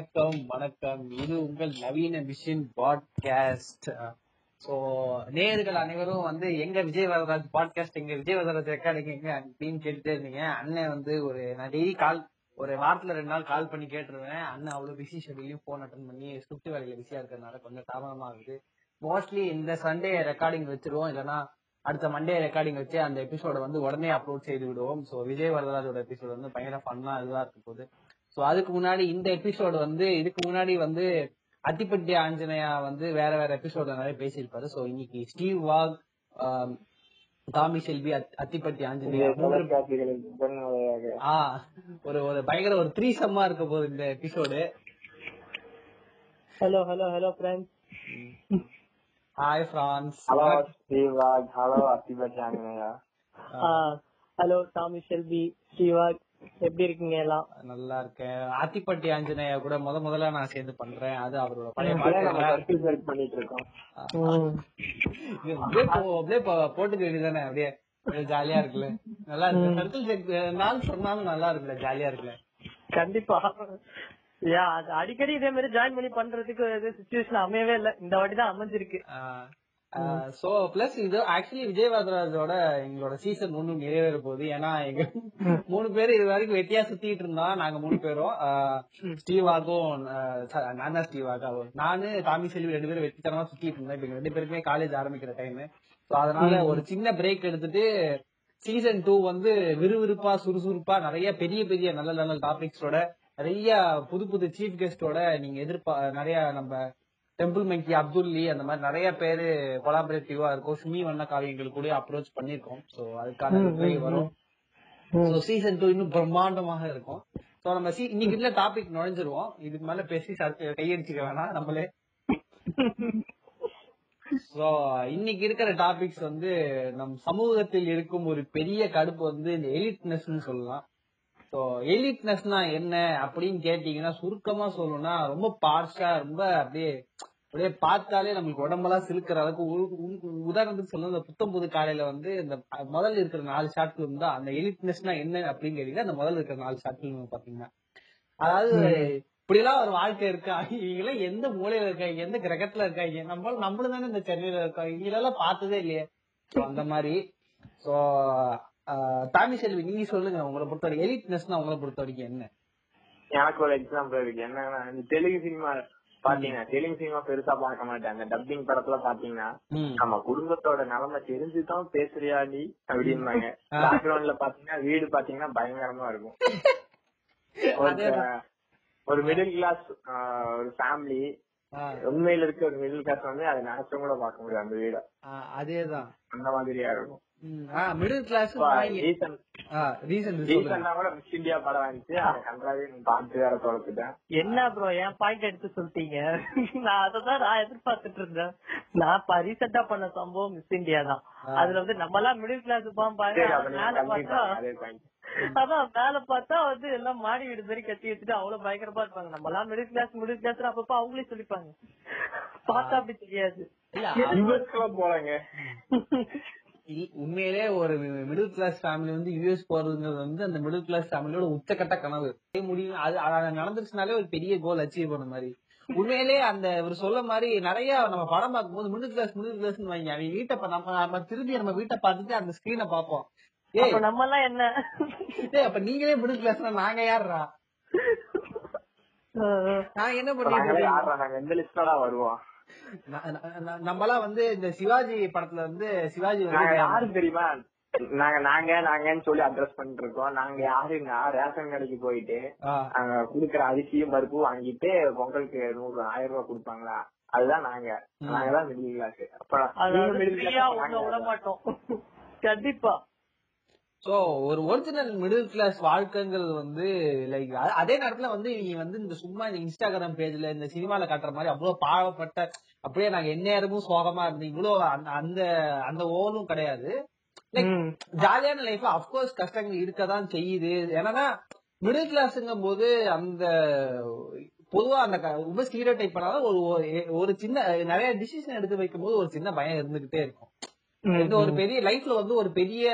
வணக்கம் வணக்கம். இது உங்கள் நவீன விஷன் பாட்காஸ்ட். சோ நேர்கள் அனைவரும் வந்து எங்க விஜய் வரராஜ் பாட்காஸ்ட் எங்க விஜய் வரராஜ் ரெக்கார்டிங் எங்க அப்படின்னு கேட்டுட்டே இருந்தீங்க. அண்ணன் வந்து ஒரு நான் டெய்லி கால் ஒரு வாரத்துல ரெண்டு நாள் கால் பண்ணி கேட்டுருவேன். அண்ணன் அவ்வளவு பிஸி ஷெடியூலையும் போன் அட்டன் பண்ணி ஸ்கிரிப்ட் வேலையில பிஸியா இருக்கிறதுனால கொஞ்சம் தாமதமா ஆகுது. மோஸ்ட்லி இந்த சண்டே ரெக்கார்டிங் வச்சிருவோம். இல்லைன்னா அடுத்த மண்டே ரெக்கார்டிங் வச்சு அந்த எபிசோட வந்து உடனே அப்லோட் செய்து விடுவோம். சோ விஜய் வரதராஜோட எபிசோட் வந்து பயங்கர ஃபன்னா இதுவா இருக்க போகுது. சோ அதுக்கு முன்னாடி இந்த எபிசோடு வந்து இதுக்கு முன்னாடி வந்து அத்திப்பட்டி ஆஞ்சநேயா வந்து வேற வேற எபிசோட நிறைய பேசியிருப்பாரு. சோ இன்னைக்கு ஸ்டீவ் வாக் தாமி செல்வி அத்- அத்திப்பட்டி ஆஞ்சநேயா மூன்று தொலைக்காட்சிகளுக்கு பொன்னுரையாக ஆ ஒரு ஒரு பயங்கர ஒரு த்ரீ சம்மா இருக்க போகுது இந்த episode hello hello hello friends hi friends hello ஸ்ரீவாக் hello அத்திபத்தி ஆஞ்சநேயா ஹலோ டாமி செல்வி ஸ்ரீவா எப்படி இருக்கீங்க எல்லாம்? நல்லா இருக்கேன். ஆத்திப்பட்டி ஆஞ்சநேயா கூட முத முதல்ல நான் சேர்ந்து பண்றேன். அது அவரோட பழைய பாட்டு பண்ணிட்டு இருக்கோம். அப்படியே போட்டுக்க வேண்டியதானே அப்படியே ஜாலியா இருக்குல்ல. நல்லா இருக்கு. சர்க்கிள் நாள் சொன்னாலும் நல்லா இருக்குல்ல ஜாலியா இருக்குல்ல? கண்டிப்பா. அடிக்கடி இதே மாதிரி ஜாயின் பண்ணி பண்றதுக்கு சுச்சுவேஷன் அமையவே இல்ல. இந்த வாட்டி தான் அமைஞ்சிருக்கு. சோ பிளஸ் இது ஆக்சுவலி விஜய் வரதராஜோட எங்களோட சீசன் ஒண்ணு நிறைவேற போகுது. ஏன்னா எங்க மூணு பேரும் இது வரைக்கும் வெட்டியா சுத்திட்டு இருந்தோம் நாங்க மூணு பேரும் ஸ்டீவாகும் நான் தான் ஸ்டீவாகும் நானு டாமி செல்வி ரெண்டு பேரும் வெட்டித்தனமா சுத்திட்டு இருந்தோம். இப்ப ரெண்டு பேருக்குமே காலேஜ் ஆரம்பிக்கிற டைம் சோ அதனால ஒரு சின்ன பிரேக் எடுத்துட்டு சீசன் டூ வந்து விறுவிறுப்பா சுறுசுறுப்பா நிறைய பெரிய பெரிய நல்ல நல்ல டாபிக்ஸோட நிறைய புது புது சீஃப் கெஸ்டோட நீங்க எதிர்பா நிறைய நம்ம டெம்பிள் மெங்கி அப்துல்லி அந்த மாதிரி நிறைய பேரு கொலாபரேட்டிவா இருக்கும். சுமி வண்ண காவியங்கள் கூட அப்ரோச் பண்ணிருக்கோம் சோ அதுக்கான வரும். சீசன் டூ இன்னும் பிரம்மாண்டமாக இருக்கும். சோ நம்ம இன்னைக்கு இல்ல டாபிக் நுழைஞ்சிருவோம். இதுக்கு மேல பேசி கையடிச்சுக்க வேணாம். நம்மளே. சோ இன்னைக்கு இருக்கிற டாபிக்ஸ் வந்து நம் சமூகத்தில் இருக்கும் ஒரு பெரிய கடுப்பு வந்து இந்த எலிட்னஸ்னு சொல்லலாம். சோ எலிட்னஸ்னா என்ன அப்படின்னு கேட்டீங்கன்னா சுருக்கமா சொல்லணும்னா ரொம்ப பார்ஷா ரொம்ப அப்படியே அப்படியே பார்த்தாலே நம்மளுக்கு உடம்பெல்லாம் சிலுக்கிற அளவுக்கு உ- உதாரணத்துக்கு சொல்லணும் இந்த புத்தம் புது காலையில வந்து இந்த முதல்ல இருக்கிற நாலு ஷார்ட் ஃபிலிம் தான் அந்த எலிட்னஸ்னா என்ன அப்படின்னு கேட்டீங்கன்னா அந்த முதல்ல இருக்கிற நாலு ஷார்ட் பாத்தீங்கன்னா. அதாவது இப்படி எல்லாம் ஒரு வாழ்க்கை இருக்கா? இவங்களாம் எந்த மூலையில இருக்காங்க? எந்த கிரகத்துல இருக்காங்க? நம்ம நம்மளும் தானே இந்த சென்னையில இருக்கோம். இவங்களெல்லாம் பார்த்ததே இல்லையே. அந்த மாதிரி. சோ தாமி செல்வி நீங்க சொல்லுங்க. உங்களை பொறுத்த வரைக்கும் எலிட்னஸ்னா உங்களை பொறுத்த வரைக்கும் என்ன? எனக்கு ஒரு எக்ஸாம்பிள் இருக்கு. என்னன்னா இந்த தெலுங்கு சினிமா பாத்தீங்கன்னா தெலுங்கு சினிமா பெருசா பார்க்க மாட்டேன் அந்த டப்பிங் படத்துல பாத்தீங்கன்னா. நம்ம குடும்பத்தோட நிலைமை தெரிஞ்சுதான் பேசுறியா நீ அப்படின்னாங்க பேக்ரவுண்ட்ல பாத்தீங்கன்னா வீடு பாத்தீங்கன்னா பயங்கரமா இருக்கும். ஒரு மிடில் கிளாஸ் ஒரு ஃபேமிலி உண்மையில இருக்க ஒரு மிடில் கிளாஸ் வந்து அதை நினைச்சும் கூட பார்க்க முடியாது அந்த வீட. அதேதான். அந்த மாதிரியா இருக்கும். மிடில் கிளாஸ் ரீசன் ரீசன் ரீசெண்டா கூட மிஸ் இந்தியா படம் வந்துச்சு. அதை பார்த்து வேற தொலைச்சிட்டேன் என்ன ப்ரோ என் பாயிண்ட் எடுத்து சொல்லிட்டீங்க? நான் அததான் நான் எதிர்பார்த்துட்டு இருந்தேன். நான் இப்ப ரீசெண்டா பண்ண சம்பவம் மிஸ் இந்தியா தான். அதுல வந்து நம்ம எல்லாம் மிடில் கிளாஸ் நீங்க மேல பார்த்தா அதான் மேல பார்த்தா வந்து எல்லாம் மாடி வீடு மாதிரி கட்டி வச்சுட்டு அவ்வளவு பயங்கரமா இருப்பாங்க. நம்ம எல்லாம் மிடில் கிளாஸ் மிடில் கிளாஸ் அப்பப்ப அவங்களே சொல்லிப்பாங்க. பார்த்தா அப்படி தெரியாது. போறாங்க உண்மையிலே ஒரு மிடில் கிளாஸ் ஃபேமிலி வந்து யூஎஸ் போறதுங்கிறது வந்து அந்த மிடில் கிளாஸ் ஃபேமிலியோட உச்சக்கட்ட கனவு. முடியும் அது நடந்துருச்சுனாலே ஒரு பெரிய கோல் அச்சீவ் பண்ண மாதிரி. உண்மையிலே அந்த இவர் சொல்ல மாதிரி நிறைய நம்ம படம் பார்க்கும்போது மிடில் கிளாஸ் மிடில் கிளாஸ் வைங்க. அவங்க வீட்டை நம்ம நம்ம திரும்பி நம்ம வீட்டை பார்த்துட்டு அந்த ஸ்கிரீனை பார்ப்போம். ஏய் அப்ப நம்ம எல்லாம் என்ன? ஏய், அப்ப நீங்களே மிடில் கிளாஸ்னா நாங்க யாருடா நான் என்ன லிஸ்டடா வருவோம்? ந- ந- ந- நம்மலாம் வந்து இந்த சிவாஜி படத்துல வந்து சிவாஜி நாங்க வந்து யாரு தெரியுமா? நாங்க நாங்க நாங்கன்னு சொல்லி அட்ரஸ் பண்ணிட்டு இருக்கோம் நாங்க யாருன்னா ரேஷன் கடைக்கு போயிட்டு அங்க குடுக்கற அரிசியும் பருப்பும் வாங்கிட்டு பொங்கலுக்கு நூறு ஆயிரம் ரூபாய் கொடுப்பாங்களா? அதுதான் நாங்க. மிடில் கிளாஸ் அப்ப நீங்க மிடில் ஃப்ரீயா கிளாஸ் விட மாட்டோம். கண்டிப்பா. சோ ஒரு ஒரிஜினல் மிடில் கிளாஸ் வாழ்க்கைங்கிறது வந்து லைக் அதே நேரத்துல வந்து நீங்க வந்து இந்த சும்மா இந்த இன்ஸ்டாகிராம் பேஜ்ல இந்த சினிமால காட்டுற மாதிரி அவ்வளவு பாவப்பட்ட அப்படியே நாங்க எந்நேரமும் சோகமா இருந்தீங்களோ அந்த அந்த அந்த ஓலும் கிடையாது. லைக். ஜாலியான லைஃப்ல அப்கோர்ஸ் கஷ்டங்கள் இருக்கதான் செய்யுது. ஏன்னா மிடில் கிளாஸ்ங்கும் போது அந்த பொதுவா அந்த ரொம்ப ஸ்டீரியோ டைப் பண்ணாலும் ஒரு ஒரு- ஒரு சின்ன நிறைய டிசிஷன் எடுத்து வைக்கும் போது ஒரு சின்ன பயம் இருந்துகிட்டே இருக்கும். இந்த ஒரு பெரிய லைஃப்ல வந்து ஒரு பெரிய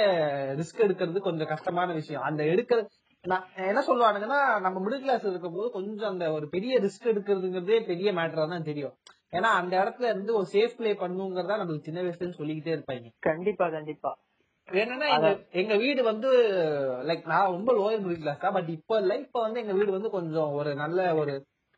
ரிஸ்க் எடுக்கிறது கொஞ்சம் கஷ்டமான விஷயம். அந்த எடுக்கிற நான் என்ன சொல்லுவானுங்கன்னா நம்ம மிடில் கிளாஸ் இருக்கும்போது கொஞ்சம் அந்த ஒரு பெரிய ரிஸ்க் எடுக்கிறதுங்கிறதே பெரிய மேட்டரா தான் தெரியும். ஏன்னா அந்த இடத்துல இருந்து ஒரு சேஃப் பிளே பண்ணுங்கிறதா நம்மளுக்கு சின்ன வயசுல சொல்லிக்கிட்டே இருப்பாங்க. கண்டிப்பா கண்டிப்பா. என்னன்னா எங்க வீடு வந்து லைக் நான் ரொம்ப லோயர் மிடில் கிளாஸ் தான் பட் இப்ப இல்ல இப்ப வந்து எங்க வீடு வந்து கொஞ்சம் ஒரு நல்ல ஒரு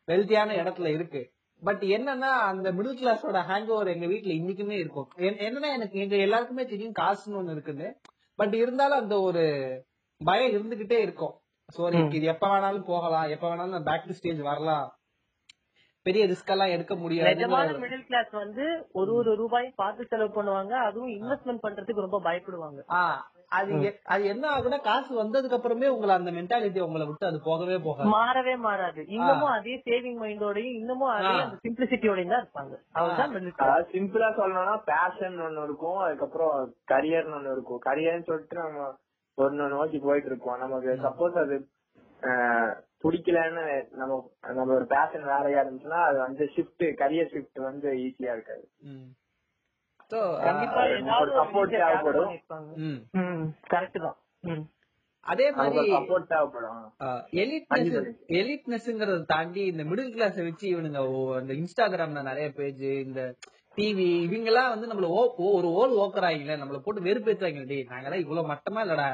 வெல்த்தியான இடத்துல இருக்கு. பட் என்னன்னா அந்த மிடில் கிளாஸோட ஹேங் ஓவர் எங்க வீட்ல இன்னைக்குமே இருக்கும். என்- என்னன்னா எனக்கு எங்க எல்லாருக்குமே தெரியும் காசுன்னு ஒண்ணு இருக்குன்னு. பட் இருந்தாலும் அந்த ஒரு பயம் இருந்துகிட்டே இருக்கும். சோ இது எப்ப வேணாலும் போகலாம் எப்ப வேணாலும் பேக் டு ஸ்டேஜ் வரலாம். பெரிய ரிஸ்க் எல்லாம் எடுக்க முடியாது நிஜமான மிடில் கிளாஸ் வந்து ஒரு ஒரு ரூபாயும் பார்த்து செலவு பண்ணுவாங்க. அதுவும் இன்வெஸ்ட்மெண்ட் பண்றதுக்கு ரொம்ப பயப்படுவாங்க. ஆஹ் அது அது என்ன ஆகுனா காசு வந்ததுக்கு அப்புறமே உங்களை அந்த மென்டாலிட்டி உங்களை விட்டு அது போகவே போகாது. மாறவே மாறாது. இன்னமும் அதே சேவிங் மைண்டோடயும் இன்னமும் அதே சிம்பிளிசிட்டியோடயும் தான் இருப்பாங்க. அதாவது சிம்பிளா சொல்லணும்னா பேஷன் ஒண்ணு இருக்கும் அதுக்கப்புறம் கரியர்னு ஒண்ணு இருக்கும். கரியர்னு சொல்லிட்டு நம்ம ஒண்ணு நோக்கி போயிட்டு இருப்போம். நமக்கு சப்போஸ் அது ஆஹ், பிடிக்கலன்னு நம்ம நம்ம ஒரு பேஷன் வேறையா இருந்துச்சுன்னா அது வந்து ஷிஃப்ட் கரியர் ஷிஃப்ட் வந்து ஈஸியா இருக்காது. கரெக்ட் தான். ம். அதே மாதிரி எலிட்னஸ்ங்கிறத தாண்டி இந்த மிடில் கிளாஸ் வச்சு இவனுங்க இந்த இன்ஸ்டாகிராம்ல நிறைய பேஜ் இந்த டிவி இவங்க எல்லாம் வந்து நம்மள ஓ- ஓ- ஒரு ஓல் ஓக்குறாங்களே நம்மள போட்டு வெறுப்பேத்துறாங்க டேய் நாங்கெல்லாம் இவ்வளவு மட்டமா இல்லடா.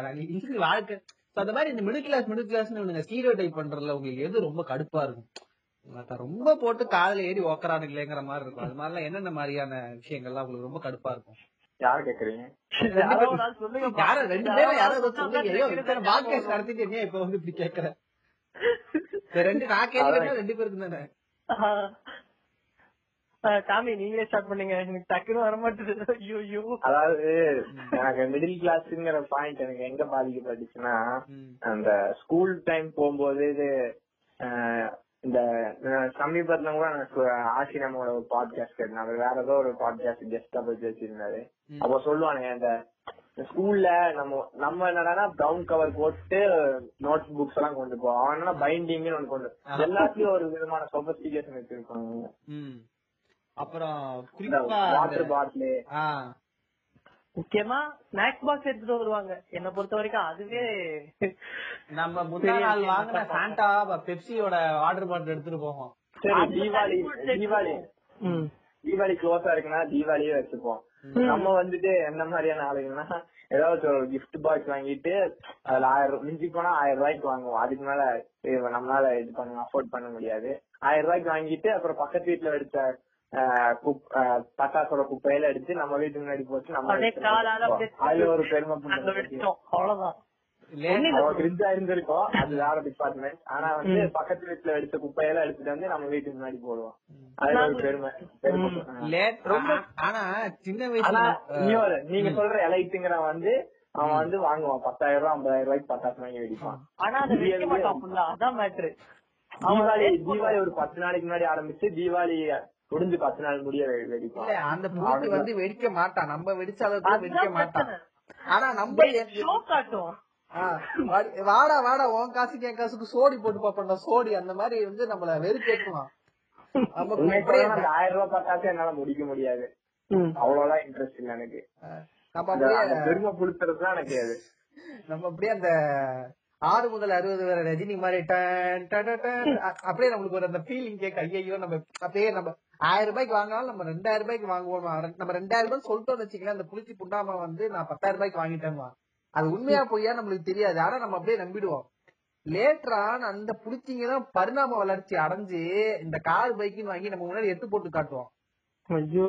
வாழ்க்கை. அந்த மாதிரி இந்த மிடில் கிளாஸ் மிடில் கிளாஸ் இவனுங்க ஸ்டீரியோ டைப் பண்றதுல உங்களுக்கு எது ரொம்ப கடுப்பா இருக்கும்? ரொம்ப போட்டு காதுல ஏறி ஓக்கறானுங்களேங்கிற மாதிரி இருக்கும். அது மாதிரிலாம் என்னென்ன மாதிரியான விஷயங்கள்லாம் உங்களுக்கு ரொம்ப கடுப்பா இருக்கும்? யாரு கேக்குறீங்க? சொல்லுங்க ரெண்டு பேரும் யாரோ இத்தனை பாட்காஸ்ட் நடத்திட்டு இப்ப வந்து இப்படி கேக்குற? இந்த ரெண்டு நான் கேள்வி ரெண்டு பேருக்கு தானே? டாமி நீங்களே ஸ்டார்ட் பண்ணீங்க. எனக்கு டக்குன்னு வர மாட்டேது ஐயோ அதாவது எனக்கு மிடில் கிளாஸ்ங்கிற பாயிண்ட் எனக்கு எங்க பாதிக்கப்பட்டுச்சுன்னா அந்த ஸ்கூல் டைம் போகும்போது இது இந்த சமீபத்துல கூட ஆசி நம்மளோட ஒரு பாட்காஸ்ட் கேட்டாங்க வேற ஏதோ ஒரு பாட்காஸ்ட் கெஸ்டா போய் வச்சிருந்தாரு அப்ப சொல்லுவானுங்க இந்த ஸ்கூல்ல நம்ம நம்ம என்னன்னா பிரவுன் கவர் போட்டு நோட்ஸ் புக்ஸ் எல்லாம் கொண்டு போவோம் அவன் என்னன்னா பைண்டிங்னு ஒன்று கொண்டு எல்லாத்துலயும் ஒரு விதமான சொபஸ்டிகேஷன் வச்சிருப்பாங்க ம். அப்புறம் வாட்டர் பாட்டில் முக்கியமா ஸ்நாக்ஸ் பாக்ஸ் எடுத்துட்டு வருவாங்க. என்ன பொறுத்த வரைக்கும் அதுவே நம்ம முந்தா நாள் வாங்கின சாண்டா பெப்சியோட வாட்டர் பாட்டில் எடுத்துட்டு போவோம். சரி தீபாவளி தீபாவளி. ம். தீபாவளி க்ளோஸா இருக்குன்னா தீபாவளியே வச்சுப்போம். நம்ம வந்துட்டு என்ன மாதிரியான ஆளுங்கன்னா ஏதாவது ஒரு கிஃப்ட் பாக்ஸ் வாங்கிட்டு அதுல ஆயிரம் மிஞ்சி போனா ஆயிரம் ரூபாய்க்கு வாங்குவோம். அதுக்கு மேல நம்மளால இது பண்ண அஃபோர்ட் பண்ண முடியாது. ஆயிரம் ரூபாய்க்கு வாங்கிட்டு அப்புறம் பக்கத்து வீட்டுல ஆஹ், பட்டாசோட குப்பையில எடுத்து நம்ம வீட்டு முன்னாடி போட்டு நம்ம அதுல ஒரு பெருமை அவ்வளவுதான். இருந்திருக்கும். அது வேற டிபார்ட்மெண்ட் ஆனா வந்து பக்கத்து வீட்டுல எடுத்த குப்பையெல்லாம் எடுத்துட்டு வந்து நம்ம வீட்டுக்கு முன்னாடி போடுவோம். அது ஒரு பெருமை ஆனா சின்ன வயசுல நீங்க சொல்ற எலைட்டுங்கிறவன் வந்து அவன் வந்து வாங்குவான். பத்தாயிரம் ரூபாய் ஐம்பதாயிரம் ரூபாய்க்கு பட்டாசு வாங்கி வெடிப்பான். ஆனா அதை. அதான் மேட்ரு தீபாவளி தீபாவளி ஒரு பத்து நாளைக்கு முன்னாடி ஆரம்பிச்சு தீபாவளி முடிஞ்சு பத்து நாள் முடிய வெ- வெடிப்பான் இல்ல அந்த பூட்டி வந்து வெடிக்க மாட்டான். நம்ம வெடிச்ச அளவுக்கு வெடிக்க மாட்டான். ஆனா நம்ம காட்டும். வாடி- வாடா உன் காசுக்கு என் காசுக்கு சோடி போட்டு பாப்பா சோடி அந்த மாதிரி வந்து நம்மள வெறுப்பேற்றுவான் அந்த ஆயிரம் ரூபாய் பட்டாசு என்னால முடிக்க முடியாது. அவ்வளவுதான் இன்ட்ரெஸ்ட் இல்ல எனக்கு நம்ம பெருமை புடுத்துறதுதான் எனக்கு அது. நம்ம அப்படியே அந்த ஆறு முதல் அறுபது வரை ரஜினி மாதிரி அப்படியே நம்மளுக்கு ஒரு அந்த ஃபீலிங் கேட்க ஐயோ நம்ம அப்படியே நம்ம ஆயிரம் ரூபாய்க்கு வாங்கினாலும் நம்ம ரெண்டாயிரம் ரூபாய்க்கு வாங்குவோம்? நம்ம ரெண்டாயிரம் ரூபாய் சொல்லிட்டோம்னு வச்சுக்கலாம் அந்த புளிச்சி புண்டாம வந்து நான் பத்தாயிரம் ரூபாய்க்கு வாங்கிட்டேன் அது உண்மையா பொய்யா நம்மளுக்கு தெரியாது. ஆனா நம்ம அப்படியே நம்பிடுவோம். லேட்டரான் அந்த புளிச்சிங்க தான் பரிணாம வளர்ச்சி அடைஞ்சு இந்த கார் பைக்குன்னு வாங்கி நம்ம முன்னாடி எடுத்து போட்டு காட்டுவோம். ஐயோ.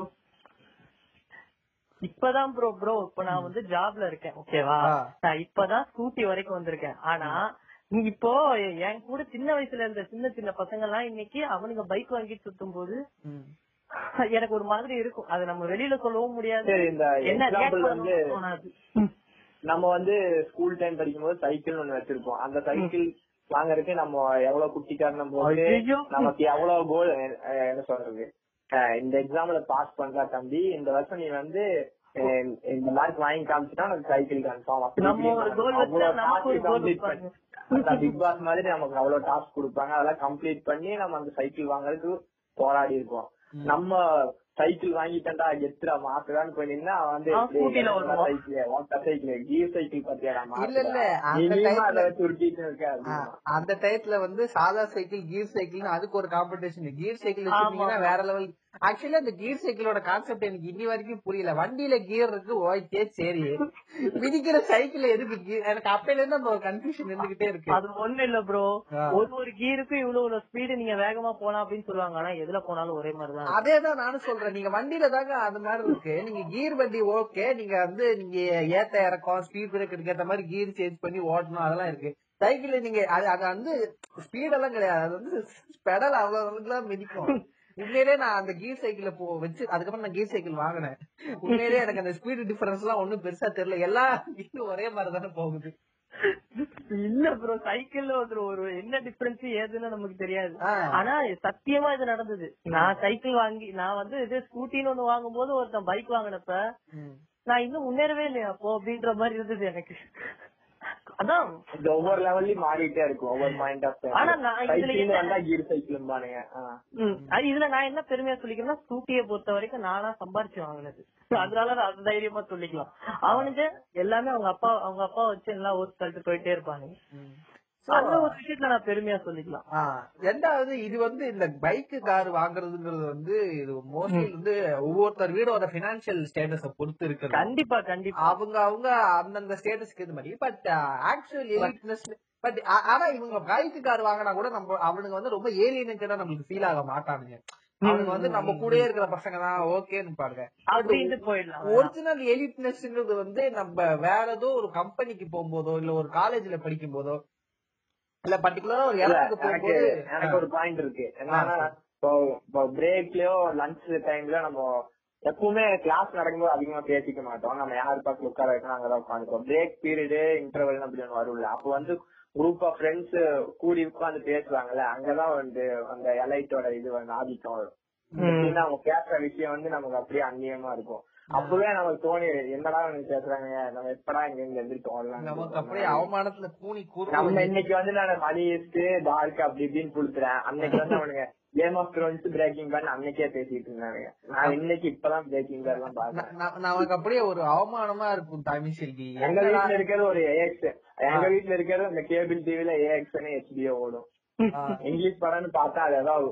இப்பதான் ப்ரோ ப்ரோ இப்ப நான் வந்து ஜாப்ல இருக்கேன் ஓகேவா. நான் இப்பதான் ஸ்கூட்டி வரைக்கும் வந்திருக்கேன். ஆனா இப்போ என் கூட சின்ன வயசுல இருந்த சின்ன சின்ன பசங்க எல்லாம் இன்னைக்கு அவனுங்க பைக் வாங்கி சுத்தும் போது எனக்கு ஒரு மாதிரி இருக்கும். அது நம்ம வெளியில சொல்லவும் முடியாது. நம்ம வந்து ஸ்கூல் டைம் படிக்கும்போது சைக்கிள் ஒண்ணு வச்சிருப்போம். அந்த சைக்கிள் வாங்குறதுக்கு நம்ம எவ்வளவு குட்டிக்காரனம் போது. நமக்கு எவ்வளவு கோல் என்ன சொல்றது? இந்த எக்ஸாம்ல பாஸ் பண்றா தம்பி இந்த வருஷம் நீ வந்து இந்த மார்க் வாங்கி காமிச்சுட்டா உனக்கு சைக்கிள் கன்ஃபார்ம் நம்ம வைப்பாங்க. பிக் பாஸ் மாதிரி நமக்கு அவ்வளவு டாஸ்க் கொடுப்பாங்க. அதெல்லாம் கம்ப்ளீட் பண்ணி நம்ம அந்த சைக்கிள் வாங்குறதுக்கு போராடி இருக்கோம் நம்ம சைக்கிள் வாங்கிட்டேன்டா கெத்துடா மாத்துறான்னு போய் நின்னா வந்து. சைக்கிள் ஓட்ட சைக்கிள் கீர் சைக்கிள் இல்ல, அந்த டயத்துல வந்து சாதா சைக்கிள் கீர் சைக்கிள்னு அதுக்கு ஒரு காம்படிஷன் கீர் சைக்கிள் வேற லெவல் ஆக்சுவலி அந்த கீர் சைக்கிளோட கான்செப்ட் எனக்கு இன்னி வரைக்கும் புரியல. வண்டியில கீர் இருக்கு ஓகே சரி. மிதிக்கிற சைக்கிள் எதுக்கு gear? எனக்கு அப்பையில இருந்து அந்த கன்ஃபியூஷன் இருந்துகிட்டே இருக்கு. அது ஒண்ணு இல்ல ப்ரோ. ஒரு ஒரு கீருக்கும் இவ்வளவு இவ்வளவு ஸ்பீடு நீங்க வேகமா போலாம் அப்படின்னு சொல்லுவாங்க. ஆனா எதுல போனாலும் ஒரே மாதிரிதான் இருக்கும். அதேதான் நானும் சொல்றேன். நீங்க வண்டியில தாங்க அது மாதிரி இருக்கு. நீங்க கீர் வண்டி ஓகே. நீங்க வந்து நீங்க ஏத்த இறக்கம் ஸ்பீட் பிரேக் ஏத்த மாதிரி கீர் சேஞ்ச் பண்ணி ஓட்டணும். அதெல்லாம் இருக்கு. சைக்கிள் நீங்க அது அது வந்து ஸ்பீட் எல்லாம் கிடையாது. அது வந்து பெடல் அவ்வளவு மிதிக்கும். உண்மையிலே நான் அந்த கீர் சைக்கிள் போ வச்சு அதுக்கப்புறம் நான் கீர் சைக்கிள் வாங்கினேன். உண்மையிலே எனக்கு அந்த ஸ்பீடு டிஃபரன்ஸ் எல்லாம் ஒண்ணும் பெருசா தெரியல. எல்லா கீரும் ஒரே மாதிரி தானே போகுது. இல்ல ப்ரோ சைக்கிள்ல ஒரு ஒரு என்ன டிஃபரன்ஸ் ஏதுன்னு நமக்கு தெரியாது. ஆனா சத்தியமா இது நடந்தது. நான் சைக்கிள் வாங்கி நான் வந்து இது ஸ்கூட்டின்னு ஒண்ணு வாங்கும் போது ஒருத்தன் பைக் வாங்கினப்ப நான் இன்னும் முன்னேறவே இல்லையா அப்போ அப்படின்ற மாதிரி இருந்தது எனக்கு. அதான். ஒவ்வொரு லெவல்லயும் மாறிட்டே இருக்கும் ஒவ்வொரு பாயிண்ட் ஆஃப் ஆனா நான் இதுல வந்தா கீர் சைக்கிள் பானுங்க ம், அது இதுல நான் என்ன பெருமையா சொல்லிக்கிறேன்னா ஸ்கூட்டியை பொறுத்த வரைக்கும் நானா சம்பாரிச்சு வாங்கினது. அதனால அது தைரியமா சொல்லிக்கலாம். அவனுக்கு எல்லாமே அவங்க அப்பா அவங்க அப்பா வச்சு எல்லாம் ஊர் தள்ளிட்டு போயிட்டே இருப்பாங்க அந்த ஒரு விஷயத்துல நான் பெருமையா சொல்லிக்கலாம். ரெண்டாவது இது வந்து இந்த பைக் கார் வாங்குறதுங்கிறது வந்து இது மோஸ்ட்லி வந்து ஒவ்வொருத்தர் வீடோட பினான்சியல் ஸ்டேட்டஸ பொறுத்து இருக்குது கண்டிப்பா கண்டிப்பா. அவங்க அவங்க அந்தந்த ஸ்டேட்டஸ்க்கு இது மாதிரி. பட் ஆக்சுவல் பட் ஆனா இவங்க பைக் கார் வாங்கினா கூட நம்ம அவனுங்க வந்து ரொம்ப ஏலியனுக்கு நம்மளுக்கு ஃபீல் ஆக மாட்டானுங்க. அவனுங்க வந்து நம்ம கூடயே இருக்கிற பசங்க தான் ஓகேன்னு பாருங்க ஒரிஜினல் எலிட்னஸ்ங்கிறது வந்து நம்ம வேற ஏதோ ஒரு கம்பெனிக்கு போகும்போதோ இல்ல ஒரு காலேஜ்ல படிக்கும் போதோ இல்ல பர்டிகுலரா ஒரு எனக்கு எனக்கு ஒரு பாயிண்ட் இருக்கு. என்னன்னா இப்போ இப்போ பிரேக்லயோ லஞ்ச் டைம்ல நம்ம எப்பவுமே கிளாஸ் நடக்கும்போது அதிகமா பேசிக்க மாட்டோம். நம்ம யார் பக்கத்துல உட்கார வைக்கணும் அங்கதான் உட்காந்துக்கோம் பிரேக் பீரியடு இன்டர்வல் அப்படி ஒன்று வரும்ல. அப்ப வந்து குரூப் ஆஃப் ஃப்ரெண்ட்ஸ் கூடி உட்காந்து பேசுவாங்கல்ல அங்கதான் வந்து அந்த எலைட்டோட இது வந்து ஆதிக்கம் வரும். அவங்க பேசுற விஷயம் வந்து நமக்கு அப்படியே அந்நியமா இருக்கும். அப்பவே நமக்கு தோணி என்னடா பேசுறாங்க? நம்ம எப்படா இங்க இருந்து எந்திரிச்சு நமக்கு அப்படியே அவமானத்துல நம்ம கூறு இன்னைக்கு வந்து நான் மணி ஈஸ்ட் டார்க் அப்படி இப்படின்னு கொடுத்துறேன் அன்னைக்கு வந்து அவனுங்க Game of Thrones Breaking Bad அன்னைக்கே பேசிட்டு இருந்தானுங்க. நான் இன்னைக்கு இப்பதான் பிரேக்கிங் பேட் எல்லாம் பாக்குறேன் நமக்கு அப்படியே ஒரு அவமானமா இருக்கும் தமிழ் செல்வி. எங்க வீட்டுல இருக்கிறது ஒரு ஏஎக்ஸ் எங்க வீட்டுல இருக்கிறது இந்த கேபிள் டிவில ஏஎக்ஸ் ஹெச்டிஓ ஓடும். இங்கிலீஷ் படம்னு பார்த்தா அது ஏதாவது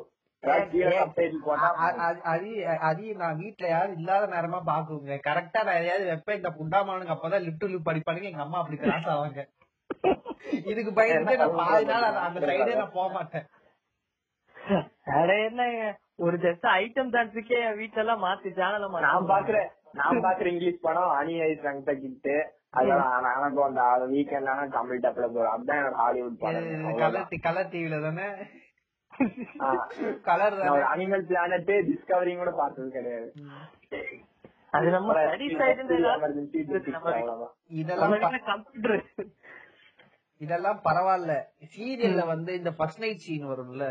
அது நான் வீட்ல யாரும் இல்லாத நேரமா பாக்குங்க கரெக்டா நான் எதையாவது வெப்ப இந்த புண்டாமானுங்க அப்பதான் லிப்ட் லிப் படிப்பானுங்க எங்க அம்மா அப்படி கிராஸ் ஆவாங்க. இதுக்கு பயந்து நான் பாதி நாள் அந்த- சைடே நான் போக மாட்டேன். வேற என்னங்க? ஒரு ஜஸ்ட் ஐட்டம் டான்ஸுக்கே வீட்டுல எல்லாம் மாத்தி சேனல நான் பாக்குறேன். நான் பாக்குற இங்கிலீஷ் படம் அனி ஐஸ் ரங்க கிட்டு அதெல்லாம் எனக்கும் அந்த வீக்கெண்ட் ஆனா தமிழ் டப்ல போறோம் அதுதான் எனக்கு ஹாலிவுட் படம். கலர் டிவில தானே. கலர் அனிமல் பிளானட் டிஸ்கவரிங் கூட பார்த்தது கிடையாது. அது நம்ம இதெல்லாம் கம்ப்யூட்டர் இதெல்லாம் பரவாயில்ல. சீரியல்ல வந்து இந்த ஃபர்ஸ்ட் நைட் சீன் வரும்ல.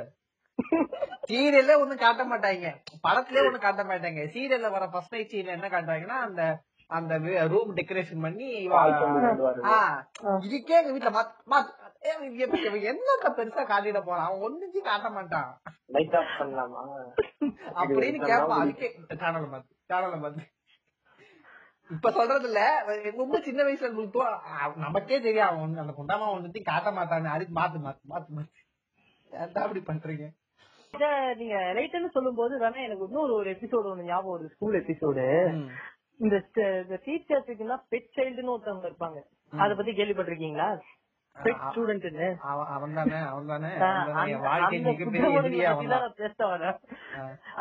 சீரியல்ல ஒண்ணும் காட்ட மாட்டாங்க. படத்திலே ஒண்ணும் காட்ட மாட்டாங்க. சீரியல்ல வர ஃபர்ஸ்ட் நைட் சீன் என்ன காட்டுறாங்கன்னா அந்த அந்த ரூம் டெக்கரேஷன் பண்ணி இதுக்கே எங்க வீட்டுல என்னத்த பெருசா காட்டிட போறான் அவன் ஒண்ணுச்சு காட்ட மாட்டான். லைட் ஆஃப் பண்ணலாமா? அப்படின்னு கேட்பான் அதுக்கே சேனல் மாத்து சேனல மாத்து இப்ப சொல்றது இல்ல ரொம்ப சின்ன வயசுல அ- நமக்கே தெரியும் அவன் அந்த குண்டாமா ஒண்ணுத்தையும் காட்ட மாட்டான்னு. அதுக்கு மாத்து மாத்து மாத்து மாத்து. அப்படி பண்றீங்க? நீங்க லைட்னு சொல்லும் போது வேணா எனக்கு இன்னொரு ஒரு எபிசோடு ஒண்ணு ஞாபகம் வருது ஸ்கூல் எபிசோடு இந்த டீச்சர்ஸுக்குன்னா பெட் சைல்டுன்னு ஒருத்தவங்க இருப்பாங்க. அத பத்தி கேள்விப்பட்டிருக்கீங்களா? பெட் ஸ்டூடெண்ட்னு அவன் தானே அவன் தானே பேச.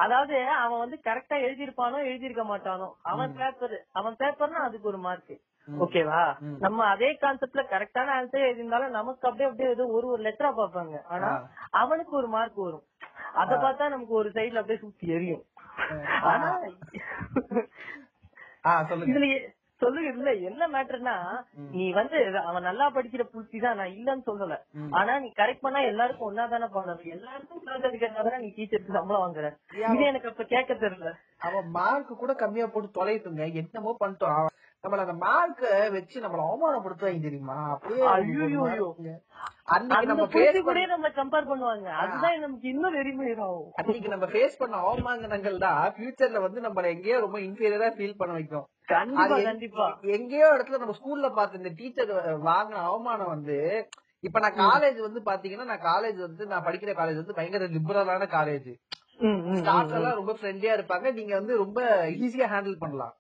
அதாவது அவன் வந்து கரெக்டா எழுதியிருப்பானோ எழுதியிருக்க மாட்டானோ அவன் பேப்பர் அவன் பேப்பர்னா அதுக்கு ஒரு மார்க் ஓகேவா. நம்ம அதே கான்செப்ட்ல கரெக்டான ஆன்சர் எழுதியிருந்தாலும் நமக்கு அப்படியே அப்படியே ஏதோ ஒரு ஒரு லெட்டரா பார்ப்பாங்க. ஆனா அவனுக்கு ஒரு மார்க் வரும். அத பார்த்தா நமக்கு ஒரு சைடுல அப்படியே சுத்தி எரியும். ஆனா ஆ சொல்லுங்க இதுல எ- சொல்லுங்க இல்ல என்ன மேட்டர்னா நீ வந்து அவன் நல்லா படிக்கிற புத்தி தான் நான் இல்லன்னு சொல்லல. ஆனா நீ கரெக்ட் பண்ணா எல்லாருக்கும் ஒன்னா தானே பண்ணணும். எல்லாருக்கும் கிளாஸ் நீ டீச்சருக்கு சம்பளம் வாங்குற? இது எனக்கு அப்ப கேட்க தெரியல. அவன் மார்க் கூட கம்மியா போட்டு தொலைட்டுங்க என்னமோ பண்ணிட்டோம் நம்மள அந்த மார்க்க வச்சு நம்மள அவமானப்படுத்துவாங்க தெரியுமா? அப்படியே. அன்னைக்கு நம்ம ஃபேஸ் கூட நம்ம கம்பேர் பண்ணுவாங்க. அதுதான் நமக்கு இன்னும் வெறிமயிரும் அன்னைக்கு நம்ம ஃபேஸ் பண்ண அவமானங்கள் தான் ஃபியூச்சர்ல வந்து நம்மள எங்கேயோ ரொம்ப இன்ஃபீரியரா ஃபீல் பண்ண வைக்கும். கண்டிப்பா எங்கேயோ இடத்துல நம்ம ஸ்கூல்ல பார்த்த இந்த டீச்சர் வாங்கின அவமானம் வந்து இப்ப நான் காலேஜ் வந்து பாத்தீங்கன்னா நான் காலேஜ் வந்து நான் படிக்கிற காலேஜ் வந்து பயங்கர லிபரலான காலேஜ் எல்லாம் ரொம்ப ஃப்ரெண்ட்லியா இருப்பாங்க. நீங்க வந்து ரொம்ப ஈஸியா ஹேண்டில் பண்ணலாம்.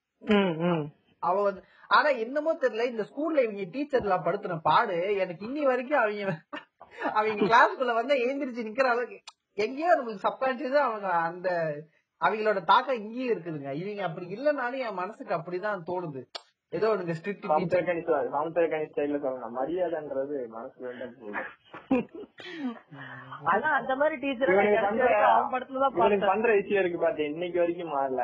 அவ வந்து ஆனா என்னமோ தெரியல இந்த ஸ்கூல்ல இவங்க டீச்சர் எல்லாம் படுத்தின பாடு எனக்கு இன்னி வரைக்கும் அவங்க அவங்க கிளாஸ்க்குள்ள வந்து எழுந்திரிச்சு நிக்கிற அளவுக்கு எங்கேயோ நம்மளுக்கு சப்கான்சியஸா அவங்க அந்த அவங்களோட தாக்கம் இங்கேயும் இருக்குதுங்க. இவங்க அப்படி இல்லைனாலும் என் மனசுக்கு அப்படிதான் தோணுது. ஏதோ நீங்க ஸ்ட்ரிக்ட் டீச்சர் சமுத்திரக்கணி சமுத்திரக்கணி ஸ்டைல்ல சொல்லணும் மரியாதைன்றது மனசுல ஆனா அந்த மாதிரி டீச்சர் பண்ற விஷயம் இருக்கு பாத்து இன்னைக்கு வரைக்கும் மாறல.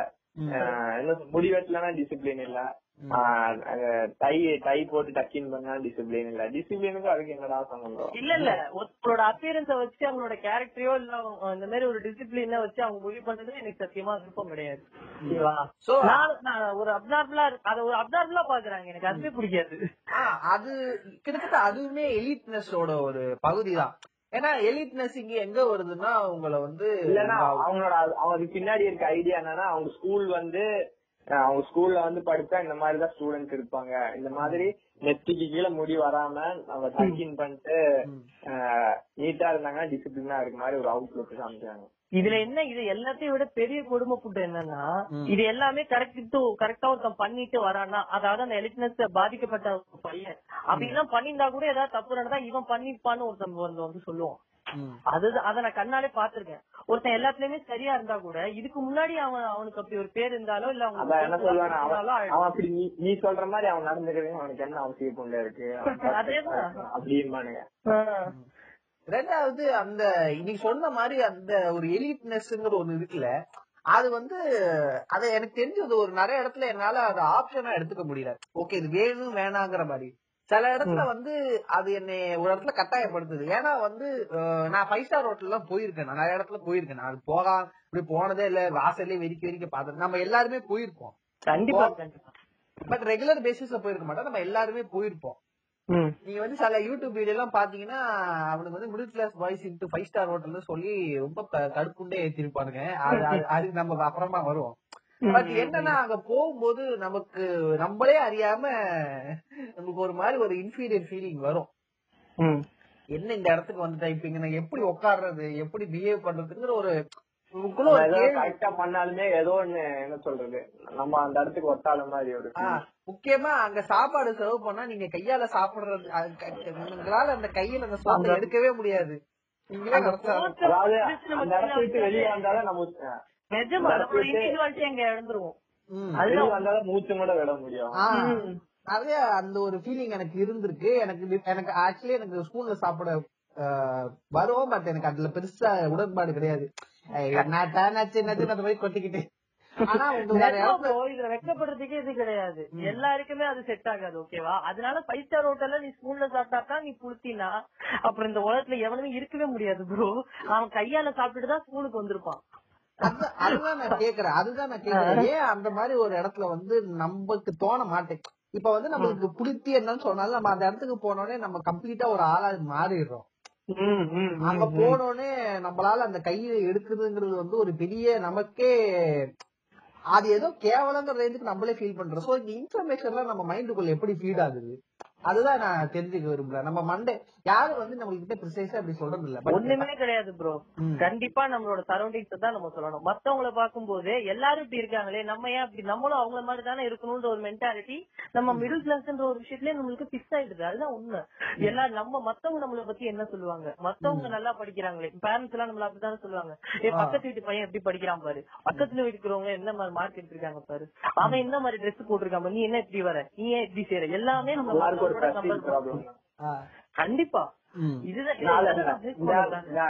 ஆஹ் என்ன முடி வெட்டலனா டிசிப்ளின் இல்ல. டை டை போட்டு டக்கின் பண்ணா டிசிப்ளின் இல்ல. டிசிப்ளினுக்கு அதுக்கு என்னடா சம்பந்தம் இல்ல இல்ல. ஒருத்தரோட அப்பியரன்ஸ வச்சு அவங்களோட கேரக்டரையோ இல்ல அவங்க இந்த மாதிரி ஒரு டிசிப்ளின வச்சு அவங்க முடிவு பண்றது எனக்கு சத்தியமா விருப்பம் கிடையாது. ஓகேவா? சோ நான் நான் ஒரு அப்னார்மலா அத ஒரு அப்னார்மலா பாக்குறாங்க. எனக்கு அதுவே பிடிக்காது. அது கிட்டத்தட்ட அதுவுமே எலிட்னஸோட ஒரு பகுதி தான் ஏன்னா எலிட்னஸ் இங்க எங்க வருதுன்னா உங்களை வந்து இல்லன்னா அவங்களோட அவங்களுக்கு பின்னாடி இருக்க ஐடியா என்னன்னா அவங்க ஸ்கூல் வந்து அவங்க ஸ்கூல்ல வந்து படிச்சா இந்த மாதிரி தான் ஸ்டூடெண்ட்ஸ் இருப்பாங்க. இந்த மாதிரி நெத்திக்கு கீழே முடி வராம நம்ம டக்கின் பண்ணிட்டு நீட்டா இருந்தாங்கன்னா டிசிப்ளினா இருக்க மாதிரி ஒரு அவுட்லுக் காமிச்சாங்க இதுல என்ன இது எல்லாத்தையும் விட பெரிய கொடுமை புட்டு என்னன்னா. இது எல்லாமே கரெக்ட் கரெக்டா ஒருத்தன் பண்ணிட்டு வரானா அதாவது அந்த எலிட்னஸ் பாதிக்கப்பட்ட ஒரு பையன். அப்படி எல்லாம் பண்ணியிருந்தா கூட ஏதாவது தப்பு நடந்தா இவன் பண்ணிருப்பான்னு ஒருத்தன் வந்து வந்து சொல்லுவான். ம். அது அத நான் கண்ணாலே பாத்திருக்கேன் ஒருத்தன் எல்லாத்துலயுமே சரியா இருந்தா கூட இதுக்கு முன்னாடி அவன் அவனுக்கு அப்படி ஒரு பேர் இருந்தாலோ இல்ல அவங்க அதான் என்ன சொல்லுவாங்க அவன். அவன் அப்படி நீ நீ சொல்ற மாதிரி அவன் நடந்துக்கிறது அவனுக்கு என்ன அவசியம் கொண்டு இருக்கு அவன் அதேதான். அப்படின்பானுங்க ஆஹ். ரெண்டாவது அந்த இன்னைக்கு சொன்ன மாதிரி அந்த ஒரு எலிட்னஸ்ங்கிற ஒண்ணு இருக்குல்ல அது வந்து அத எனக்கு தெரிஞ்சது ஒரு நிறைய இடத்துல என்னால அதை ஆப்ஷனா எடுத்துக்க முடியல ஓகே இது வேணும் வேணாங்கிற மாதிரி சில இடத்துல வந்து அது என்னை ஒரு இடத்துல கட்டாயப்படுத்துது. ஏன்னா வந்து நான் ஃபைவ் ஸ்டார் ஹோட்டல் எல்லாம் போயிருக்கேன் நான். நிறைய இடத்துல போயிருக்கேன் நான். போகாம இப்படி போனதே இல்ல. வாசல்லே வெறிக்க வெறிக்க பார்த்தது. நம்ம எல்லாருமே போயிருப்போம். கண்டிப்பா கண்டிப்பா. பட் ரெகுலர் பேசிஸ்ல போயிருக்க மாட்டோம். நம்ம எல்லாருமே போயிருப்போம். நீங்க வந்து சில யூடியூப் வீடியோ எல்லாம் பாத்தீங்கன்னா அவனுக்கு வந்து middle class boys into five star ஹோட்டல்னு சொல்லி ரொம்ப கடுப்புண்டே ஏத்திருப்பானுங்க. அது அது- அதுக்கு நம்ம அப்புறமா வருவோம். பட் என்னன்னா அங்க போகும்போது நமக்கு நம்மளே அறியாம நமக்கு ஒரு மாதிரி ஒரு இன்ஃபீரியர் ஃபீலிங் வரும். என்ன இந்த இடத்துக்கு வந்துட்டா இப்ப இங்க நான் எப்படி உட்கார்றது எப்படி பிஹேவ் பண்றதுங்கிற ஒரு கரெக்டா பண்ணாலுமே ஏதோ ஒண்ணு என்ன சொல்றது? நம்ம அந்த இடத்துக்கு ஒட்டாத மாதிரி ஒரு முக்கியமா அங்க சாப்பாடு சர்வ் பண்ணா நீங்க கையால சாப்பிடுறது உங்களால அந்த கையில அந்த சோத்தை எடுக்கவே முடியாது. அதாவது அந்த இடத்த விட்டு வெளியே வந்தாலும் நம்ம நிஜமா நம்மளோட இண்டிவிஜுவாலிட்டி அங்க இழந்துருவோம் வந்தாலும் மூச்சு கூட விட முடியும். நிறைய அந்த ஒரு ஃபீலிங் எனக்கு இருந்திருக்கு. எனக்கு எனக்கு ஆக்சுவலி எனக்கு ஸ்கூல்ல சாப்பிட ஆஹ், வரும் பட் எனக்கு அதுல பெருசா உடன்பாடு கிடையாது. கொட்டிக்கிட்டு. இதுல வெக்கப்படுறதுக்கே இது கிடையாது. எல்லாருக்குமே அது செட் ஆகாது ஓகேவா அதனால ஃபைவ் ஸ்டார் ஹோட்டல்ல நீ ஸ்கூல்ல சாப்பிட்டாக்கா நீ புளுத்தினா அப்புறம் இந்த உலகத்துல எவனுமே இருக்கவே முடியாது ப்ரோ அவன் கையால சாப்பிட்டுட்டு தான் ஸ்கூலுக்கு வந்திருப்பான். அதுதான் நான் கேக்குறேன். அதுதான் நான் கேக்குறேன். ஏன் அந்த மாதிரி ஒரு இடத்துல வந்து நமக்கு தோண மாட்டேன்? இப்ப வந்து நம்மளுக்கு பிடித்தி என்னன்னு சொன்னாலும் நம்ம அந்த இடத்துக்கு போனோடனே நம்ம கம்ப்ளீட்டா ஒரு ஆளா மாறிடுறோம். அங்க போனோடனே நம்மளால அந்த கையில எடுக்குதுங்கிறது வந்து ஒரு பெரிய நமக்கே அது ஏதோ கேவலங்கிற ரேஞ்சுக்கு நம்மளே ஃபீல் பண்றோம். சோ இந்த இன்ஃபர்மேஷன் எல்லாம் நம்ம மைண்டுக்குள்ள எப்படி ஃபீட் ஆகுது? அதுதான் நான் தெரிஞ்சுக்க விரும்புறேன் நம்ம மண்டே யாரும் வந்து நம்ம கிட்ட ப்ரிசைஸா அப்படி சொல்றது இல்ல ஒண்ணுமே கிடையாது ப்ரோ. கண்டிப்பா நம்மளோட சரௌண்டிங்ஸ் தான் நம்ம சொல்லணும். மத்தவங்கள பாக்கும்போது எல்லாரும் இப்படி இருக்காங்களே நம்ம ஏன் அப்படி நம்மளும் அவங்கள மாதிரி தானே இருக்கணும்ன்ற ஒரு மென்டாலிட்டி நம்ம மிடில் கிளாஸ்ன்ற ஒரு விஷயத்துலயே நம்மளுக்கு பிக்ஸ் ஆயிடுது. அதுதான் உண்மை. எல்லாரும் நம்ம மத்தவங்க நம்மள பத்தி என்ன சொல்லுவாங்க? மத்தவங்க நல்லா படிக்கிறாங்களே பேரண்ட்ஸ் எல்லாம் நம்மள அப்படித்தானே சொல்லுவாங்க. ஏ பக்கத்து வீட்டு பையன் எப்படி படிக்கிறான் பாரு? பக்கத்துல இருக்கிறவங்க என்ன மாதிரி மார்க் எடுத்திருக்காங்க பாரு? அவன் என்ன மாதிரி ட்ரெஸ் போட்டிருக்கான். நீ என்ன இப்படி வர? நீ ஏன் இப்படி செய்யற எல்லாமே நம்ம கண்டிப்பா.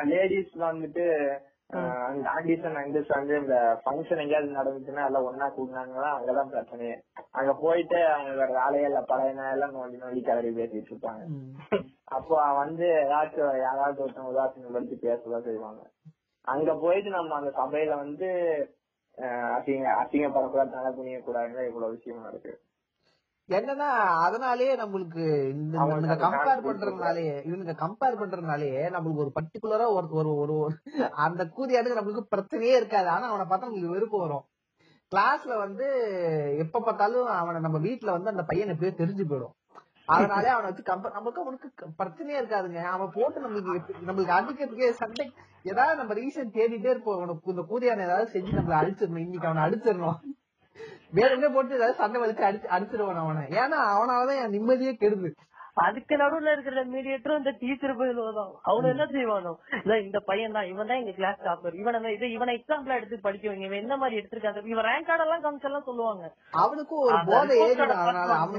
லேடிஸ் வந்துட்டு அண்ட் அங்கிள்ஸ் வந்து இந்த ஃபங்க்ஷன் எங்கேயாவது நடந்துச்சுன்னா எல்லாம் ஒன்னா கூடினாங்கன்னா அங்கதான் பிரச்சனையே. அங்க போயிட்டு அவங்க வேற வேலையே இல்ல பழைய எல்லாம் நோண்டி நோண்டி கிளறி பேசிட்டு இருப்பாங்க. அப்போ வந்து ஏதாச்சும் யாராவது ஒருத்தவங்க உதாசீனப்படுத்தி பேசதான் செய்வாங்க. அங்க போயிட்டு நம்ம அந்த சபையில வந்து அசிங்க அசிங்கப்படக்கூடாது தலை குனிய கூடாதுங்க இவ்வளவு விஷயம் இருக்கு. என்னன்னா அதனாலேயே நம்மளுக்கு இந்த கம்பேர் confidence பண்றதுனாலே இவனுங்க கம்பேர் பண்றதுனாலேயே நம்மளுக்கு ஒரு பர்டிகுலரா ஒரு ஒரு ஒரு ஒரு- அந்த கூதியானுக்கு நம்மளுக்கு பிரச்சனையே இருக்காது. ஆனா அவனை பார்த்தா நம்மளுக்கு வெறுப்பு வரும். கிளாஸ்ல வந்து எப்ப பார்த்தாலும் அவனை நம்ம வீட்ல வந்து அந்த பையன் எப்படியோ தெரிஞ்சு போயிடும். அதனாலே அவனை வச்சு கம்பேர் நமக்கு அவனுக்கு பிரச்சனையே இருக்காதுங்க. அவன் போட்டு நம்மளுக்கு நம்மளுக்கு அடிக்கிறதுக்கு சண்டை. ஏதாவது நம்ம ரீசன் தேடிட்டே இருப்போம். அவனுக்கு இந்த கூதியான ஏதாவது செஞ்சு நம்மள அடிச்சிடணும் இன்னைக்கு அவனை அடிச்சிடணும் வேற எங்க போட்டு ஏதாவது சண்டை வலிச்சு அடிச்சு அடிச்சிருவான் அவனை. ஏன்னா அவனாலதான் என் நிம்மதியே கெடுது. அதுக்கு நடுவுல இருக்கிற மீடியேட்டரும் இந்த டீச்சர் போயிடுவான் அவனு என்ன செய்வானோ? இல்ல இந்த பையன் தான் இவன் தான் எங்க கிளாஸ் டாப்பர் இவனை இது இவனை எக்ஸாம்பிளா எடுத்து படிக்க வைங்க. இவன் என்ன மாதிரி எடுத்திருக்காங்க? இவன் ரேங்க் கார்டு எல்லாம் காமிச்செல்லாம் சொல்லுவாங்க. அவனுக்கும் ஒரு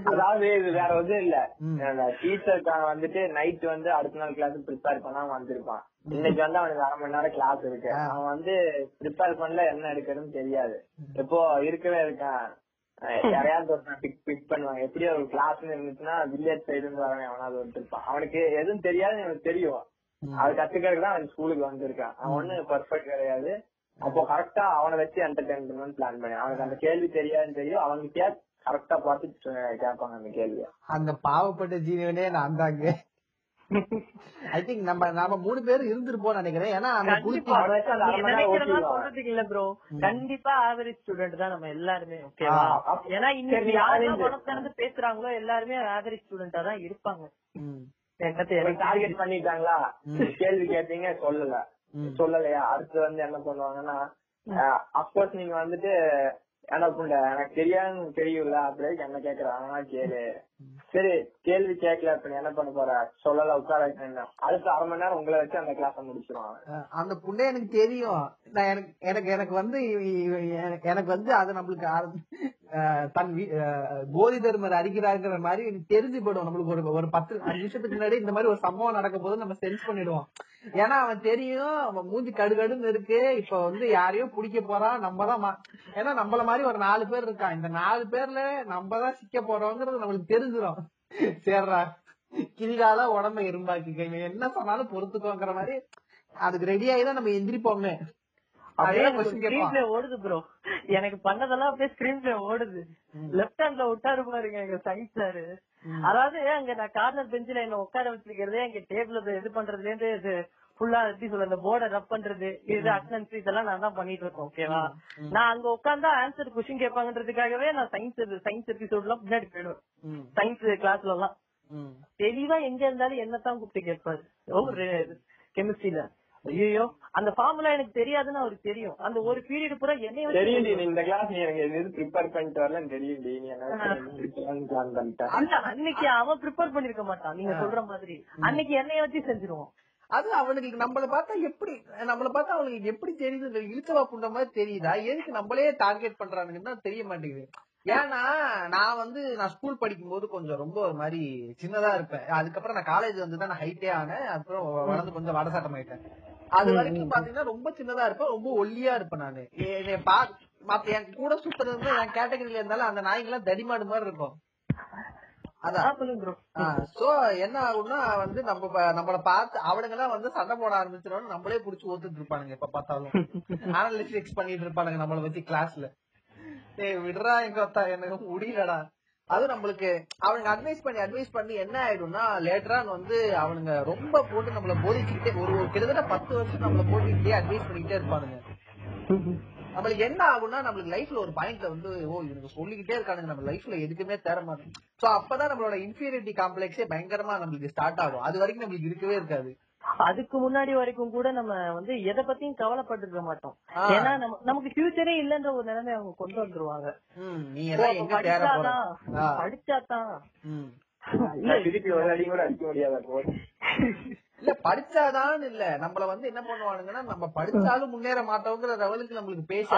அதாவது இது வேற எதுவும் இல்ல. ம். டீச்சருக்கான வந்துட்டு நைட் வந்து அடுத்த நாள் கிளாஸ் ப்ரிப்பேர் பண்ணாம வந்திருப்பான். இன்னைக்கு வந்து அவனுக்கு அரை மணி நேரம் கிளாஸ் இருக்கு. அவன் வந்து ப்ரிப்பேர் பண்ணல என்ன எடுக்கிறதுன்னு தெரியாது. எப்போ இருக்கவே இருக்கான். யாரையாவது ஒருத்தன் பிக் பிக் பண்ணுவாங்க. எப்படி ஒரு கிளாஸ் இருந்துச்சுன்னா வில்லேஜ் சைடு இருந்து வரவன் எவனாவது ஒருத்தர் இருப்பான். அவனுக்கு எதுவும் தெரியாது எனக்கு தெரியும். அது கத்துக்கிறதுக்கு தான் அவன் ஸ்கூலுக்கு வந்திருக்கான். அவன் ஒண்ணு பர்ஃபெக்ட் கிடையாது. அப்போ கரெக்டா அவனை வச்சு என்டர்டைன் பண்ணணும்னு பிளான் பண்ணி. அவனுக்கு அந்த கேள்வி தெரியாதுன்னு தெரியும். அவனுக்கு கரெக்டா பார்த்து சொ- கேட்பாங்க அந்த கேள்விய. அந்த பாவப்பட்ட ஜீவனே நான் தாங்க. ஐ திங்க் நம்ம நாம மூணு பேரும் இருந்திருப்போம் நினைக்கிறேன். ஏன்னா. சொல்றதுக்கு இல்ல ப்ரோ கண்டிப்பா ஆவரேஜ் ஸ்டூடெண்ட் தான் நம்ம எல்லாருமே ஓகேவா ஏன்னா இன்னைக்கு திறந்து பேசுறாங்களோ எல்லாருமே ஆவரேஜ் ஸ்டூடெண்டா தான் இருப்பாங்க. ம். என்னத்தை டார்கெட் பண்ணிட்டாங்களா? கேள்வி கேட்டீங்க சொல்லல. சொல்லலையா? அடுத்து வந்து என்ன பண்ணுவாங்கன்னா அப்கோர்ஸ் நீங்க வந்துட்டு என்ன புண்ட எனக்கு தெரியாதுன்னு தெரியும்ல அப்படியே என்ன கேக்குறாங்க கேளு. சரி கேள்வி கேட்கல இப்ப நீ என்ன பண்ண போற? சொல்லல உட்கார அடுத்த அரை மணி நேரம் உங்களை வச்சு அந்த கிளாஸ் முடிச்சிருவாங்க அந்த புண்ணே எனக்கு தெரியும். நான் எனக்கு எனக்கு எனக்கு வந்து எனக்கு- எனக்கு வந்து அது நம்மளுக்கு தன் வீ- கோதி தர்மர் அறிகிறாருங்கிற மாதிரி தெரிஞ்சு போயிடும் நம்மளுக்கு ஒரு ஒரு பத்து அஞ்சு நிமிஷத்துக்கு முன்னாடி இந்த மாதிரி ஒரு சம்பவம் நடக்க போது நம்ம சென்ஸ் பண்ணிடுவோம். ஏன்னா அவன் தெரியும் அவன் மூஞ்சி கடுகடுன்னு இருக்கு. இப்ப வந்து யாரையும் பிடிக்க போறான். நம்ம தான் ஏன்னா நம்மள மாதிரி ஒரு நாலு பேர் இருக்கான். இந்த நாலு பேர்ல நம்ம தான் சிக்க போறோங்கிறது நம்மளுக்கு தெரிஞ்சிடும் சேர்றா. கிரிகால உடம்ப இரும்பாக்கிக்க இவன் என்ன சொன்னாலும் பொறுத்துக்கோங்கிற மாதிரி அதுக்கு ரெடி ஆகி தான் நம்ம எந்திரிப்போமே. அப்படியே ஓடுது ப்ரோ எனக்கு பண்ணதெல்லாம் அப்படியே ஸ்கிரீன் பிளே ஓடுது லெஃப்ட் ஹேண்ட்ல விட்டாரு பாருங்க எங்க சயின்ஸ் சார் அதாவது அங்க நான் கார்னர் பெஞ்சில என்ன உட்கார வச்சிருக்கிறதே எங்க டேபிள் இது பண்றதுல இருந்து இது ஃபுல்லா எப்படி சொல்ல இந்த போர்டை ரப் பண்றது இது அட்டனன்ஸ் இதெல்லாம் நான் தான் பண்ணிட்டு இருக்கேன் ஓகேவா நான் அங்க உட்கார்ந்தா ஆன்சர் கொஸ்டின் கேட்பாங்கன்றதுக்காகவே நான் சயின்ஸ் சயின்ஸ் எபிசோட் எல்லாம் பின்னாடி போயிடுவேன் சயின்ஸ் கிளாஸ்ல எல்லாம். தெளிவா எங்க இருந்தாலும் என்னத்தான் கூப்பிட்டு கேட்பாரு. கெமிஸ்ட்ரியில ஐயோ அந்த ஃபார்முலா எனக்கு தெரியாதுன்னு அவருக்கு தெரியும். அந்த ஒரு பீரியட் பூரா என்னைய வச்சு தெரியும்டி நீ இந்த கிளாஸ் நீ எனக்கு எது ப்ரிப்பேர் பண்ணிட்டு வரலன்னு தெரியும்டி நீ என்ன பிளான் அன்னைக்கு அவன் ப்ரிப்பேர் பண்ணிருக்க மாட்டான். நீங்க சொல்ற மாதிரி. அன்னைக்கு என்னைய வச்சு செஞ்சிருவான் அது அவனுக்கு நம்மள பார்த்தா எப்படி நம்மள பார்த்தா அவனுக்கு எப்படி தெரியுது இந்த இழுச்சவா புண்ட மாதிரி தெரியுதா? எதுக்கு நம்மளே டார்கெட் பண்றானுங்கன்னா தெரிய மாட்டேங்குது. ஏன்னா நான் வந்து நான் ஸ்கூல் படிக்கும் போது கொஞ்சம் ரொம்ப ஒரு மாதிரி சின்னதா இருப்பேன். அதுக்கப்புறம் நான் காலேஜ் வந்து தான் நான் ஹைட்டே ஆனேன். அப்புறம் வளர்ந்து கொஞ்சம் வடசாட்டம் ஆயிட்டேன் அது வரைக்கும் பாத்தீங்கன்னா ரொம்ப சின்னதா இருப்பேன். ரொம்ப ஒல்லியா இருப்பேன் நானு. என்னைய பா மத்த என் கூட சுத்துறது என் கேட்டகரியில இருந்தாலும் அந்த நாய்ங்கெல்லாம் தடிமாடு மாதிரி இருக்கும். அதான். சோ என்ன ஆகும்னா வந்து நம்ம நம்மள பார்த்து அவனுங்க எல்லாம் வந்து சண்டை போட ஆரம்பிச்சிடும் நம்மளே புடிச்சு ஓத்துட்டு இருப்பானுங்க எப்ப பார்த்தாலும். அனாலிசிக்ஸ் பண்ணிட்டு இருப்பானுங்க நம்மள வச்சு கிளாஸ்ல டேய் விடுறா எங்க ஒத்தா எனக்கு முடியலடா. அது நம்மளுக்கு அவனுங்க அட்வைஸ் பண்ணி அட்வைஸ் பண்ணி என்ன ஆயிடும்னா லேட்டரா வந்து அவனுங்க ரொம்ப போட்டு நம்மள போதிச்சுக்கிட்டே ஒரு கிட்டத்தட்ட பத்து வருஷம் நம்மள போட்டுக்கிட்டே அட்வைஸ் பண்ணிக்கிட்டே இருப்பானுங்க. நம்மளுக்கு என்ன ஆகும்னா நம்மளுக்கு லைஃப்ல ஒரு பாயிண்ட்ல வந்து ஓ இவனுக்கு சொல்லிக்கிட்டே இருக்கானுங்க நம்ம லைஃப்ல எதுக்குமே தேர மாட்டோம். சோ அப்பதான் நம்மளோட இன்ஃபீரியாரிட்டி காம்ப்ளெக்ஸே பயங்கரமா நம்மளுக்கு ஸ்டார்ட் ஆகும். அது வரைக்கும் நம்மளுக்கு இருக்கவே இருக்காது. அதுக்கு முன்னாடி வரைக்கும் கூட நம்ம வந்து எதை பத்தியும் கவலைப்பட்டு மாட்டோம். ஏன்னா நம்ம நமக்கு ஃபியூச்சரே இல்லன்ற ஒரு நிலைமை அவங்க கொண்டு வந்துருவாங்க. ம், நீ எல்லாம் எங்க தேர போற? படிச்சாதான் இல்ல படிச்சாதான் இல்ல. நம்மள வந்து என்ன பண்ணுவானுங்கன்னா நம்ம படிச்சாலும் முன்னேற மாட்டோங்கிற லெவலுக்கு நம்மளுக்கு பேசி.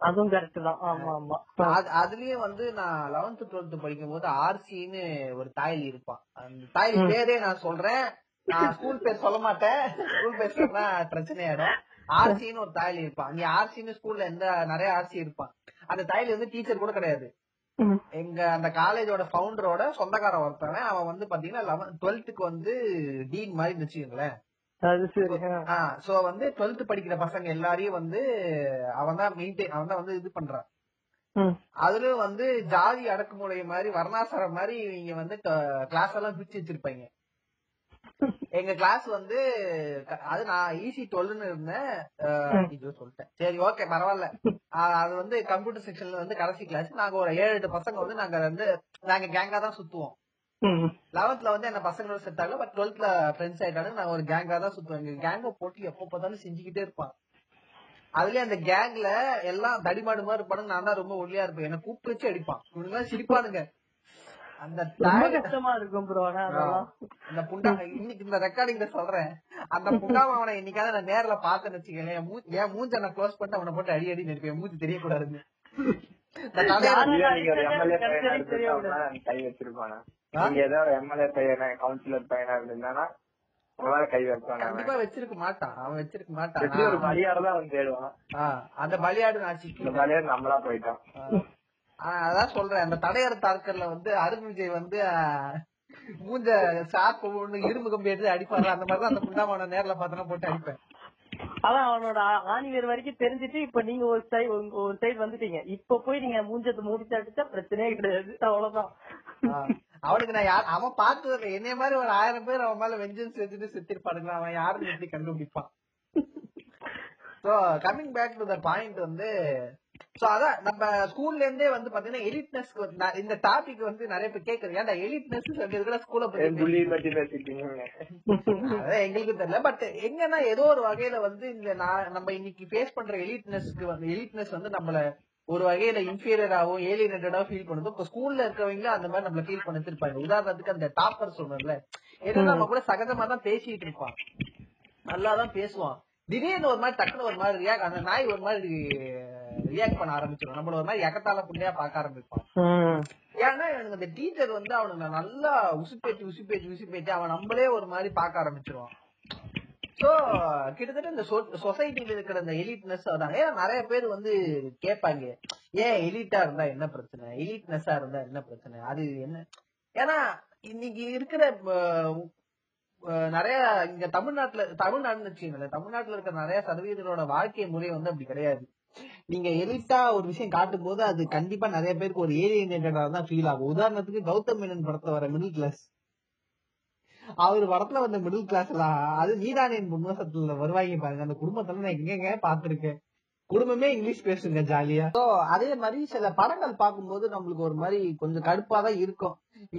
அதுவும் கரெக்ட் தான். ஆமா ஆமா. அது அதுலயும் வந்து நான் லெவன்த் டுவெல்த் படிக்கும் போது ஆர்சின்னு ஒரு தாயலி இருப்பான் அந்த தாயலி பேரே நான் சொல்றேன். நான் ஸ்கூல் பேர் சொல்ல மாட்டேன். ஸ்கூல் பேர் சொன்னா பிரச்சனை ஆயிடும் ஆர்சின்னு ஒரு தாயலி இருப்பான் நீ ஆர்சின்னு ஸ்கூல்ல எந்த நிறைய ஆர்சி இருப்பான் அந்த தாயலி வந்து டீச்சர் கூட கிடையாது. எங்க அந்த காலேஜோட ஃபவுண்டரோட சொந்தக்காரன் ஒருத்தவன். அவன் வந்து பாத்தீங்கன்னா லெவன் டுவெல்த்துக்கு வந்து டீன் மாதிரி ஆ. சோ வந்து டுவெல்த் படிக்கிற பசங்க எல்லாரையும் வந்து அவன் தான் மெயின்டைன் அவன் தான் வந்து இது பண்றான். அதுலயும் வந்து ஜாதி அடக்குமுறை மாதிரி வர்ணாசிரம் மாதிரி இவங்க வந்து கிளாஸ் எல்லாம் பிரிச்சு வச்சிருப்பாங்க. எங்க கிளாஸ் வந்து அது நான் ஈசி டுவெல்னு இருந்தேன். சொல்லிட்டேன். சரி ஓகே பரவாயில்ல. அது வந்து கம்ப்யூட்டர் செக்ஷன்ல வந்து கடைசி கிளாஸ் நாங்க ஒரு ஏழு எட்டு பசங்க வந்து நாங்க வந்து நாங்க கேங்கா தான் சுத்துவோம். லெவன்த்ல வந்து என்ன பசங்களோட செட் ஆகல பட் டுவெல்த்ல ஃப்ரெண்ட்ஸ் ஆயிட்டாலும் நாங்க ஒரு கேங்கா தான் சுத்துவோம். எங்க கேங்க போட்டு எப்ப பார்த்தாலும் செஞ்சுக்கிட்டே இருப்பான் அதுலயே அந்த கேங்ல எல்லாம் தடிமாடு மாதிரி இருப்பானுங்க. நான் தான் ரொம்ப ஒல்லியா இருப்பேன். என்ன கூப்பிட்டு வச்சு அடிப்பான். இவனுங்க சிரிப்பானுங்க. அந்த கஷ்டமா இருக்கும் ப்ரோ அந்த புண்டா இன்னைக்கு இந்த ரெக்கார்டிங்ல சொல்றேன். அந்த புண்டாம அவனை என்னைக்காவது நான் நேர்ல பார்த்தேன்னு வச்சுக்கேன் என் மூஞ்ச நான் க்ளோஸ் பண்ணிட்டு அவனை போட்டு அடி அடி நினைப்பேன் மூஞ்சி தெரியக்கூடாதுன்னு. இந்த தலையை- யாரு- இல்ல, நீங்க ஒரு அடிச்சதே எம்எல்ஏ கடைசி பையனா வரைக்கும் தெரிய இருந்திருந்தா கை வச்சிருப்பானா? நீங்க ஏதோ ஒரு எம்எல்ஏ பையனா கவுன்சிலர் பையனா வைப்பானா கண்டிப்பா வச்சிருக்க மாட்டான். அவன் வச்சிருக்க மாட்டான். ஒரு பலியாட தான் வந்து தேடுவான். அந்த பலியாடு நான் பலியாடு நம்மளா போயிட்டோம் அதான் சொல்றேன். அந்த தடையற தாக்கர்ல வந்து அருண் விஜய் வந்து மூஞ்ச ஒண்ணு இரும்பு கம்பி எடுத்து அடிப்பாரு. அந்த மாதிரி அந்த புண்டாமனை நேர்ல பார்த்தனா போட்டு அடிப்பேன். அதான் அவனோட ஆணிவேர் வரைக்கும் தெரிஞ்சுட்டு இப்ப நீங்க ஒரு சைடு ஒரு சைடு வந்துட்டீங்க. இப்ப போய் நீங்க மூஞ்சத்தை முடிச்சு அடிச்சா பிரச்சனையே கிடையாது. அவ்வளவுதான். அவனுக்கு நான் யார் அவன் பார்த்தது இல்லை. என்னைய மாதிரி ஒரு ஆயிரம் பேர் அவன் மேல வெஞ்சன்ஸ் வச்சுட்டு செத்திருப்பானுங்களா? அவன் யாருன்னு எப்படி கண்டுபிடிப்பான்? So coming back to the point வந்து சோ அதான் நம்ம ஸ்கூல்ல இருந்தே வந்து பாத்தீங்கன்னா எலிட்னஸ் இந்த டாபிக் வந்து நிறைய பேர் கேக்குறது ஏன்டா எலிட்னஸ் சொல்றது ஸ்கூல எங்களுக்கு தெரியல. பட் எங்கன்னா ஏதோ ஒரு வகையில வந்து இந்த நம்ம இன்னைக்கு ஃபேஸ் பண்ற எலிட்னஸ்க்கு வந்து எலிட்னஸ் வந்து நம்மள ஒரு வகையில இன்ஃபீரியராகவும் ஏலியேட்டடாவும் ஃபீல் பண்ணுது. இப்ப ஸ்கூல்ல இருக்கிறவங்களும் அந்த மாதிரி நம்மள ஃபீல் பண்ணி இருப்பாங்க உதாரணத்துக்கு அந்த டாப்பர் சொன்னல ஏன்னா நம்ம கூட சகஜமா தான் பேசிட்டு இருப்பான். நல்லா தான் பேசுவான். திடீர்னு ஒரு மாதிரி டக்குனு ஒரு மாதிரி ரியாக்ட் அந்த நாய் ஒரு மாதிரி ரியாக்ட் பண்ண ஆரம்பிச்சிடும் நம்மள ஒரு மாதிரி எகத்தால புள்ளையா பார்க்க ஆரம்பிப்பான். ஏன்னா எனக்கு அந்த டீச்சர் வந்து அவனுக்கு நல்லா உசுப்பேத்தி உசுப்பேத்தி உசுப்பேத்தி அவன் நம்மளே ஒரு மாதிரி பார்க்க ஆரம்பிச்சிருவான். சோ கிட்டத்தட்ட இந்த சொசைட்டில இருக்கிற இந்த எலிட்னஸ் அதான். ஏன்னா நிறைய பேர் வந்து கேட்பாங்க ஏன் எலிட்டா இருந்தா என்ன பிரச்சனை? எலிட்னஸா இருந்தா என்ன பிரச்சனை? அது என்ன? ஏன்னா இன்னைக்கு இருக்கிற நிறைய இங்க தமிழ்நாட்டுல தமிழ்நாடுன்னு வச்சுக்கோங்களேன் தமிழ்நாட்டுல இருக்கிற நிறைய சதவீதங்களோட வாழ்க்கை முறை வந்து அப்படி கிடையாது. நீங்க எலிட்டா ஒரு விஷயம் காட்டும் போது அது கண்டிப்பா நிறைய பேருக்கு ஒரு ஏலியன்டா தான் ஃபீல் ஆகும். உதாரணத்துக்கு கௌதம் மேனன் படத்துல வர மிடில் கிளாஸ் அவர் படத்துல வந்த மிடில் கிளாஸ் எல்லாம் அது நீதானே என் முன்வசத்துல வருவாங்க பாருங்க. அந்த குடும்பத்துல நான் எங்கெங்க பாத்திருக்கேன் குடும்பமே இங்கிலீஷ் பேசுங்க ஜாலியா. சோ அதே மாதிரி சில படங்கள் பார்க்கும்போது நம்மளுக்கு ஒரு மாதிரி கொஞ்சம் கடுப்பா தான் இருக்கும்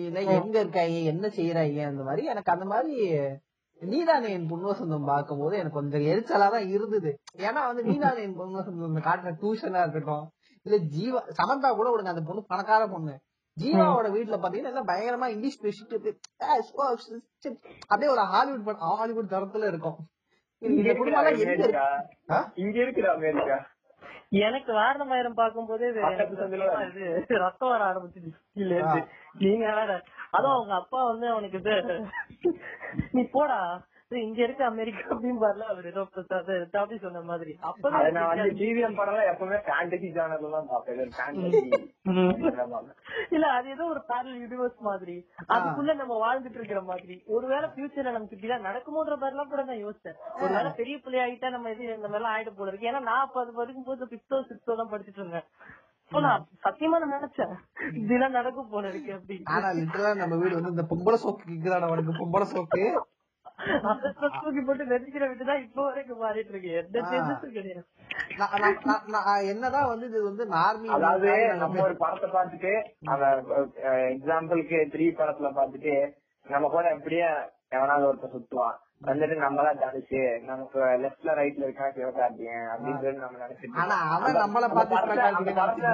எங்க இருக்காங்க என்ன செய்யறாங்க அந்த மாதிரி எனக்கு அந்த மாதிரி நீதானே என் பொன்வசந்தம் பார்க்கும்போது எனக்கு கொஞ்சம் எரிச்சலா தான் இருந்தது. ஏன்னா வந்து நீதானே என் பொன்வசந்தம் காட்டுற டியூஷனா இருக்கட்டும் இல்ல ஜீவா சமந்தா கூட விடுங்க அந்த பொண்ணு பணக்கார பொண்ணு. ஜீவாவோட வீட்டுல பாத்தீங்கன்னா எல்லாம் பயங்கரமா இங்கிலீஷ் பேசிட்டு அப்படியே, ஒரு ஹாலிவுட் படம் ஹாலிவுட் தரத்துல இருக்கும். இங்க இந்த இருக்கிற அமெரிக்கா. எனக்கு வாரணமாயிரம் பார்க்கும் போதே ரத்தம் வர ஆரம்பிச்சிருச்சு. நீங்க வேற. அதுவும் அவங்க அப்பா வந்து அவனுக்கு இது நீ போடா. இங்க இருக்க அமெரிக்கா அப்படின்னு பாருல அவர் ஏதோ டாபிக் சொன்ன மாதிரி. அது நான் வந்து அப்பதான் டிவிஎம் படம் எப்பவுமே ஃபேண்டசி சேனல் தான் பாப்பேன் இல்ல அது ஏதோ ஒரு பேரல் யூனிவர்ஸ் மாதிரி. அதுக்குள்ள நம்ம வாழ்ந்துட்டு இருக்கிற மாதிரி. ஒருவேளை ஃபியூச்சர்ல நமக்கு இப்படிலாம் நடக்குமோன்ற மாதிரி எல்லாம் கூட நான் யோசிச்சேன். ஒருவேளை பெரிய பிள்ளை ஆகிட்டா நம்ம இது இந்த மாதிரி எல்லாம் ஆயிட்டு போல இருக்கு. ஏன்னா நான் அப்ப அது படிக்கும் போது பிப்தோ சிக்ஸ்தோ தான் படிச்சிட்டு இருந்தேன். சத்தியமா நான் நினைச்சேன். இதெல்லாம் நடக்கும் போல இருக்கு அப்படின்னு ஆனா லிட்டரலா நம்ம வீடு வந்து இந்த பொம்பளை சோக்கு இருக்குதான அவனுக்கு பொம்பளை சோக்கு? தூக்கி போட்டு நெருக்கிற விட்டுதான் இப்போ வரைக்கும் மாறிட்டு இருக்கு. எந்த. சேஞ்சஸும் கிடையாது. என்னதான் வந்து இது வந்து நார்மி அதாவது நம்ம ஒரு படத்தை பார்த்துட்டு அந்த எக்ஸாம்பிளுக்கு த்ரீ படத்துல பார்த்துட்டு நம்ம கூட எப்படியே எவனாவது ஒருத்தர் சுத்துவான். வந்துட்டு நம்ம தான் தனுஷு நமக்கு லெஃப்ட்ல ரைட்ல இருக்கான் சிவகார்த்திகேயன் அப்படின்னு நம்ம நினைச்சிட்டு அந்த- நம்மள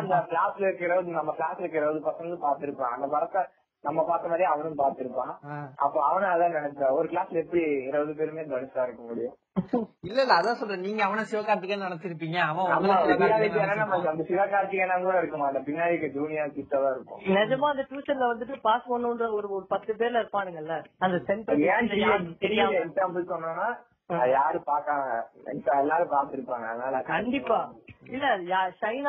அந்த கிளாஸ்ல இருக்கிற நம்ம கிளாஸ்ல இருக்கிற இருபது பசங்களும் பார்த்திருப்பான் அந்த படத்தை நம்ம பார்த்த மாதிரியே அவனும் பார்த்திருப்பான். அப்ப அவனும் அதான் நினைச்சான் ஒரு கிளாஸ்ல எப்படி இருபது பேருமே தனுஷா இருக்க முடியும்? இல்ல இல்ல அதான் சொல்றேன். நீங்க அவன சிவகார்த்திகேயன் நினைச்சிருப்பீங்க. அவன். அந்த சிவகார்த்திகேயனா கூட இருக்க மாட்டோம். பின்னாடி ஜூனியர் கிட்டதான் இருக்கும். நிஜமா அந்த டியூஷன்ல வந்துட்டு பாஸ் பண்ணுன்ற ஒரு ஒரு பத்து பேர்ல இருப்பானுங்கல்ல? அந்த அது ஏன் சென்டர் தெரியாம. எக்ஸாம்பிள் சொன்னோம்னா அது யாரும் பாக்காம எல்லாரும் பாத்துருப்பாங்க அதனால கண்டிப்பா. இல்ல